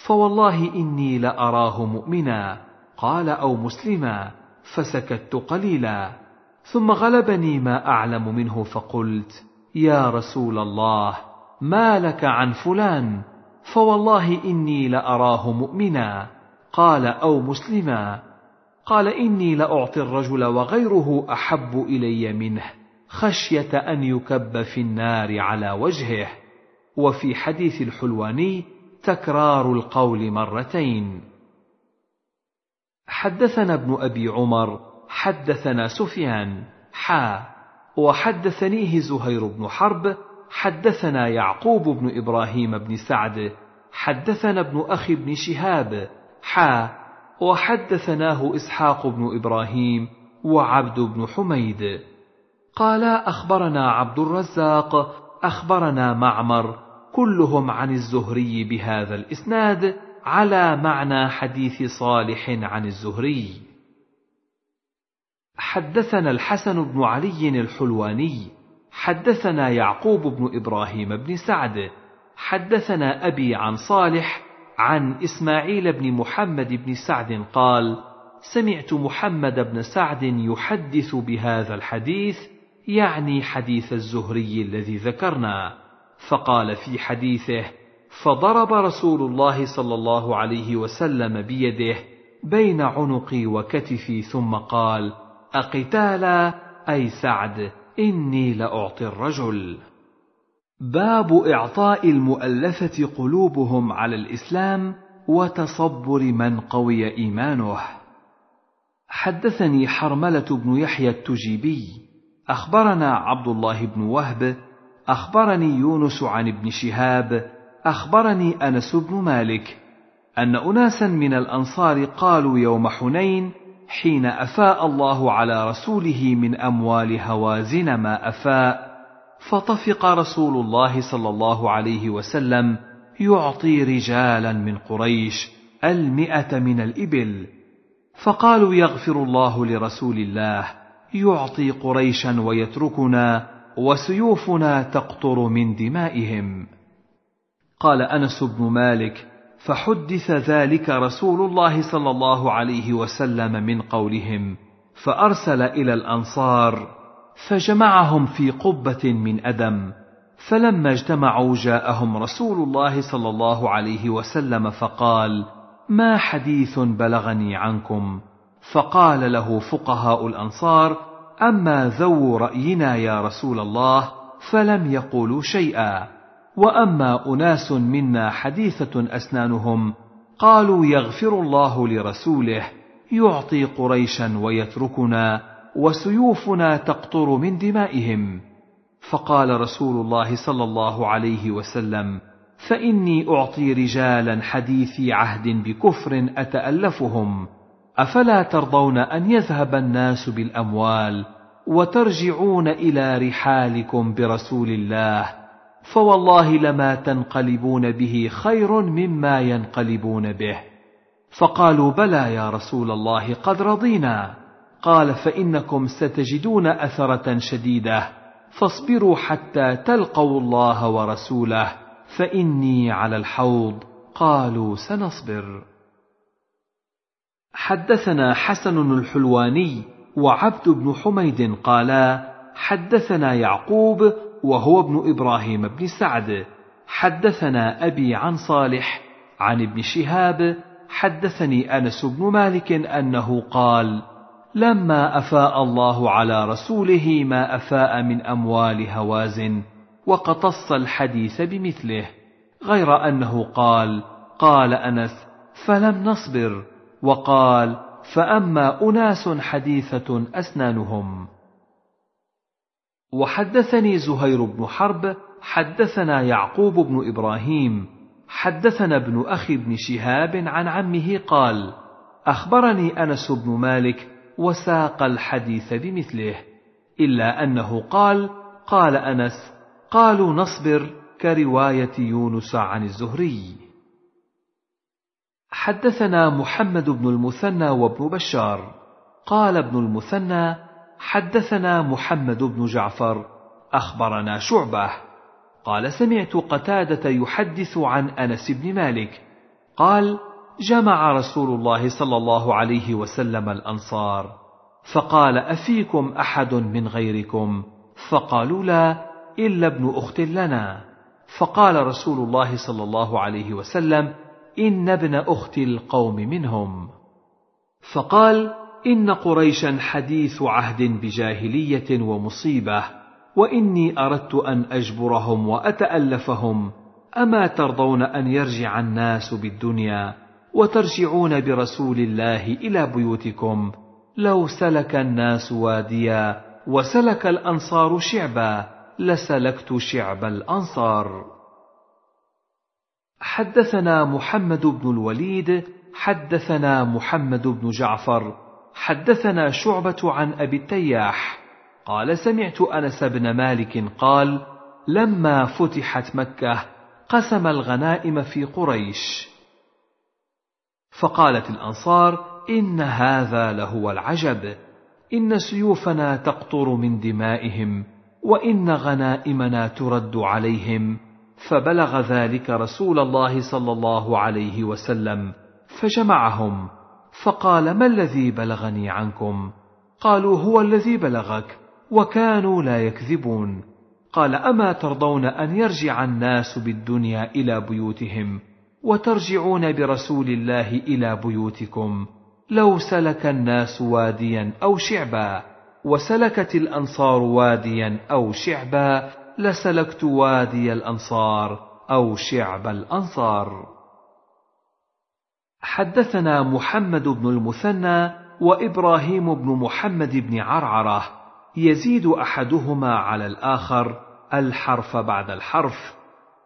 فوالله إني لأراه مؤمنا. قال أو مسلما فسكت قليلا. ثم غلبني ما أعلم منه فقلت يا رسول الله ما لك عن فلان؟ فوالله إني لأراه مؤمنا. قال أو مسلما قال إني لأعطي الرجل وغيره أحب إلي منه خشية أن يكب في النار على وجهه. وفي حديث الحلواني تكرار القول مرتين. حدثنا ابن أبي عمر حدثنا سفيان حا وحدثنيه زهير بن حرب حدثنا يعقوب بن إبراهيم بن سعد حدثنا ابن أخي بن شهاب حا وحدثناه إسحاق بن إبراهيم وعبد بن حميد. قال أخبرنا عبد الرزاق أخبرنا معمر كلهم عن الزهري بهذا الإسناد على معنى حديث صالح عن الزهري. حدثنا الحسن بن علي الحلواني حدثنا يعقوب بن إبراهيم بن سعد حدثنا أبي عن صالح عن إسماعيل بن محمد بن سعد قال سمعت محمد بن سعد يحدث بهذا الحديث يعني حديث الزهري الذي ذكرنا. فقال في حديثه فضرب رسول الله صلى الله عليه وسلم بيده بين عنقي وكتفي ثم قال أقتالا؟ أي سعد إني لأعطي الرجل. باب إعطاء المؤلفة قلوبهم على الإسلام وتصبر من قوي إيمانه. حدثني حرملة بن يحيى التجيبي أخبرنا عبد الله بن وهب أخبرني يونس عن ابن شهاب أخبرني أنس بن مالك أن اناسا من الأنصار قالوا يوم حنين حين أفاء الله على رسوله من أموال هوازن ما أفاء فطفق رسول الله صلى الله عليه وسلم يعطي رجالا من قريش المئة من الإبل. فقالوا يغفر الله لرسول الله يعطي قريشا ويتركنا وسيوفنا تقطر من دمائهم. قال أنس بن مالك فحدث ذلك رسول الله صلى الله عليه وسلم من قولهم فأرسل إلى الأنصار فجمعهم في قبة من أدم فلما اجتمعوا جاءهم رسول الله صلى الله عليه وسلم فقال ما حديث بلغني عنكم؟ فقال له فقهاء الأنصار أما ذو رأينا يا رسول الله فلم يقولوا شيئا. وأما أناس منا حديثة أسنانهم قالوا يغفر الله لرسوله يعطي قريشا ويتركنا وسيوفنا تقطر من دمائهم. فقال رسول الله صلى الله عليه وسلم فإني أعطي رجالا حديثي عهد بكفر أتألفهم. أفلا ترضون أن يذهب الناس بالأموال وترجعون إلى رحالكم برسول الله فوالله لما تنقلبون به خير مما ينقلبون به. فقالوا بلى يا رسول الله قد رضينا. قال فإنكم ستجدون أثرة شديدة. فاصبروا حتى تلقوا الله ورسوله فإني على الحوض. قالوا سنصبر. حدثنا حسن الحلواني وعبد بن حميد قالا حدثنا يعقوب وهو ابن إبراهيم بن سعد. حدثنا أبي عن صالح عن ابن شهاب. حدثني أنس بن مالك أنه قال لما أفاء الله على رسوله ما أفاء من أموال هوازن وقتص الحديث بمثله غير أنه قال قال أنس فلم نصبر. وقال فأما أناس حديثة أسنانهم. وحدثني زهير بن حرب حدثنا يعقوب بن إبراهيم حدثنا ابن أخي بن شهاب عن عمه قال أخبرني أنس بن مالك وساق الحديث بمثله إلا أنه قال قال أنس قالوا نصبر كرواية يونس عن الزهري. حدثنا محمد بن المثنى وابن بشار. قال ابن المثنى حدثنا محمد بن جعفر أخبرنا شعبة. قال سمعت قتادة يحدث عن أنس بن مالك. قال جمع رسول الله صلى الله عليه وسلم الأنصار. فقال أفيكم أحد من غيركم؟ فقالوا لا إلا ابن أخت لنا. فقال رسول الله صلى الله عليه وسلم إن ابن أخت القوم منهم. فقال إن قريشا حديث عهد بجاهلية ومصيبة وإني أردت أن أجبرهم وأتألفهم أما ترضون أن يرجع الناس بالدنيا وترجعون برسول الله إلى بيوتكم لو سلك الناس واديا وسلك الأنصار شعبا لسلكت شعب الأنصار. حدثنا محمد بن الوليد حدثنا محمد بن جعفر حدثنا شعبة عن أبي التياح قال سمعت أنس بن مالك قال لما فتحت مكة قسم الغنائم في قريش. فقالت الأنصار إن هذا لهو العجب إن سيوفنا تقطر من دمائهم وإن غنائمنا ترد عليهم. فبلغ ذلك رسول الله صلى الله عليه وسلم فجمعهم فقال ما الذي بلغني عنكم؟ قالوا هو الذي بلغك وكانوا لا يكذبون. قال أما ترضون أن يرجع الناس بالدنيا إلى بيوتهم وترجعون برسول الله إلى بيوتكم لو سلك الناس واديا أو شعبا وسلكت الأنصار واديا أو شعبا لسلكت وادي الأنصار أو شعب الأنصار. حدثنا محمد بن المثنى وإبراهيم بن محمد بن عرعرة يزيد أحدهما على الآخر الحرف بعد الحرف.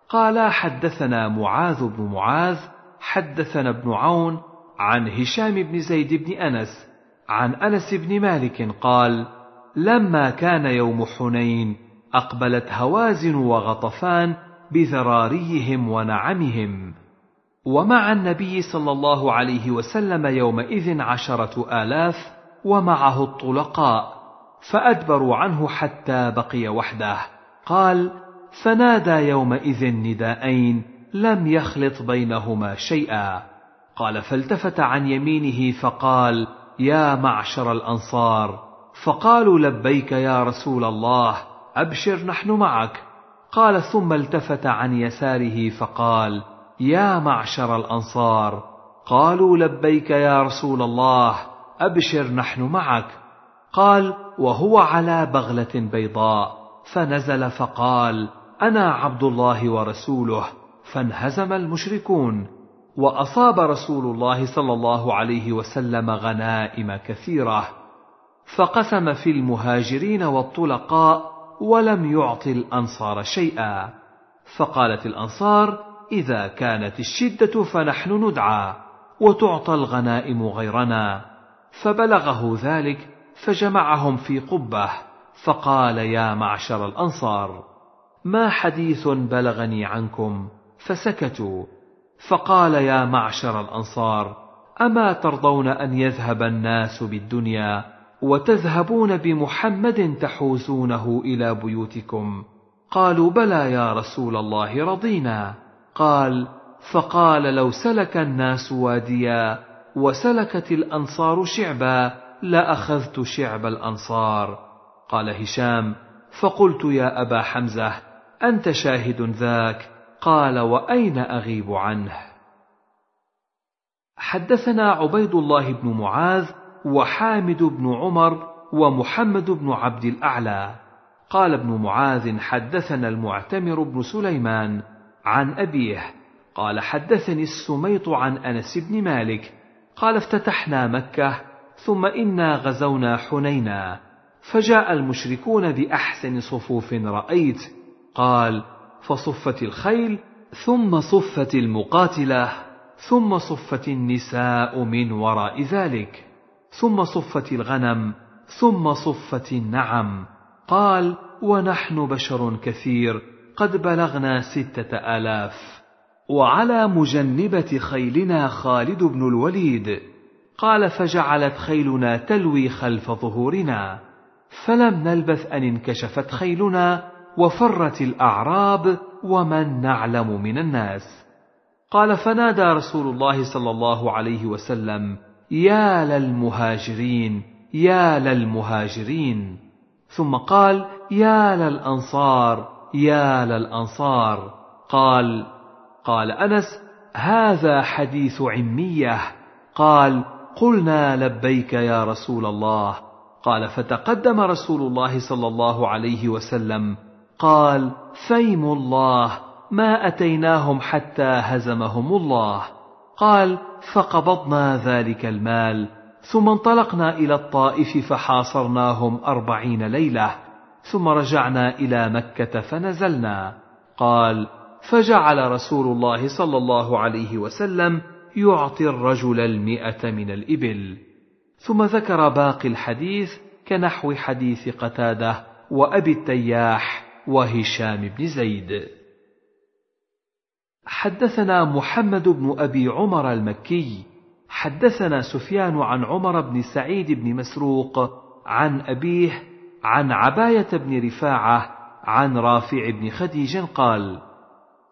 قال حدثنا معاذ بن معاذ حدثنا ابن عون عن هشام بن زيد بن أنس عن أنس بن مالك قال لما كان يوم حنين أقبلت هوازن وغطفان بذراريهم ونعمهم. ومع النبي صلى الله عليه وسلم يومئذ عشرة آلاف ومعه الطلقاء فأدبروا عنه حتى بقي وحده. قال فنادى يومئذ نداءين لم يخلط بينهما شيئا. قال فالتفت عن يمينه فقال يا معشر الأنصار. فقالوا لبيك يا رسول الله. أبشر نحن معك. قال ثم التفت عن يساره فقال يا معشر الأنصار قالوا لبيك يا رسول الله أبشر نحن معك. قال وهو على بغلة بيضاء فنزل فقال أنا عبد الله ورسوله. فانهزم المشركون. وأصاب رسول الله صلى الله عليه وسلم غنائم كثيرة. فقسم في المهاجرين والطلقاء ولم يعط الأنصار شيئا. فقالت الأنصار إذا كانت الشدة فنحن ندعى وتعطى الغنائم غيرنا. فبلغه ذلك فجمعهم في قبة. فقال يا معشر الأنصار ما حديث بلغني عنكم؟ فسكتوا. فقال يا معشر الأنصار أما ترضون أن يذهب الناس بالدنيا؟ وتذهبون بمحمد تحوزونه إلى بيوتكم. قالوا بلى يا رسول الله رضينا. قال فقال لو سلك الناس واديا وسلكت الأنصار شعبا لأخذت شعب الأنصار. قال هشام فقلت يا أبا حمزة أنت شاهد ذاك؟ قال وأين أغيب عنه؟ حدثنا عبيد الله بن معاذ وحامد بن عمر ومحمد بن عبد الأعلى. قال ابن معاذ حدثنا المعتمر بن سليمان عن أبيه. قال حدثني السميط عن أنس بن مالك. قال افتتحنا مكة ثم إنا غزونا حنينا. فجاء المشركون بأحسن صفوف رأيت. قال فصفت الخيل ثم صفت المقاتلة ثم صفت النساء من وراء ذلك. ثم صفت الغنم ثم صفت النعم. قال ونحن بشر كثير قد بلغنا ستة آلاف. وعلى مجنبة خيلنا خالد بن الوليد. قال فجعلت خيلنا تلوي خلف ظهورنا. فلم نلبث أن انكشفت خيلنا وفرت الأعراب ومن نعلم من الناس. قال فنادى رسول الله صلى الله عليه وسلم يا للمهاجرين يا للمهاجرين. ثم قال يا للأنصار يا للأنصار. قال قال أنس هذا حديث عمية. قال قلنا لبيك يا رسول الله. قال فتقدم رسول الله صلى الله عليه وسلم. قال فيم الله ما أتيناهم حتى هزمهم الله. قال فقبضنا ذلك المال ثم انطلقنا إلى الطائف فحاصرناهم أربعين ليلة ثم رجعنا إلى مكة فنزلنا. قال فجعل رسول الله صلى الله عليه وسلم يعطي الرجل المئة من الإبل. ثم ذكر باقي الحديث كنحو حديث قتادة وأبي التياح وهشام بن زيد. حدثنا محمد بن أبي عمر المكي حدثنا سفيان عن عمر بن سعيد بن مسروق عن أبيه عن عباية بن رفاعة عن رافع بن خديج قال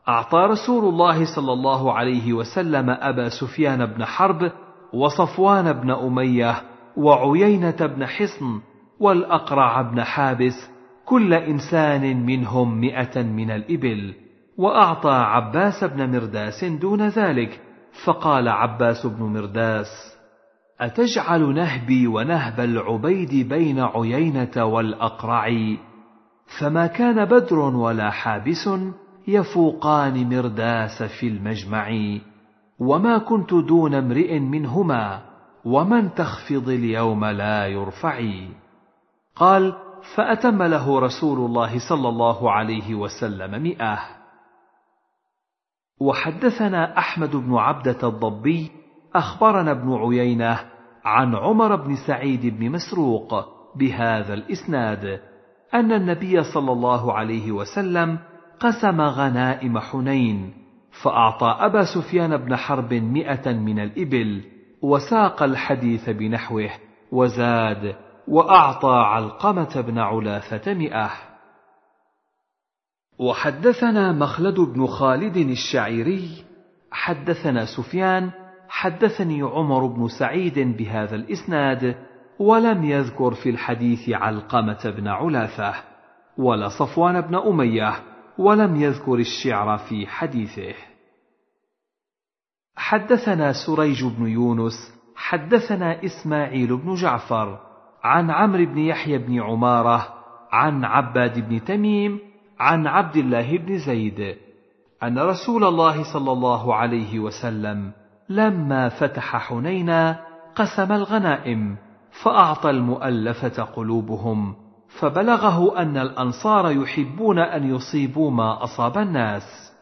أعطى رسول الله صلى الله عليه وسلم أبا سفيان بن حرب وصفوان بن أمية وعيينة بن حصن والأقرع بن حابس كل إنسان منهم مئة من الإبل. وأعطى عباس بن مرداس دون ذلك فقال عباس بن مرداس أتجعل نهبي ونهب العبيد بين عيينة والأقرع؟ فما كان بدر ولا حابس يفوقان مرداس في المجمع وما كنت دون امرئ منهما ومن تخفض اليوم لا يرفعي قال فأتم له رسول الله صلى الله عليه وسلم مئة. وحدثنا أحمد بن عبدة الضبي أخبرنا ابن عيينة عن عمر بن سعيد بن مسروق بهذا الإسناد أن النبي صلى الله عليه وسلم قسم غنائم حنين فأعطى أبا سفيان بن حرب مئة من الإبل وساق الحديث بنحوه وزاد وأعطى علقمة بن علاثة مئة. وحدثنا مخلد بن خالد الشعيري حدثنا سفيان حدثني عمر بن سعيد بهذا الإسناد ولم يذكر في الحديث علقمة بن علاثة ولا صفوان بن أمية ولم يذكر الشعر في حديثه. حدثنا سريج بن يونس حدثنا إسماعيل بن جعفر عن عمرو بن يحيى بن عمارة عن عباد بن تميم عن عبد الله بن زيد أن رسول الله صلى الله عليه وسلم لما فتح حنينا قسم الغنائم فأعطى المؤلفة قلوبهم فبلغه أن الأنصار يحبون أن يصيبوا ما أصاب الناس.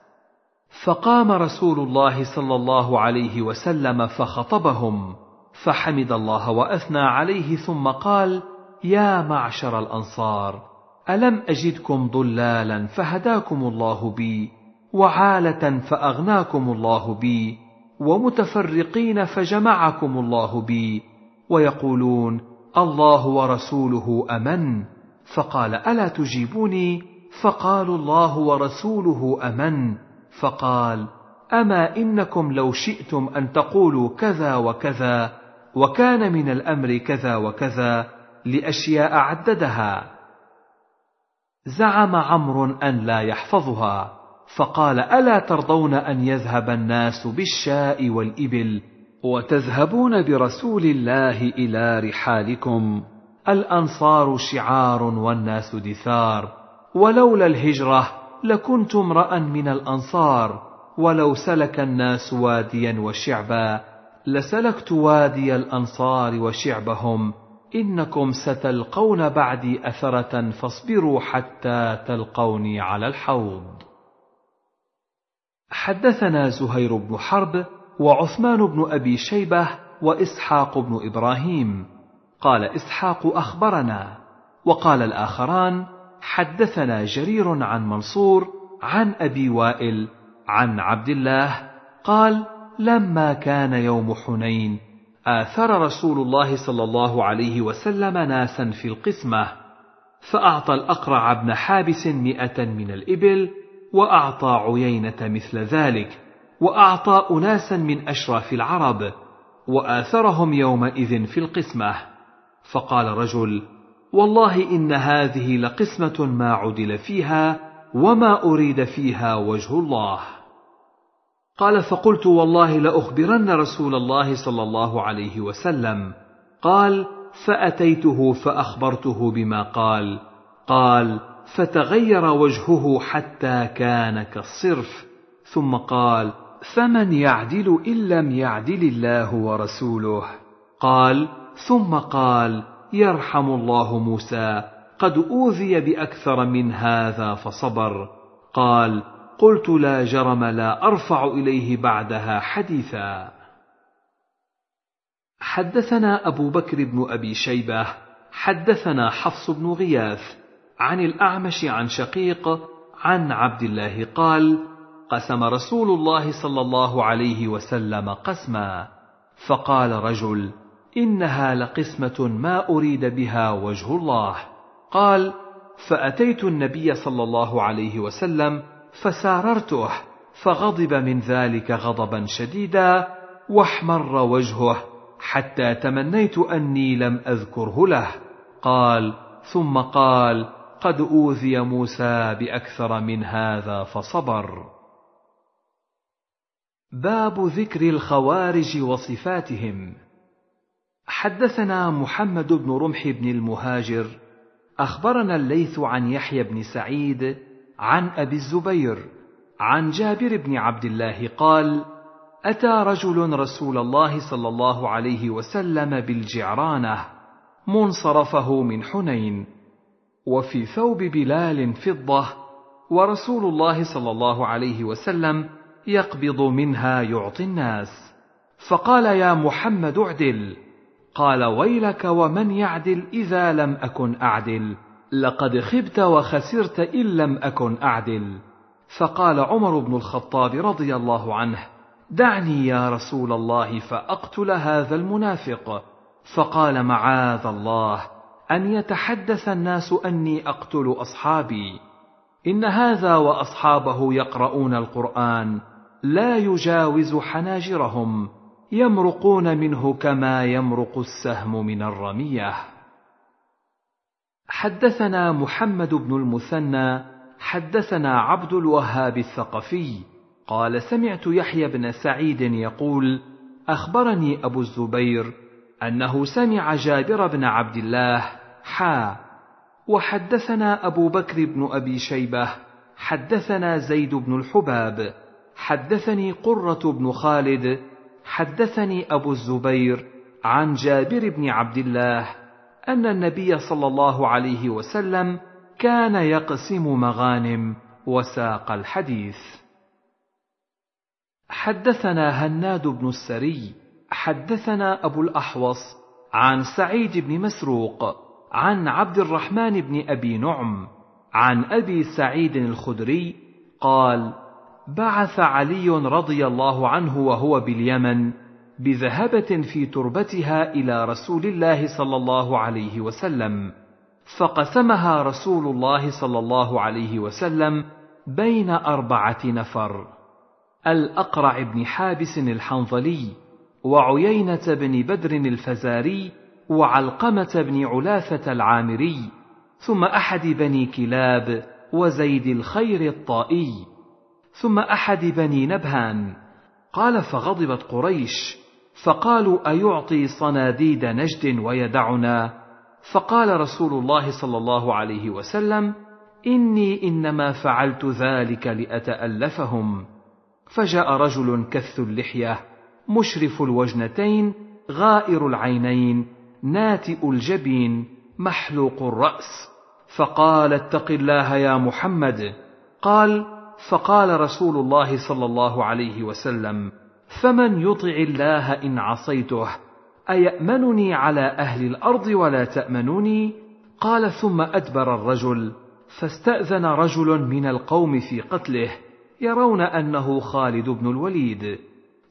فقام رسول الله صلى الله عليه وسلم فخطبهم فحمد الله وأثنى عليه ثم قال يا معشر الأنصار ألم أجدكم ضلالا فهداكم الله بي وعالة فأغناكم الله بي ومتفرقين فجمعكم الله بي ويقولون الله ورسوله أمن فقال ألا تجيبوني؟ فقالوا الله ورسوله أمن فقال أما إنكم لو شئتم أن تقولوا كذا وكذا وكان من الأمر كذا وكذا لأشياء عددها. زعم عمرو أن لا يحفظها فقال ألا ترضون أن يذهب الناس بالشاء والإبل وتذهبون برسول الله إلى رحالكم؟ الأنصار شعار والناس دثار ولولا الهجرة لكنت امرأ من الأنصار ولو سلك الناس واديا وشعبا لسلكت وادي الأنصار وشعبهم إنكم ستلقون بعدي أثرة فاصبروا حتى تلقوني على الحوض. حدثنا زهير بن حرب وعثمان بن أبي شيبة وإسحاق بن إبراهيم. قال إسحاق أخبرنا. وقال الآخران حدثنا جرير عن منصور عن أبي وائل عن عبد الله قال لما كان يوم حنين آثر رسول الله صلى الله عليه وسلم ناسا في القسمة فأعطى الأقرع بن حابس مئة من الإبل وأعطى عيينة مثل ذلك وأعطى أناسا من أشراف العرب وآثرهم يومئذ في القسمة. فقال رجل والله إن هذه لقسمة ما عدل فيها وما أريد فيها وجه الله. قال فقلت والله لأخبرن رسول الله صلى الله عليه وسلم. قال فأتيته فأخبرته بما قال. قال فتغير وجهه حتى كان كالصرف. ثم قال فمن يعدل إن لم يعدل الله ورسوله؟ قال ثم قال يرحم الله موسى قد أوذي بأكثر من هذا فصبر. قال قلت لا جرم لا أرفع إليه بعدها حديثا. حدثنا أبو بكر بن أبي شيبة حدثنا حفص بن غياث عن الأعمش عن شقيق عن عبد الله قال قسم رسول الله صلى الله عليه وسلم قسما. فقال رجل إنها لقسمة ما أريد بها وجه الله. قال فأتيت النبي صلى الله عليه وسلم فساررته فغضب من ذلك غضبا شديدا واحمر وجهه حتى تمنيت أني لم أذكره له. قال ثم قال قد أوذي موسى بأكثر من هذا فصبر. باب ذكر الخوارج وصفاتهم. حدثنا محمد بن رمح بن المهاجر أخبرنا الليث عن يحيى بن سعيد عن أبي الزبير عن جابر بن عبد الله قال أتى رجل رسول الله صلى الله عليه وسلم بالجعرانة منصرفه من حنين وفي ثوب بلال فضة ورسول الله صلى الله عليه وسلم يقبض منها يعطي الناس. فقال يا محمد اعدل. قال ويلك ومن يعدل إذا لم أكن أعدل. لقد خبت وخسرت إن لم أكن أعدل. فقال عمر بن الخطاب رضي الله عنه دعني يا رسول الله فأقتل هذا المنافق. فقال معاذ الله أن يتحدث الناس أني أقتل أصحابي. إن هذا وأصحابه يقرؤون القرآن لا يجاوز حناجرهم يمرقون منه كما يمرق السهم من الرمية. حدثنا محمد بن المثنى حدثنا عبد الوهاب الثقفي قال سمعت يحيى بن سعيد يقول أخبرني أبو الزبير أنه سمع جابر بن عبد الله حا وحدثنا أبو بكر بن أبي شيبة حدثنا زيد بن الحباب حدثني قرة بن خالد حدثني أبو الزبير عن جابر بن عبد الله أن النبي صلى الله عليه وسلم كان يقسم مغانم وساق الحديث. حدثنا هناد بن السري حدثنا أبو الأحوص عن سعيد بن مسروق عن عبد الرحمن بن أبي نعم عن أبي سعيد الخدري قال بعث علي رضي الله عنه وهو باليمن بذهبه في تربتها إلى رسول الله صلى الله عليه وسلم فقسمها رسول الله صلى الله عليه وسلم بين أربعة نفر الأقرع بن حابس الحنظلي وعيينة بن بدر الفزاري وعلقمة بن علاثه العامري ثم أحد بني كلاب وزيد الخير الطائي ثم أحد بني نبهان قال فغضبت قريش فقالوا أيعطي صناديد نجد ويدعنا؟ فقال رسول الله صلى الله عليه وسلم إني إنما فعلت ذلك لأتألفهم. فجاء رجل كث اللحية مشرف الوجنتين غائر العينين ناتئ الجبين محلوق الرأس. فقال اتق الله يا محمد. قال فقال رسول الله صلى الله عليه وسلم فمن يطع الله إن عصيته أيأمنني على أهل الأرض ولا تأمنوني؟ قال ثم أدبر الرجل فاستأذن رجل من القوم في قتله يرون أنه خالد بن الوليد.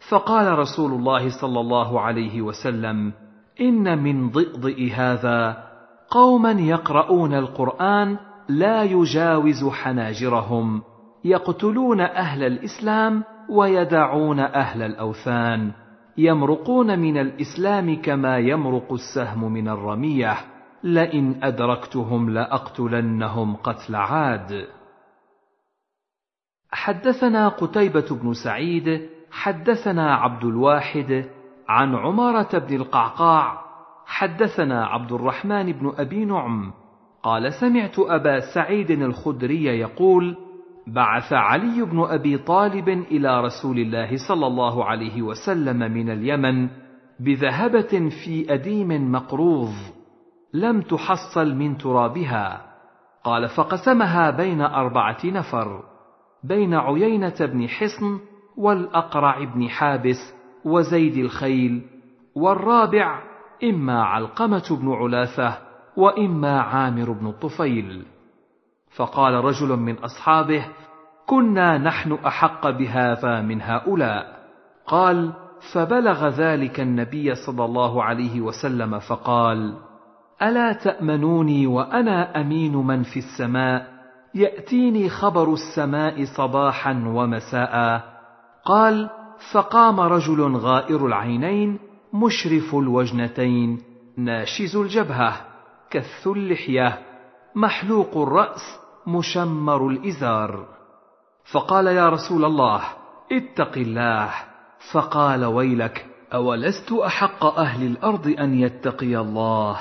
فقال رسول الله صلى الله عليه وسلم إن من ضئضئ هذا قوما يقرؤون القرآن لا يجاوز حناجرهم يقتلون أهل الإسلام ويدعون أهل الأوثان يمرقون من الإسلام كما يمرق السهم من الرمية. لئن أدركتهم لأقتلنهم قتل عاد. حدثنا قتيبة بن سعيد حدثنا عبد الواحد عن عمارة بن القعقاع حدثنا عبد الرحمن بن أبي نعم. قال سمعت أبا سعيد الخدري يقول بعث علي بن أبي طالب إلى رسول الله صلى الله عليه وسلم من اليمن بذهبة في أديم مقروض لم تحصل من ترابها. قال فقسمها بين أربعة نفر بين عيينة بن حصن والأقرع بن حابس وزيد الخيل والرابع إما علقمة بن علاثه وإما عامر بن الطفيل. فقال رجل من أصحابه كنا نحن أحق بهذا من هؤلاء. قال فبلغ ذلك النبي صلى الله عليه وسلم فقال ألا تأمنوني وأنا أمين من في السماء؟ يأتيني خبر السماء صباحا ومساء. قال فقام رجل غائر العينين مشرف الوجنتين ناشز الجبهة كث اللحيه محلوق الرأس مشمر الإزار. فقال يا رسول الله اتق الله. فقال ويلك أولست أحق أهل الأرض أن يتقي الله؟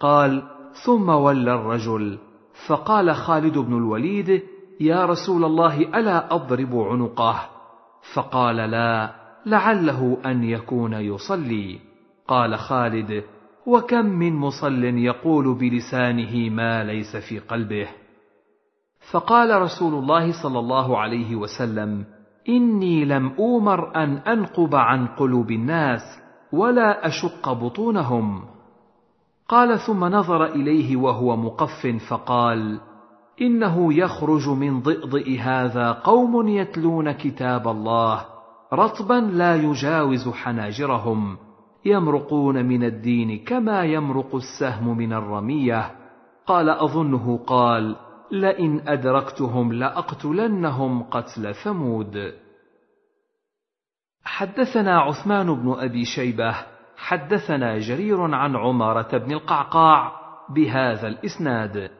قال ثم ولى الرجل. فقال خالد بن الوليد يا رسول الله ألا أضرب عنقه؟ فقال لا لعله أن يكون يصلي. قال خالد وكم من مصل يقول بلسانه ما ليس في قلبه؟ فقال رسول الله صلى الله عليه وسلم إني لم أومر أن أنقب عن قلوب الناس ولا أشق بطونهم. قال ثم نظر إليه وهو مقف فقال إنه يخرج من ضئضئ هذا قوم يتلون كتاب الله رطبا لا يجاوز حناجرهم يمرقون من الدين كما يمرق السهم من الرمية. قال أظنه قال لئن أدركتهم لأقتلنهم قتل ثمود. حدثنا عثمان بن أبي شيبة حدثنا جرير عن عمارة بن القعقاع بهذا الإسناد.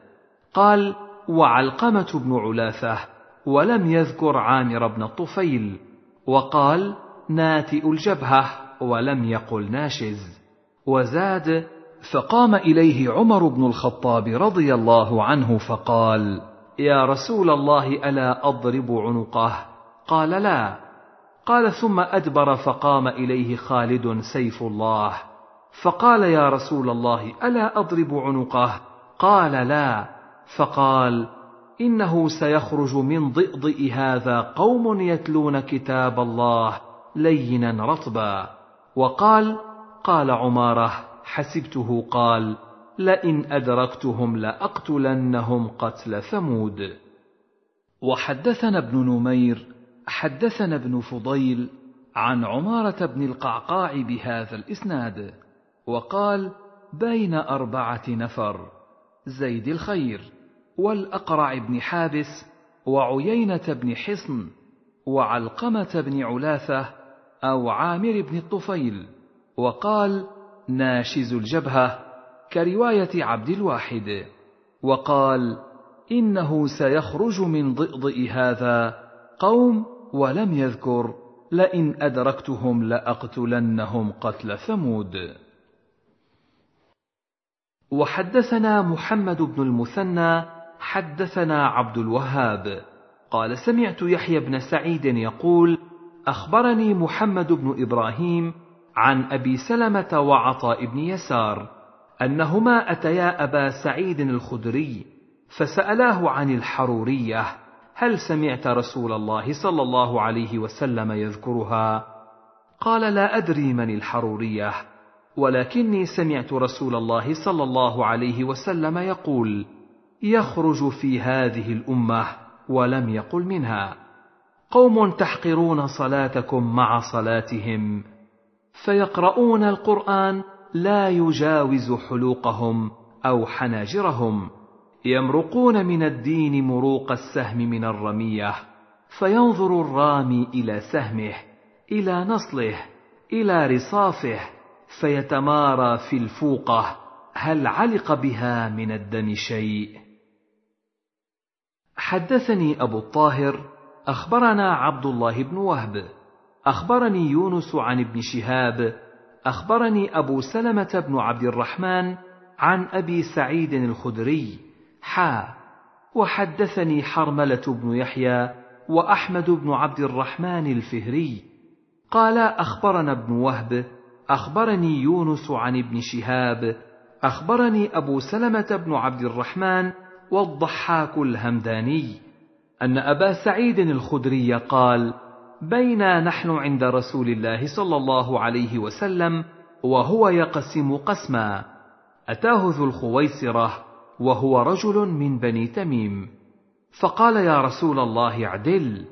قال وعلقمة بن علاثه ولم يذكر عامر بن الطفيل وقال ناتئ الجبهة ولم يقل ناشز. وزاد فقام إليه عمر بن الخطاب رضي الله عنه فقال يا رسول الله ألا أضرب عنقه؟ قال لا. قال ثم أدبر فقام إليه خالد سيف الله. فقال يا رسول الله ألا أضرب عنقه؟ قال لا. فقال إنه سيخرج من ضئضئ هذا قوم يتلون كتاب الله لينا رطبا. وقال قال عمارة حسبته قال لئن أدركتهم لأقتلنهم قتل ثمود. وحدثنا ابن نمير حدثنا ابن فضيل عن عمارة بن القعقاع بهذا الإسناد وقال بين أربعة نفر زيد الخير والأقرع بن حابس وعيينة بن حصن وعلقمة بن علاثه أو عامر بن الطفيل وقال ناشز الجبهة كرواية عبد الواحد وقال إنه سيخرج من ضئضئ هذا قوم ولم يذكر لئن أدركتهم لأقتلنهم قتل ثمود. وحدثنا محمد بن المثنى حدثنا عبد الوهاب قال سمعت يحيى بن سعيد يقول أخبرني محمد بن إبراهيم عن أبي سلمة وعطاء بن يسار أنهما أتيا أبا سعيد الخدري فسألاه عن الحرورية هل سمعت رسول الله صلى الله عليه وسلم يذكرها؟ قال لا أدري من الحرورية ولكني سمعت رسول الله صلى الله عليه وسلم يقول يخرج في هذه الأمة ولم يقل منها. قوم تحقرون صلاتكم مع صلاتهم. فيقرؤون القرآن لا يجاوز حلوقهم أو حناجرهم. يمرقون من الدين مروق السهم من الرمية فينظر الرامي إلى سهمه إلى نصله إلى رصافه فيتمارى في الفوقة هل علق بها من الدم شيء. حدثني أبو الطاهر أخبرنا عبد الله بن وهب. أخبرني يونس عن ابن شهاب أخبرني أبو سلمة بن عبد الرحمن عن أبي سعيد الخدري حا وحدثني حرملة بن يحيى وأحمد بن عبد الرحمن الفهري. قال أخبرنا ابن وهب أخبرني يونس عن ابن شهاب أخبرني أبو سلمة بن عبد الرحمن والضحاك الهمداني أن أبا سعيد الخدري قال بينا نحن عند رسول الله صلى الله عليه وسلم وهو يقسم قسما. أتاه ذو الخويصرة وهو رجل من بني تميم. فقال يا رسول الله اعدل.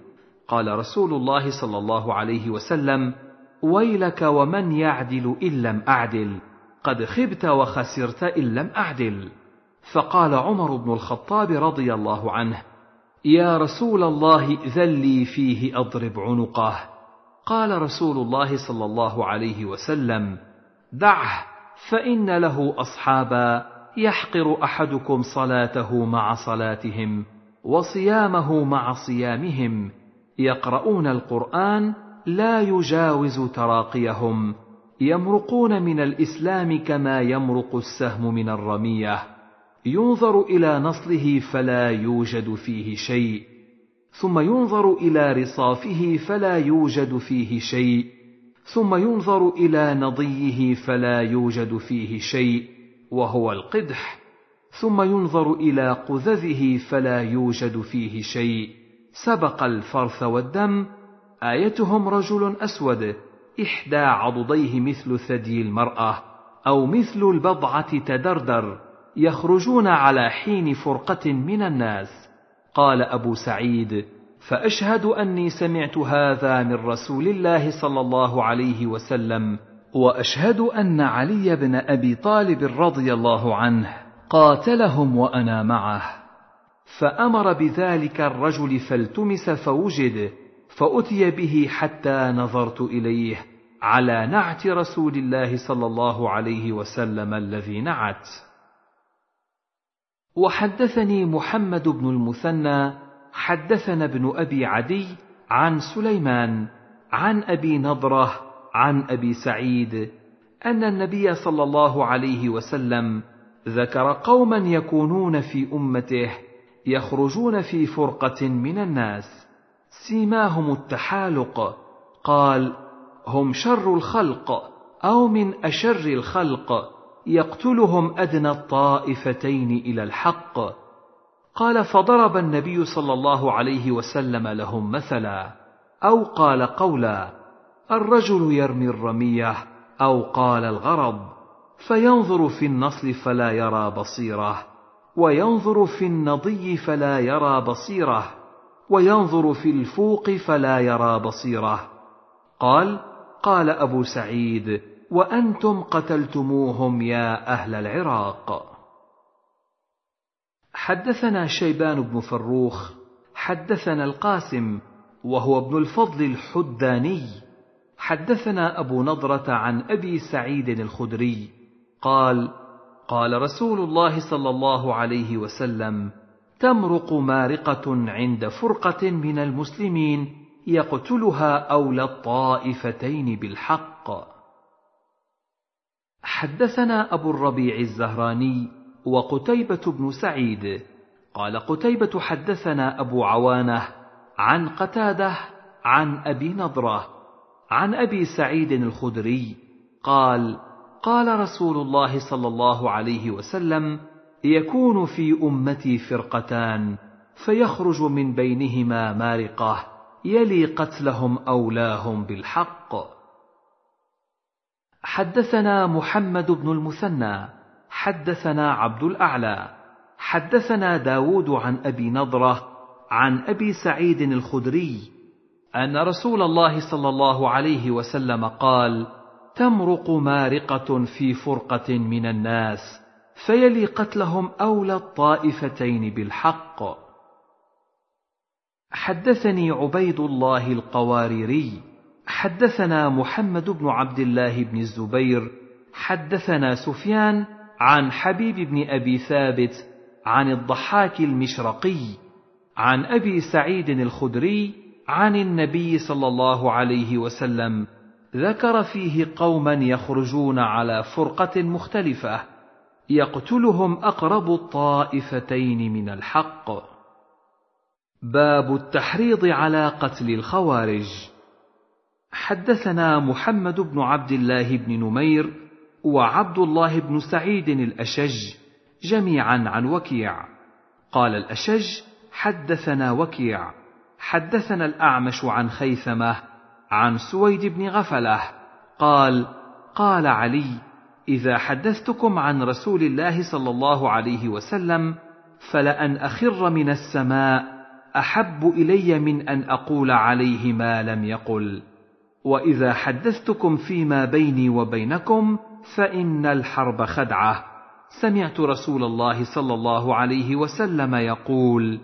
قال رسول الله صلى الله عليه وسلم ويلك ومن يعدل إن لم أعدل. قد خبت وخسرت إن لم أعدل. فقال عمر بن الخطاب رضي الله عنه يا رسول الله ذلي فيه أضرب عنقه. قال رسول الله صلى الله عليه وسلم دعه فإن له أصحابا يحقر أحدكم صلاته مع صلاتهم وصيامه مع صيامهم. يقرؤون القرآن لا يجاوز تراقيهم. يمرقون من الإسلام كما يمرق السهم من الرمية. ينظر إلى نصله فلا يوجد فيه شيء ثم ينظر إلى رصافه فلا يوجد فيه شيء ثم ينظر إلى نضيه فلا يوجد فيه شيء وهو القدح ثم ينظر إلى قذذه فلا يوجد فيه شيء. سبق الفرث والدم آيتهم رجل أسود إحدى عضديه مثل ثدي المرأة أو مثل البضعة تدردر. يخرجون على حين فرقة من الناس. قال أبو سعيد فأشهد أني سمعت هذا من رسول الله صلى الله عليه وسلم وأشهد أن علي بن أبي طالب رضي الله عنه قاتلهم وأنا معه. فأمر بذلك الرجل فالتمس فوجد فأتي به حتى نظرت إليه على نعت رسول الله صلى الله عليه وسلم الذي نعت. وحدثني محمد بن المثنى حدثنا ابن أبي عدي عن سليمان عن أبي نضرة عن أبي سعيد أن النبي صلى الله عليه وسلم ذكر قوما يكونون في أمته يخرجون في فرقة من الناس. سيماهم التحالق قال هم شر الخلق أو من أشر الخلق؟ يقتلهم أدنى الطائفتين إلى الحق. قال فضرب النبي صلى الله عليه وسلم لهم مثلا أو قال قولا الرجل يرمي الرمية أو قال الغرض فينظر في النصل فلا يرى بصيرة وينظر في النضي فلا يرى بصيرة وينظر في الفوق فلا يرى بصيرة. قال قال أبو سعيد وأنتم قتلتموهم يا أهل العراق. حدثنا شيبان بن فروخ حدثنا القاسم وهو ابن الفضل الحداني. حدثنا أبو نضرة عن أبي سعيد الخدري قال قال رسول الله صلى الله عليه وسلم تمرق مارقة عند فرقة من المسلمين يقتلها أولى الطائفتين بالحق. حدثنا أبو الربيع الزهراني وقتيبة بن سعيد. قال قتيبة حدثنا أبو عوانة عن قتادة عن أبي نضرة عن أبي سعيد الخدري قال قال رسول الله صلى الله عليه وسلم يكون في أمتي فرقتان فيخرج من بينهما مارقة يلي قتلهم أولاهم بالحق. حدثنا محمد بن المثنى حدثنا عبد الأعلى حدثنا داود عن أبي نضرة عن أبي سعيد الخدري أن رسول الله صلى الله عليه وسلم قال تمرق مارقة في فرقة من الناس فيلي قتلهم أولى الطائفتين بالحق. حدثني عبيد الله القواريري حدثنا محمد بن عبد الله بن الزبير حدثنا سفيان عن حبيب بن أبي ثابت عن الضحاك المشرقي عن أبي سعيد الخدري عن النبي صلى الله عليه وسلم ذكر فيه قوما يخرجون على فرقة مختلفة يقتلهم أقرب الطائفتين من الحق. باب التحريض على قتل الخوارج. حدثنا محمد بن عبد الله بن نمير وعبد الله بن سعيد الأشج جميعا عن وكيع. قال الأشج حدثنا وكيع. حدثنا الأعمش عن خيثمة عن سويد بن غفلة. قال قال علي إذا حدثتكم عن رسول الله صلى الله عليه وسلم فلأن أخر من السماء أحب إلي من أن أقول عليه ما لم يقل. وإذا حدثتكم فيما بيني وبينكم فإن الحرب خدعة. سمعت رسول الله صلى الله عليه وسلم يقول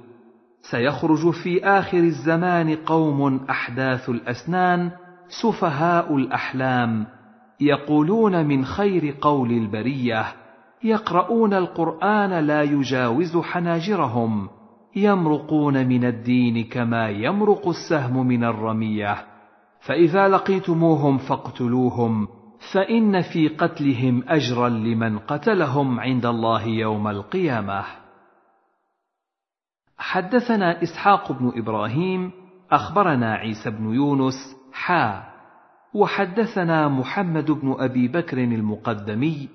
سيخرج في آخر الزمان قوم أحداث الأسنان سفهاء الأحلام يقولون من خير قول البرية. يقرؤون القرآن لا يجاوز حناجرهم. يمرقون من الدين كما يمرق السهم من الرمية. فإذا لقيتموهم فاقتلوهم فإن في قتلهم أجرا لمن قتلهم عند الله يوم القيامة. حدثنا إسحاق بن إبراهيم أخبرنا عيسى بن يونس حا. وحدثنا محمد بن أبي بكر المقدمي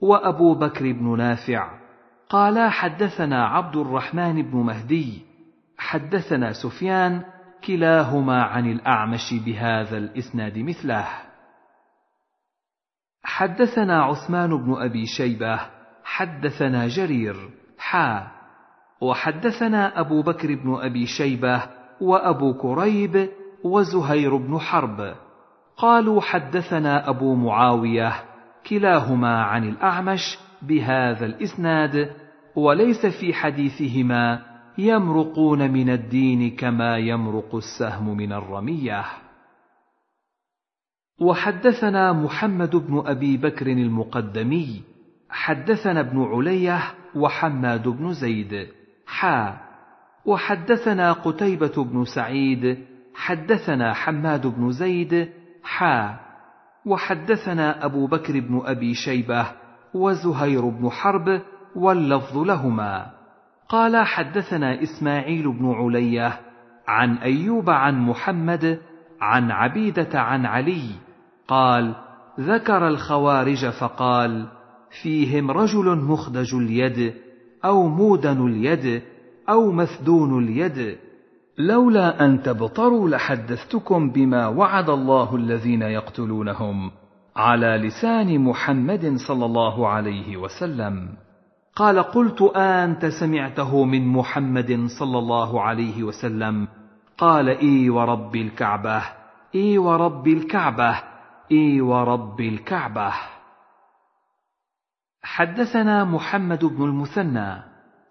وأبو بكر بن نافع. قالا حدثنا عبد الرحمن بن مهدي حدثنا سفيان كلاهما عن الأعمش بهذا الإسناد مثله. حدثنا عثمان بن أبي شيبة حدثنا جرير حا. وحدثنا أبو بكر بن أبي شيبة وأبو كريب وزهير بن حرب. قالوا حدثنا أبو معاوية كلاهما عن الأعمش بهذا الإسناد وليس في حديثهما يمرقون من الدين كما يمرق السهم من الرمية. وحدثنا محمد بن أبي بكر المقدمي حدثنا ابن علية وحماد بن زيد حا. وحدثنا قتيبة بن سعيد حدثنا حماد بن زيد حا. وحدثنا أبو بكر بن أبي شيبة وزهير بن حرب واللفظ لهما. قال حدثنا إسماعيل بن علية عن أيوب عن محمد عن عبيدة عن علي قال ذكر الخوارج فقال فيهم رجل مخدج اليد أو مودن اليد أو مثدون اليد. لولا أن تبطروا لحدثتكم بما وعد الله الذين يقتلونهم على لسان محمد صلى الله عليه وسلم. قال قلت أنت سمعته من محمد صلى الله عليه وسلم. قال إي ورب الكعبة إي ورب الكعبة إي ورب الكعبة. حدثنا محمد بن المثنى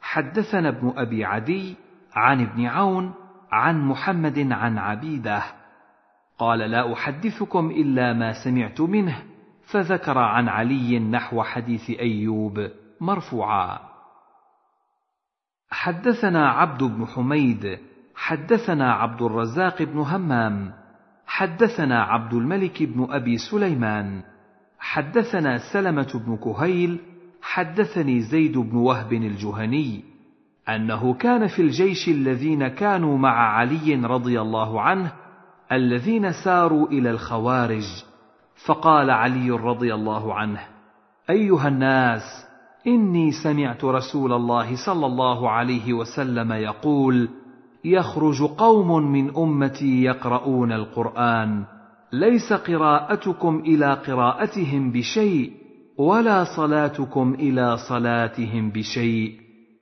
حدثنا ابن أبي عدي عن ابن عون عن محمد عن عبيدة. قال لا أحدثكم إلا ما سمعت منه فذكر عن علي نحو حديث أيوب. مرفوعا. حدثنا عبد بن حميد حدثنا عبد الرزاق بن همام حدثنا عبد الملك بن أبي سليمان حدثنا سلمة بن كهيل حدثني زيد بن وهب الجهني أنه كان في الجيش الذين كانوا مع علي رضي الله عنه الذين ساروا إلى الخوارج فقال علي رضي الله عنه أيها الناس إني سمعت رسول الله صلى الله عليه وسلم يقول يخرج قوم من أمتي يقرؤون القرآن ليس قراءتكم إلى قراءتهم بشيء ولا صلاتكم إلى صلاتهم بشيء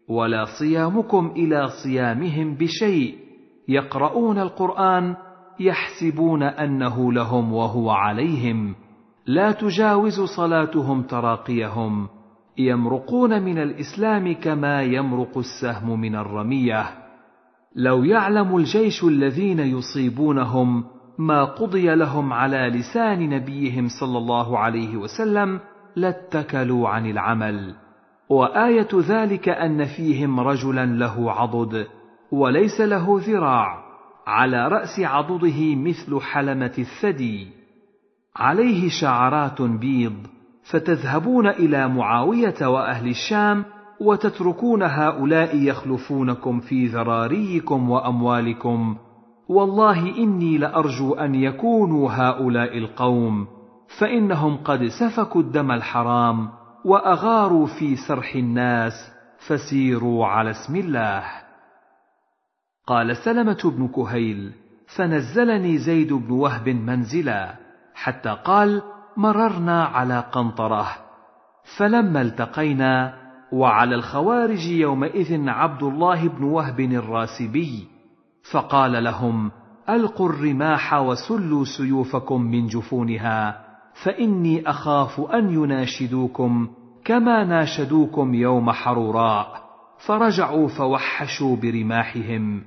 ولا صيامكم إلى صيامهم بشيء يقرؤون القرآن يحسبون أنه لهم وهو عليهم لا تجاوز صلاتهم تراقيهم. يمرقون من الإسلام كما يمرق السهم من الرمية. لو يعلم الجيش الذين يصيبونهم ما قضي لهم على لسان نبيهم صلى الله عليه وسلم لاتكلوا عن العمل. وآية ذلك أن فيهم رجلا له عضد وليس له ذراع. على رأس عضده مثل حلمة الثدي. عليه شعرات بيض. فتذهبون إلى معاوية وأهل الشام وتتركون هؤلاء يخلفونكم في ذراريكم وأموالكم. والله إني لأرجو أن يكونوا هؤلاء القوم فإنهم قد سفكوا الدم الحرام وأغاروا في سرح الناس فسيروا على اسم الله. قال سلمة بن كهيل فنزلني زيد بن وهب منزلا حتى قال مررنا على قنطرة فلما التقينا وعلى الخوارج يومئذ عبد الله بن وهب الراسبي فقال لهم ألقوا الرماح وسلوا سيوفكم من جفونها فإني أخاف أن يناشدوكم كما ناشدوكم يوم حروراء فرجعوا فوحشوا برماحهم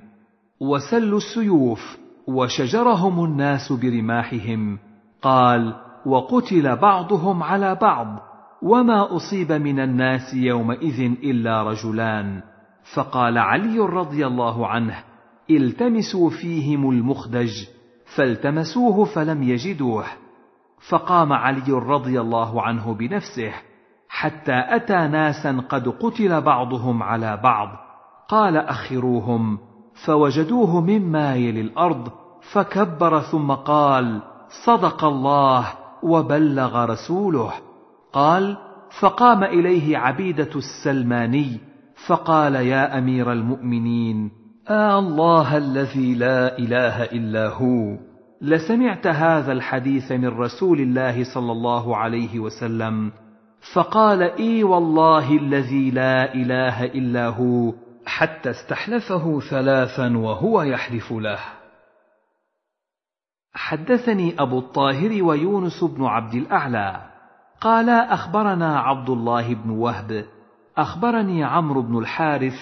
وسلوا السيوف وشجرهم الناس برماحهم. قال وقتل بعضهم على بعض وما أصيب من الناس يومئذ إلا رجلان. فقال علي رضي الله عنه التمسوا فيهم المخدج فالتمسوه فلم يجدوه. فقام علي رضي الله عنه بنفسه حتى أتى ناسا قد قتل بعضهم على بعض. قال أخروهم فوجدوه مما يلي الأرض فكبر ثم قال صدق الله. وبلغ رسوله. قال فقام إليه عبيدة السلماني فقال يا أمير المؤمنين آه الله الذي لا إله إلا هو. لسمعت هذا الحديث من رسول الله صلى الله عليه وسلم فقال إي والله الذي لا إله إلا هو حتى استحلفه ثلاثا وهو يحلف له. حدثني أبو الطاهر ويونس بن عبد الأعلى. قالا أخبرنا عبد الله بن وهب. أخبرني عمرو بن الحارث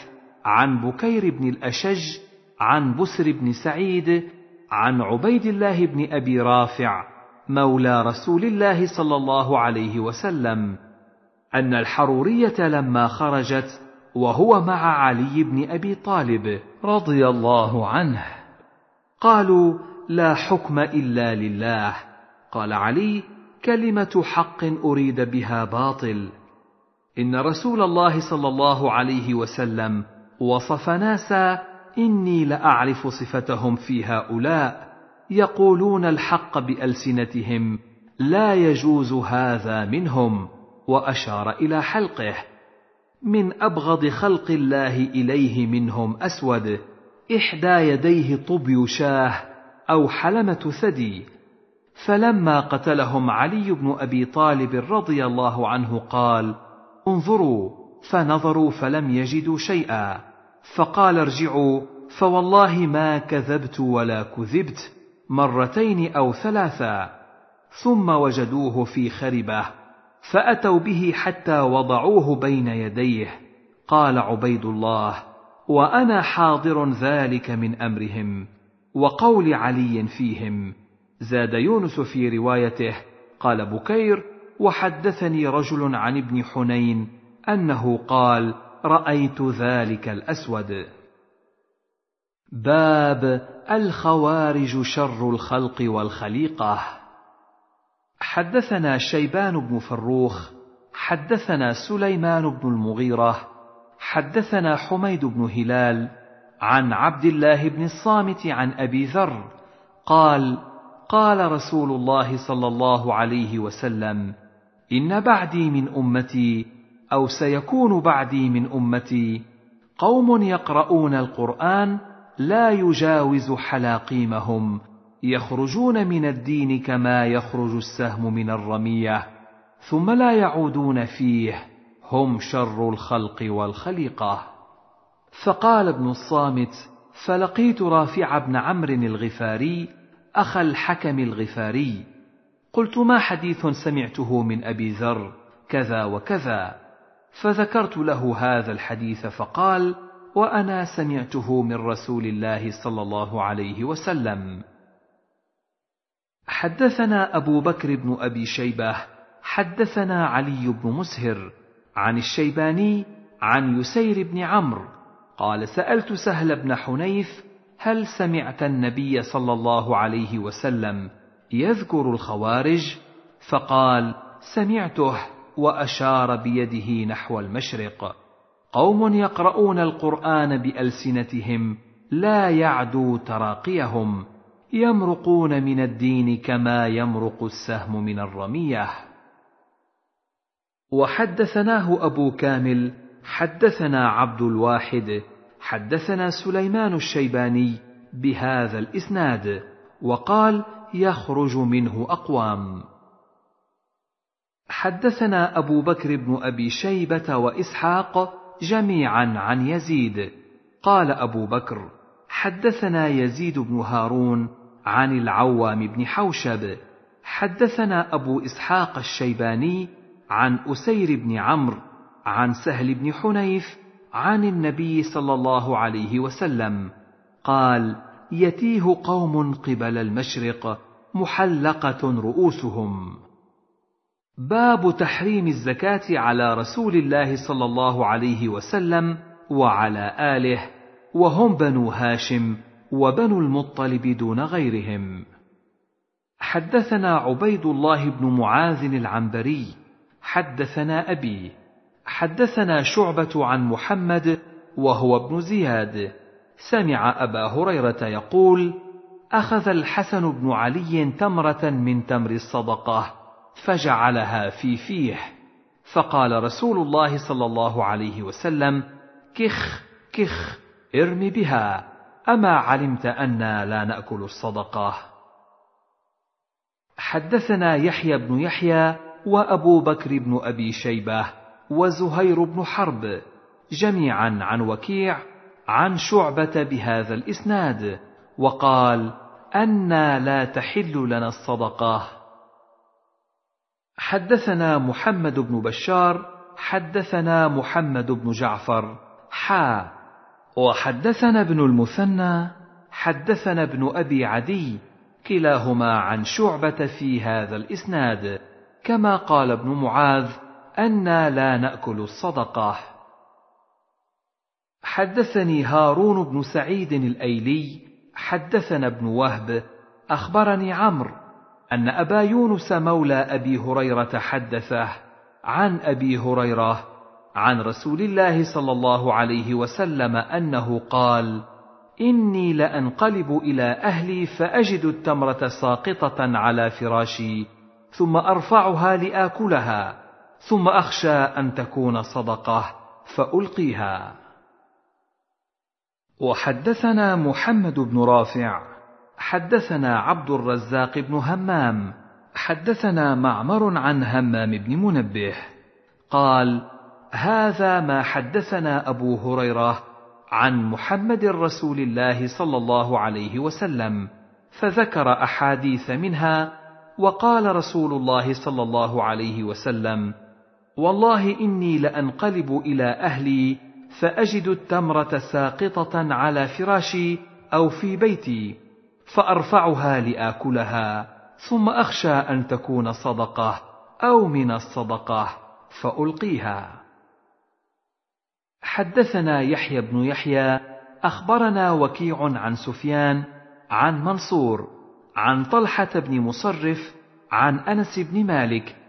عن بكير بن الأشج عن بسر بن سعيد عن عبيد الله بن أبي رافع مولى رسول الله صلى الله عليه وسلم أن الحرورية لما خرجت وهو مع علي بن أبي طالب رضي الله عنه. قالوا لا حكم إلا لله. قال علي كلمة حق أريد بها باطل. إن رسول الله صلى الله عليه وسلم وصف ناسا إني لأعرف صفتهم في هؤلاء. يقولون الحق بألسنتهم لا يجوز هذا منهم وأشار إلى حلقه. من أبغض خلق الله إليه منهم أسود إحدى يديه طبي شاه أو حلمة ثدي. فلما قتلهم علي بن أبي طالب رضي الله عنه قال انظروا فنظروا فلم يجدوا شيئا. فقال ارجعوا فوالله ما كذبت ولا كذبت مرتين أو ثلاثا. ثم وجدوه في خربة فأتوا به حتى وضعوه بين يديه. قال عبيد الله وأنا حاضر ذلك من أمرهم. وقول علي فيهم زاد يونس في روايته قال بكير وحدثني رجل عن ابن حنين أنه قال رأيت ذلك الأسود. باب الخوارج شر الخلق والخليقة. حدثنا شيبان بن فروخ حدثنا سليمان بن المغيرة حدثنا حميد بن هلال عن عبد الله بن الصامت عن أبي ذر قال قال رسول الله صلى الله عليه وسلم إن بعدي من أمتي أو سيكون بعدي من أمتي قوم يقرؤون القرآن لا يجاوز حلاقيمهم يخرجون من الدين كما يخرج السهم من الرمية ثم لا يعودون فيه هم شر الخلق والخليقة. فقال ابن الصامت فلقيت رافع بن عمرو الغفاري أخا الحكم الغفاري. قلت ما حديث سمعته من أبي ذر؟ كذا وكذا. فذكرت له هذا الحديث فقال وأنا سمعته من رسول الله صلى الله عليه وسلم. حدثنا أبو بكر بن أبي شيبة حدثنا علي بن مسهر عن الشيباني عن يسير بن عمرو. قال سألت سهل بن حنيف هل سمعت النبي صلى الله عليه وسلم يذكر الخوارج؟ فقال سمعته وأشار بيده نحو المشرق. قوم يقرؤون القرآن بألسنتهم لا يعدو تراقيهم يمرقون من الدين كما يمرق السهم من الرمية. وحدثناه أبو كامل حدثنا عبد الواحد حدثنا سليمان الشيباني بهذا الإسناد وقال يخرج منه أقوام. حدثنا أبو بكر بن أبي شيبة وإسحاق جميعا عن يزيد. قال أبو بكر حدثنا يزيد بن هارون عن العوام بن حوشب. حدثنا أبو إسحاق الشيباني عن أسير بن عمرو عن سهل بن حنيف عن النبي صلى الله عليه وسلم قال يتيه قوم قبل المشرق محلقة رؤوسهم. باب تحريم الزكاة على رسول الله صلى الله عليه وسلم وعلى آله وهم بنو هاشم وبنو المطلب دون غيرهم. حدثنا عبيد الله بن معاذ العنبري حدثنا أبي حدثنا شعبة عن محمد وهو ابن زياد. سمع أبا هريرة يقول أخذ الحسن بن علي تمرة من تمر الصدقة فجعلها في فيه. فقال رسول الله صلى الله عليه وسلم كخ كخ ارم بها. أما علمت أنا لا نأكل الصدقة. حدثنا يحيى بن يحيى وأبو بكر بن أبي شيبة. وزهير بن حرب جميعا عن وكيع عن شعبة بهذا الإسناد وقال أنا لا تحل لنا الصدقة. حدثنا محمد بن بشار حدثنا محمد بن جعفر حا. وحدثنا ابن المثنى حدثنا ابن أبي عدي كلاهما عن شعبة في هذا الإسناد كما قال ابن معاذ أنا لا نأكل الصدقة. حدثني هارون بن سعيد الأيلي حدثنا ابن وهب أخبرني عمرو أن أبا يونس مولى أبي هريرة حدثه عن أبي هريرة عن رسول الله صلى الله عليه وسلم أنه قال إني لأنقلب إلى أهلي فأجد التمرة ساقطة على فراشي ثم أرفعها لآكلها. ثم أخشى أن تكون صدقة فألقيها. وحدثنا محمد بن رافع حدثنا عبد الرزاق بن همام حدثنا معمر عن همام بن منبه قال هذا ما حدثنا أبو هريرة عن محمد رسول الله صلى الله عليه وسلم فذكر أحاديث منها وقال رسول الله صلى الله عليه وسلم والله إني لأنقلب إلى أهلي فأجد التمرة ساقطة على فراشي أو في بيتي فأرفعها لآكلها ثم أخشى أن تكون صدقة أو من الصدقة فألقيها. حدثنا يحيى بن يحيى أخبرنا وكيع عن سفيان عن منصور عن طلحة بن مصرف عن أنس بن مالك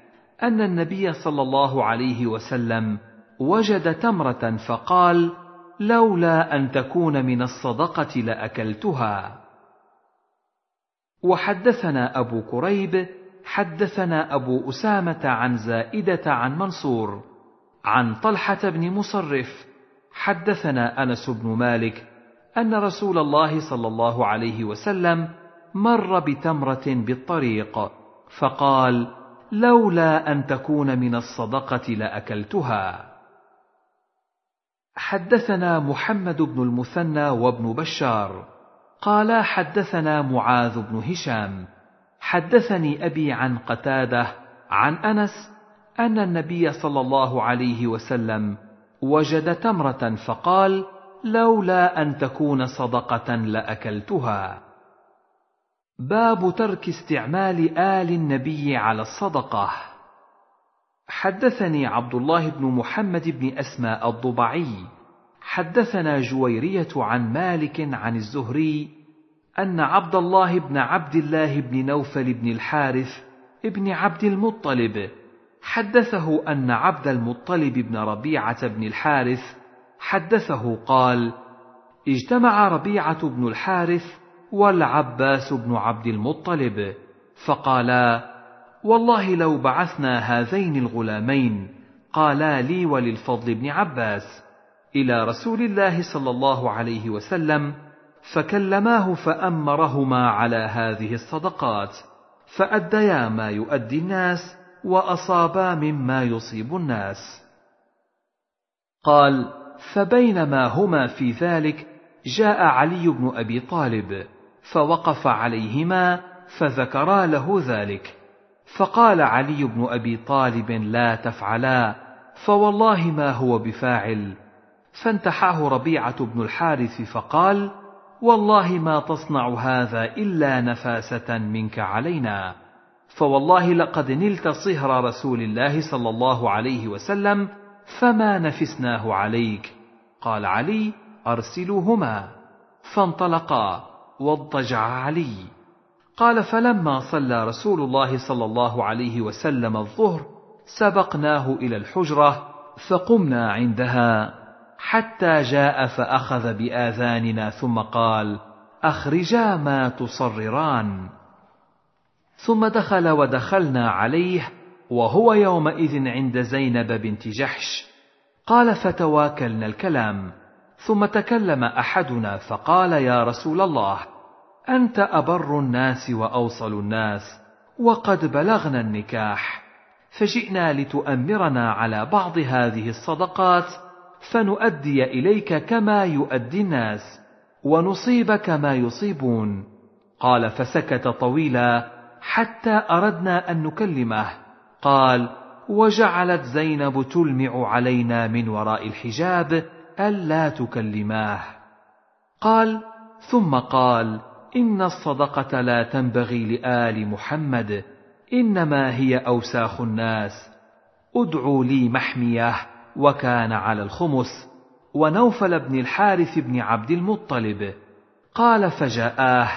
أن النبي صلى الله عليه وسلم وجد تمرة فقال لولا أن تكون من الصدقة لأكلتها. وحدثنا أبو كريب حدثنا أبو أسامة عن زائدة عن منصور عن طلحة بن مصرف حدثنا أنس بن مالك أن رسول الله صلى الله عليه وسلم مر بتمرة بالطريق فقال لولا أن تكون من الصدقة لأكلتها. حدثنا محمد بن المثنى وابن بشار. قالا حدثنا معاذ بن هشام. حدثني أبي عن قتادة عن أنس أن النبي صلى الله عليه وسلم وجد تمرة فقال لولا أن تكون صدقة لأكلتها. باب ترك استعمال آل النبي على الصدقة. حدثني عبد الله بن محمد بن أسماء الضبعي. حدثنا جويرية عن مالك عن الزهري أن عبد الله بن عبد الله بن نوفل بن الحارث ابن عبد المطلب حدثه أن عبد المطلب بن ربيعة بن الحارث حدثه قال اجتمع ربيعة بن الحارث والعباس بن عبد المطلب فقالا والله لو بعثنا هذين الغلامين قالا لي وللفضل بن عباس. إلى رسول الله صلى الله عليه وسلم فكلماه فأمرهما على هذه الصدقات فأديا ما يؤدي الناس وأصابا مما يصيب الناس. قال فبينما هما في ذلك جاء علي بن أبي طالب فوقف عليهما فذكرا له ذلك. فقال علي بن أبي طالب لا تفعلا فوالله ما هو بفاعل. فانتحاه ربيعة بن الحارث فقال والله ما تصنع هذا إلا نفاسة منك علينا. فوالله لقد نلت صهر رسول الله صلى الله عليه وسلم فما نفسناه عليك. قال علي أرسلوهما. فانطلقا. واضطجع علي. قال فلما صلى رسول الله صلى الله عليه وسلم الظهر سبقناه إلى الحجرة فقمنا عندها. حتى جاء فأخذ بآذاننا ثم قال أخرجا ما تصرران. ثم دخل ودخلنا عليه وهو يومئذ عند زينب بنت جحش. قال فتواكلنا الكلام. ثم تكلم أحدنا فقال يا رسول الله أنت أبر الناس وأوصل الناس وقد بلغنا النكاح فجئنا لتؤمرنا على بعض هذه الصدقات فنؤدي إليك كما يؤدي الناس ونصيب كما يصيبون. قال فسكت طويلا حتى أردنا أن نكلمه. قال وجعلت زينب تلمع علينا من وراء الحجاب ألا تكلماه. قال ثم قال إن الصدقة لا تنبغي لآل محمد إنما هي أوساخ الناس. ادعوا لي محميه وكان على الخمس ونوفل بن الحارث بن عبد المطلب. قال فجاءاه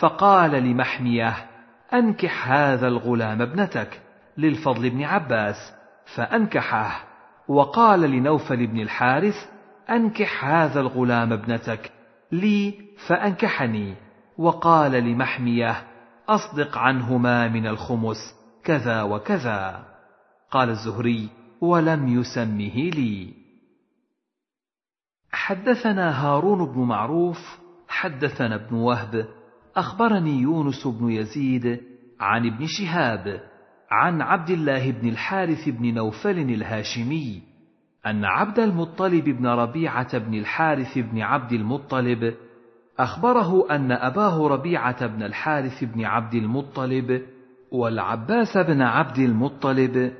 فقال لمحميه أنكح هذا الغلام ابنتك للفضل بن عباس فانكحه وقال لنوفل بن الحارث أنكح هذا الغلام ابنتك. لي فأنكحني. وقال لمحمية أصدق عنهما من الخمس كذا وكذا. قال الزهري ولم يسمه لي. حدثنا هارون بن معروف حدثنا ابن وهب أخبرني يونس بن يزيد عن ابن شهاب عن عبد الله بن الحارث بن نوفل الهاشمي. أن عبد المطلب بن ربيعة بن الحارث بن عبد المطلب أخبره أن أباه ربيعة بن الحارث بن عبد المطلب والعباس بن عبد المطلب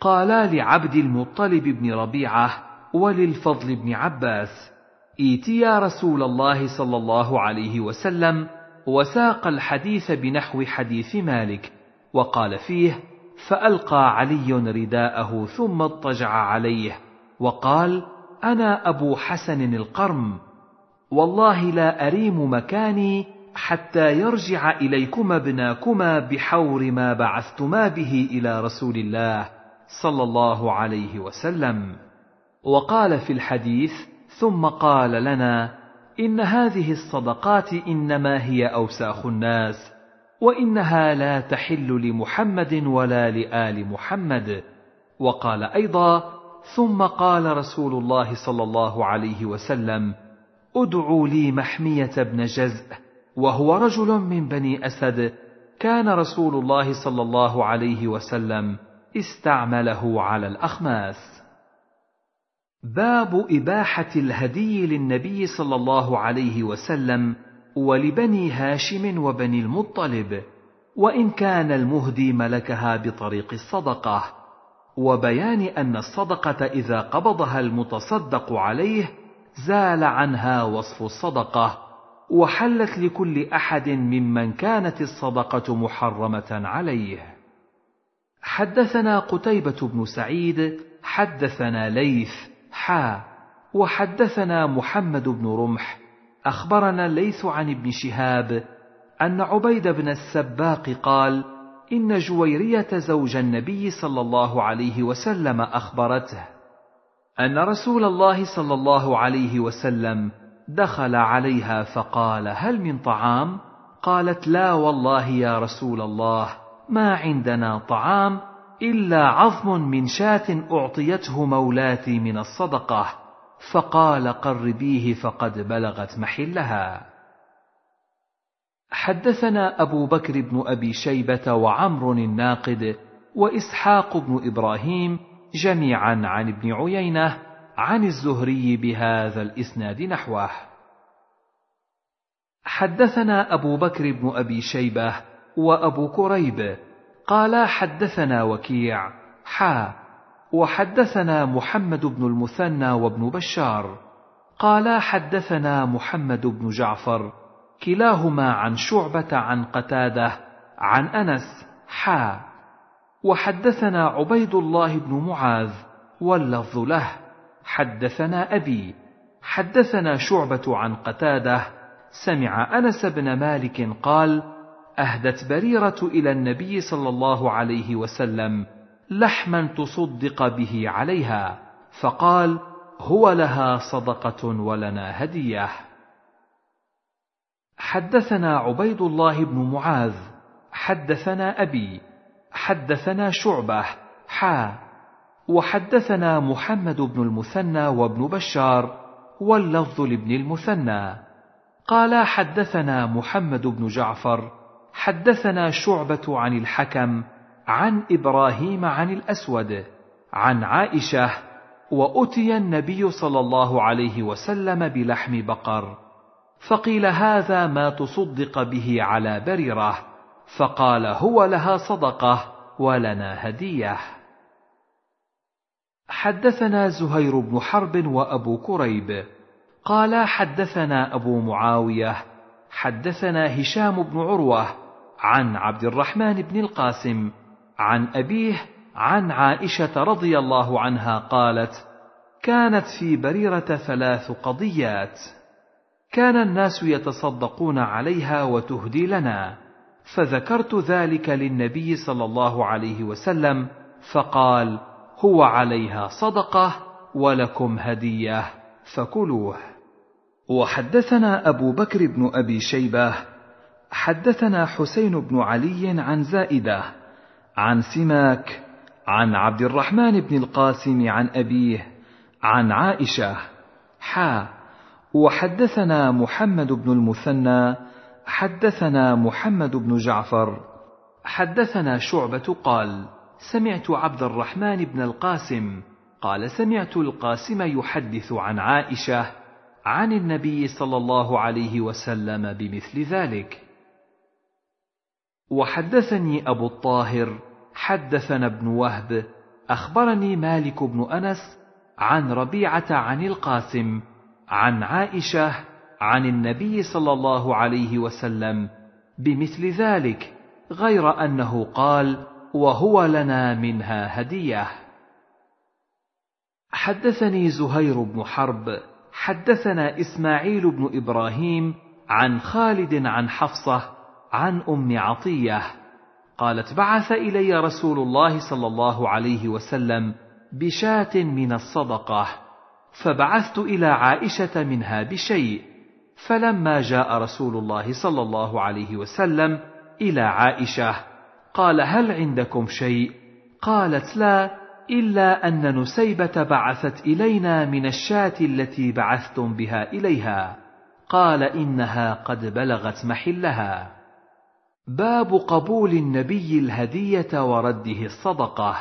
قالا لعبد المطلب بن ربيعة وللفضل بن عباس ايتيا رسول الله صلى الله عليه وسلم وساق الحديث بنحو حديث مالك وقال فيه فألقى علي رداءه ثم اضطجع عليه وقال أنا أبو حسن القرم. والله لا أريم مكاني حتى يرجع إليكما ابناكما بحور ما بعثتما به إلى رسول الله صلى الله عليه وسلم. وقال في الحديث ثم قال لنا إن هذه الصدقات إنما هي أوساخ الناس وإنها لا تحل لمحمد ولا لآل محمد. وقال أيضا ثم قال رسول الله صلى الله عليه وسلم ادعوا لي محمية بن جزء وهو رجل من بني أسد كان رسول الله صلى الله عليه وسلم استعمله على الأخماس. باب إباحة الهدي للنبي صلى الله عليه وسلم ولبني هاشم وبني المطلب وإن كان المهدي ملكها بطريق الصدقة. وبيان أن الصدقة إذا قبضها المتصدق عليه زال عنها وصف الصدقة وحلت لكل أحد ممن كانت الصدقة محرمة عليه. حدثنا قتيبة بن سعيد حدثنا ليث حا وحدثنا محمد بن رمح. أخبرنا الليث عن ابن شهاب أن عبيد بن السباق قال إن جويرية زوج النبي صلى الله عليه وسلم أخبرته أن رسول الله صلى الله عليه وسلم دخل عليها فقال هل من طعام؟ قالت لا والله يا رسول الله ما عندنا طعام إلا عظم من شاة أعطيته مولاتي من الصدقة. فقال قربيه فقد بلغت محلها. حدثنا أبو بكر بن أبي شيبة وعمر الناقد وإسحاق بن إبراهيم جميعا عن ابن عيينة عن الزهري بهذا الإسناد نحوه. حدثنا أبو بكر بن أبي شيبة وأبو كريب قالا حدثنا وكيع حا وحدثنا محمد بن المثنى وابن بشار قالا حدثنا محمد بن جعفر كلاهما عن شعبة عن قتادة عن أنس حا وحدثنا عبيد الله بن معاذ واللفظ له. حدثنا أبي. حدثنا شعبة عن قتادة. سمع أنس بن مالك قال أهدت بريرة إلى النبي صلى الله عليه وسلم لحما تصدق به عليها فقال هو لها صدقة ولنا هدية. حدثنا عبيد الله بن معاذ حدثنا أبي حدثنا شعبة حا وحدثنا محمد بن المثنى وابن بشار واللفظ لابن المثنى. قال حدثنا محمد بن جعفر حدثنا شعبة عن الحكم عن إبراهيم عن الأسود عن عائشة وأتي النبي صلى الله عليه وسلم بلحم بقر. فقيل هذا ما تصدق به على بريره فقال هو لها صدقة ولنا هدية. حدثنا زهير بن حرب وأبو كريب قال حدثنا أبو معاوية حدثنا هشام بن عروة عن عبد الرحمن بن القاسم عن أبيه عن عائشة رضي الله عنها قالت كانت في بريرة ثلاث قضيات. كان الناس يتصدقون عليها وتهدي لنا فذكرت ذلك للنبي صلى الله عليه وسلم فقال هو عليها صدقة ولكم هدية فكلوه. وحدثنا أبو بكر بن أبي شيبة حدثنا حسين بن علي عن زائدة عن سماك عن عبد الرحمن بن القاسم عن أبيه عن عائشة حا وحدثنا محمد بن المثنى حدثنا محمد بن جعفر. حدثنا شعبة قال سمعت عبد الرحمن بن القاسم قال سمعت القاسم يحدث عن عائشة عن النبي صلى الله عليه وسلم بمثل ذلك. وحدثني أبو الطاهر حدثنا ابن وهب أخبرني مالك بن أنس عن ربيعة عن القاسم عن عائشة عن النبي صلى الله عليه وسلم بمثل ذلك غير أنه قال وهو لنا منها هدية. حدثني زهير بن حرب حدثنا إسماعيل بن إبراهيم عن خالد عن حفصة عن أم عطية قالت بعث إلي رسول الله صلى الله عليه وسلم بشاة من الصدقة. فبعثت إلى عائشة منها بشيء فلما جاء رسول الله صلى الله عليه وسلم إلى عائشة قال هل عندكم شيء؟ قالت لا إلا أن نسيبة بعثت إلينا من الشاة التي بعثتم بها إليها. قال إنها قد بلغت محلها. باب قبول النبي الهدية ورده الصدقة.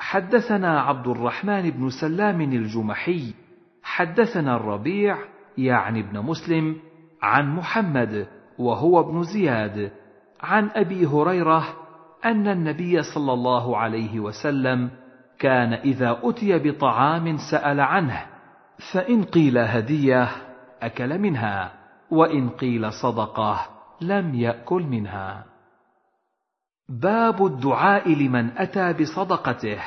حدثنا عبد الرحمن بن سلام الجمحي حدثنا الربيع يعني ابن مسلم عن محمد وهو ابن زياد عن أبي هريرة أن النبي صلى الله عليه وسلم كان إذا أتي بطعام سأل عنه فإن قيل هدية أكل منها وإن قيل صدقة لم يأكل منها. باب الدعاء لمن أتى بصدقته.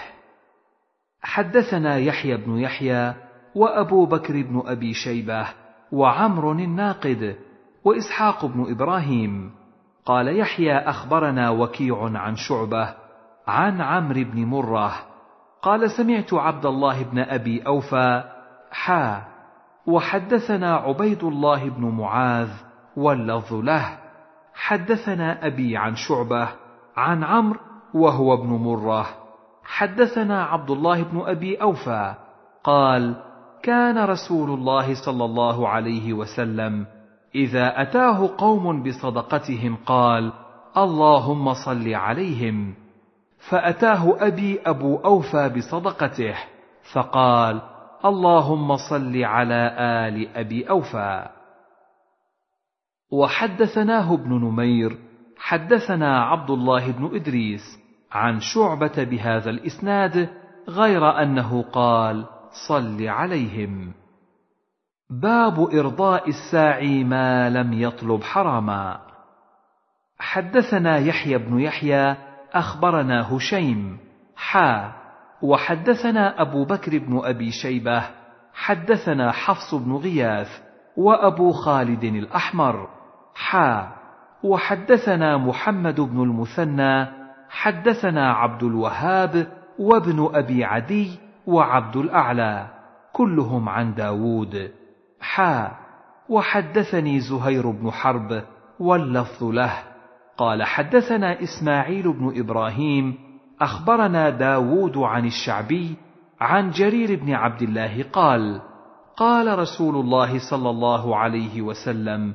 حدثنا يحيى بن يحيى وأبو بكر بن أبي شيبة وعمر الناقد وإسحاق بن إبراهيم. قال يحيى أخبرنا وكيع عن شعبة عن عمرو بن مرة. قال سمعت عبد الله بن أبي أوفى حا. وحدثنا عبيد الله بن معاذ واللفظ له. حدثنا أبي عن شعبة عن عمرو وهو ابن مرة. حدثنا عبد الله بن أبي أوفى قال كان رسول الله صلى الله عليه وسلم إذا أتاه قوم بصدقتهم قال اللهم صل عليهم. فأتاه أبي أبو أوفى بصدقته فقال اللهم صل على آل أبي أوفى. وحدثناه ابن نمير حدثنا عبد الله بن إدريس عن شعبة بهذا الإسناد غير أنه قال صل عليهم باب إرضاء الساعي ما لم يطلب حراما. حدثنا يحيى بن يحيى أخبرنا هشيم حا وحدثنا أبو بكر بن أبي شيبة حدثنا حفص بن غياث وأبو خالد الأحمر حا وحدثنا محمد بن المثنى حدثنا عبد الوهاب وابن أبي عدي وعبد الأعلى كلهم عن داود. حا وحدثني زهير بن حرب واللفظ له. قال حدثنا إسماعيل بن إبراهيم أخبرنا داود عن الشعبي عن جرير بن عبد الله قال قال رسول الله صلى الله عليه وسلم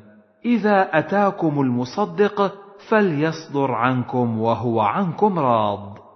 إذا أتاكم المصدق فليصدر عنكم وهو عنكم راض.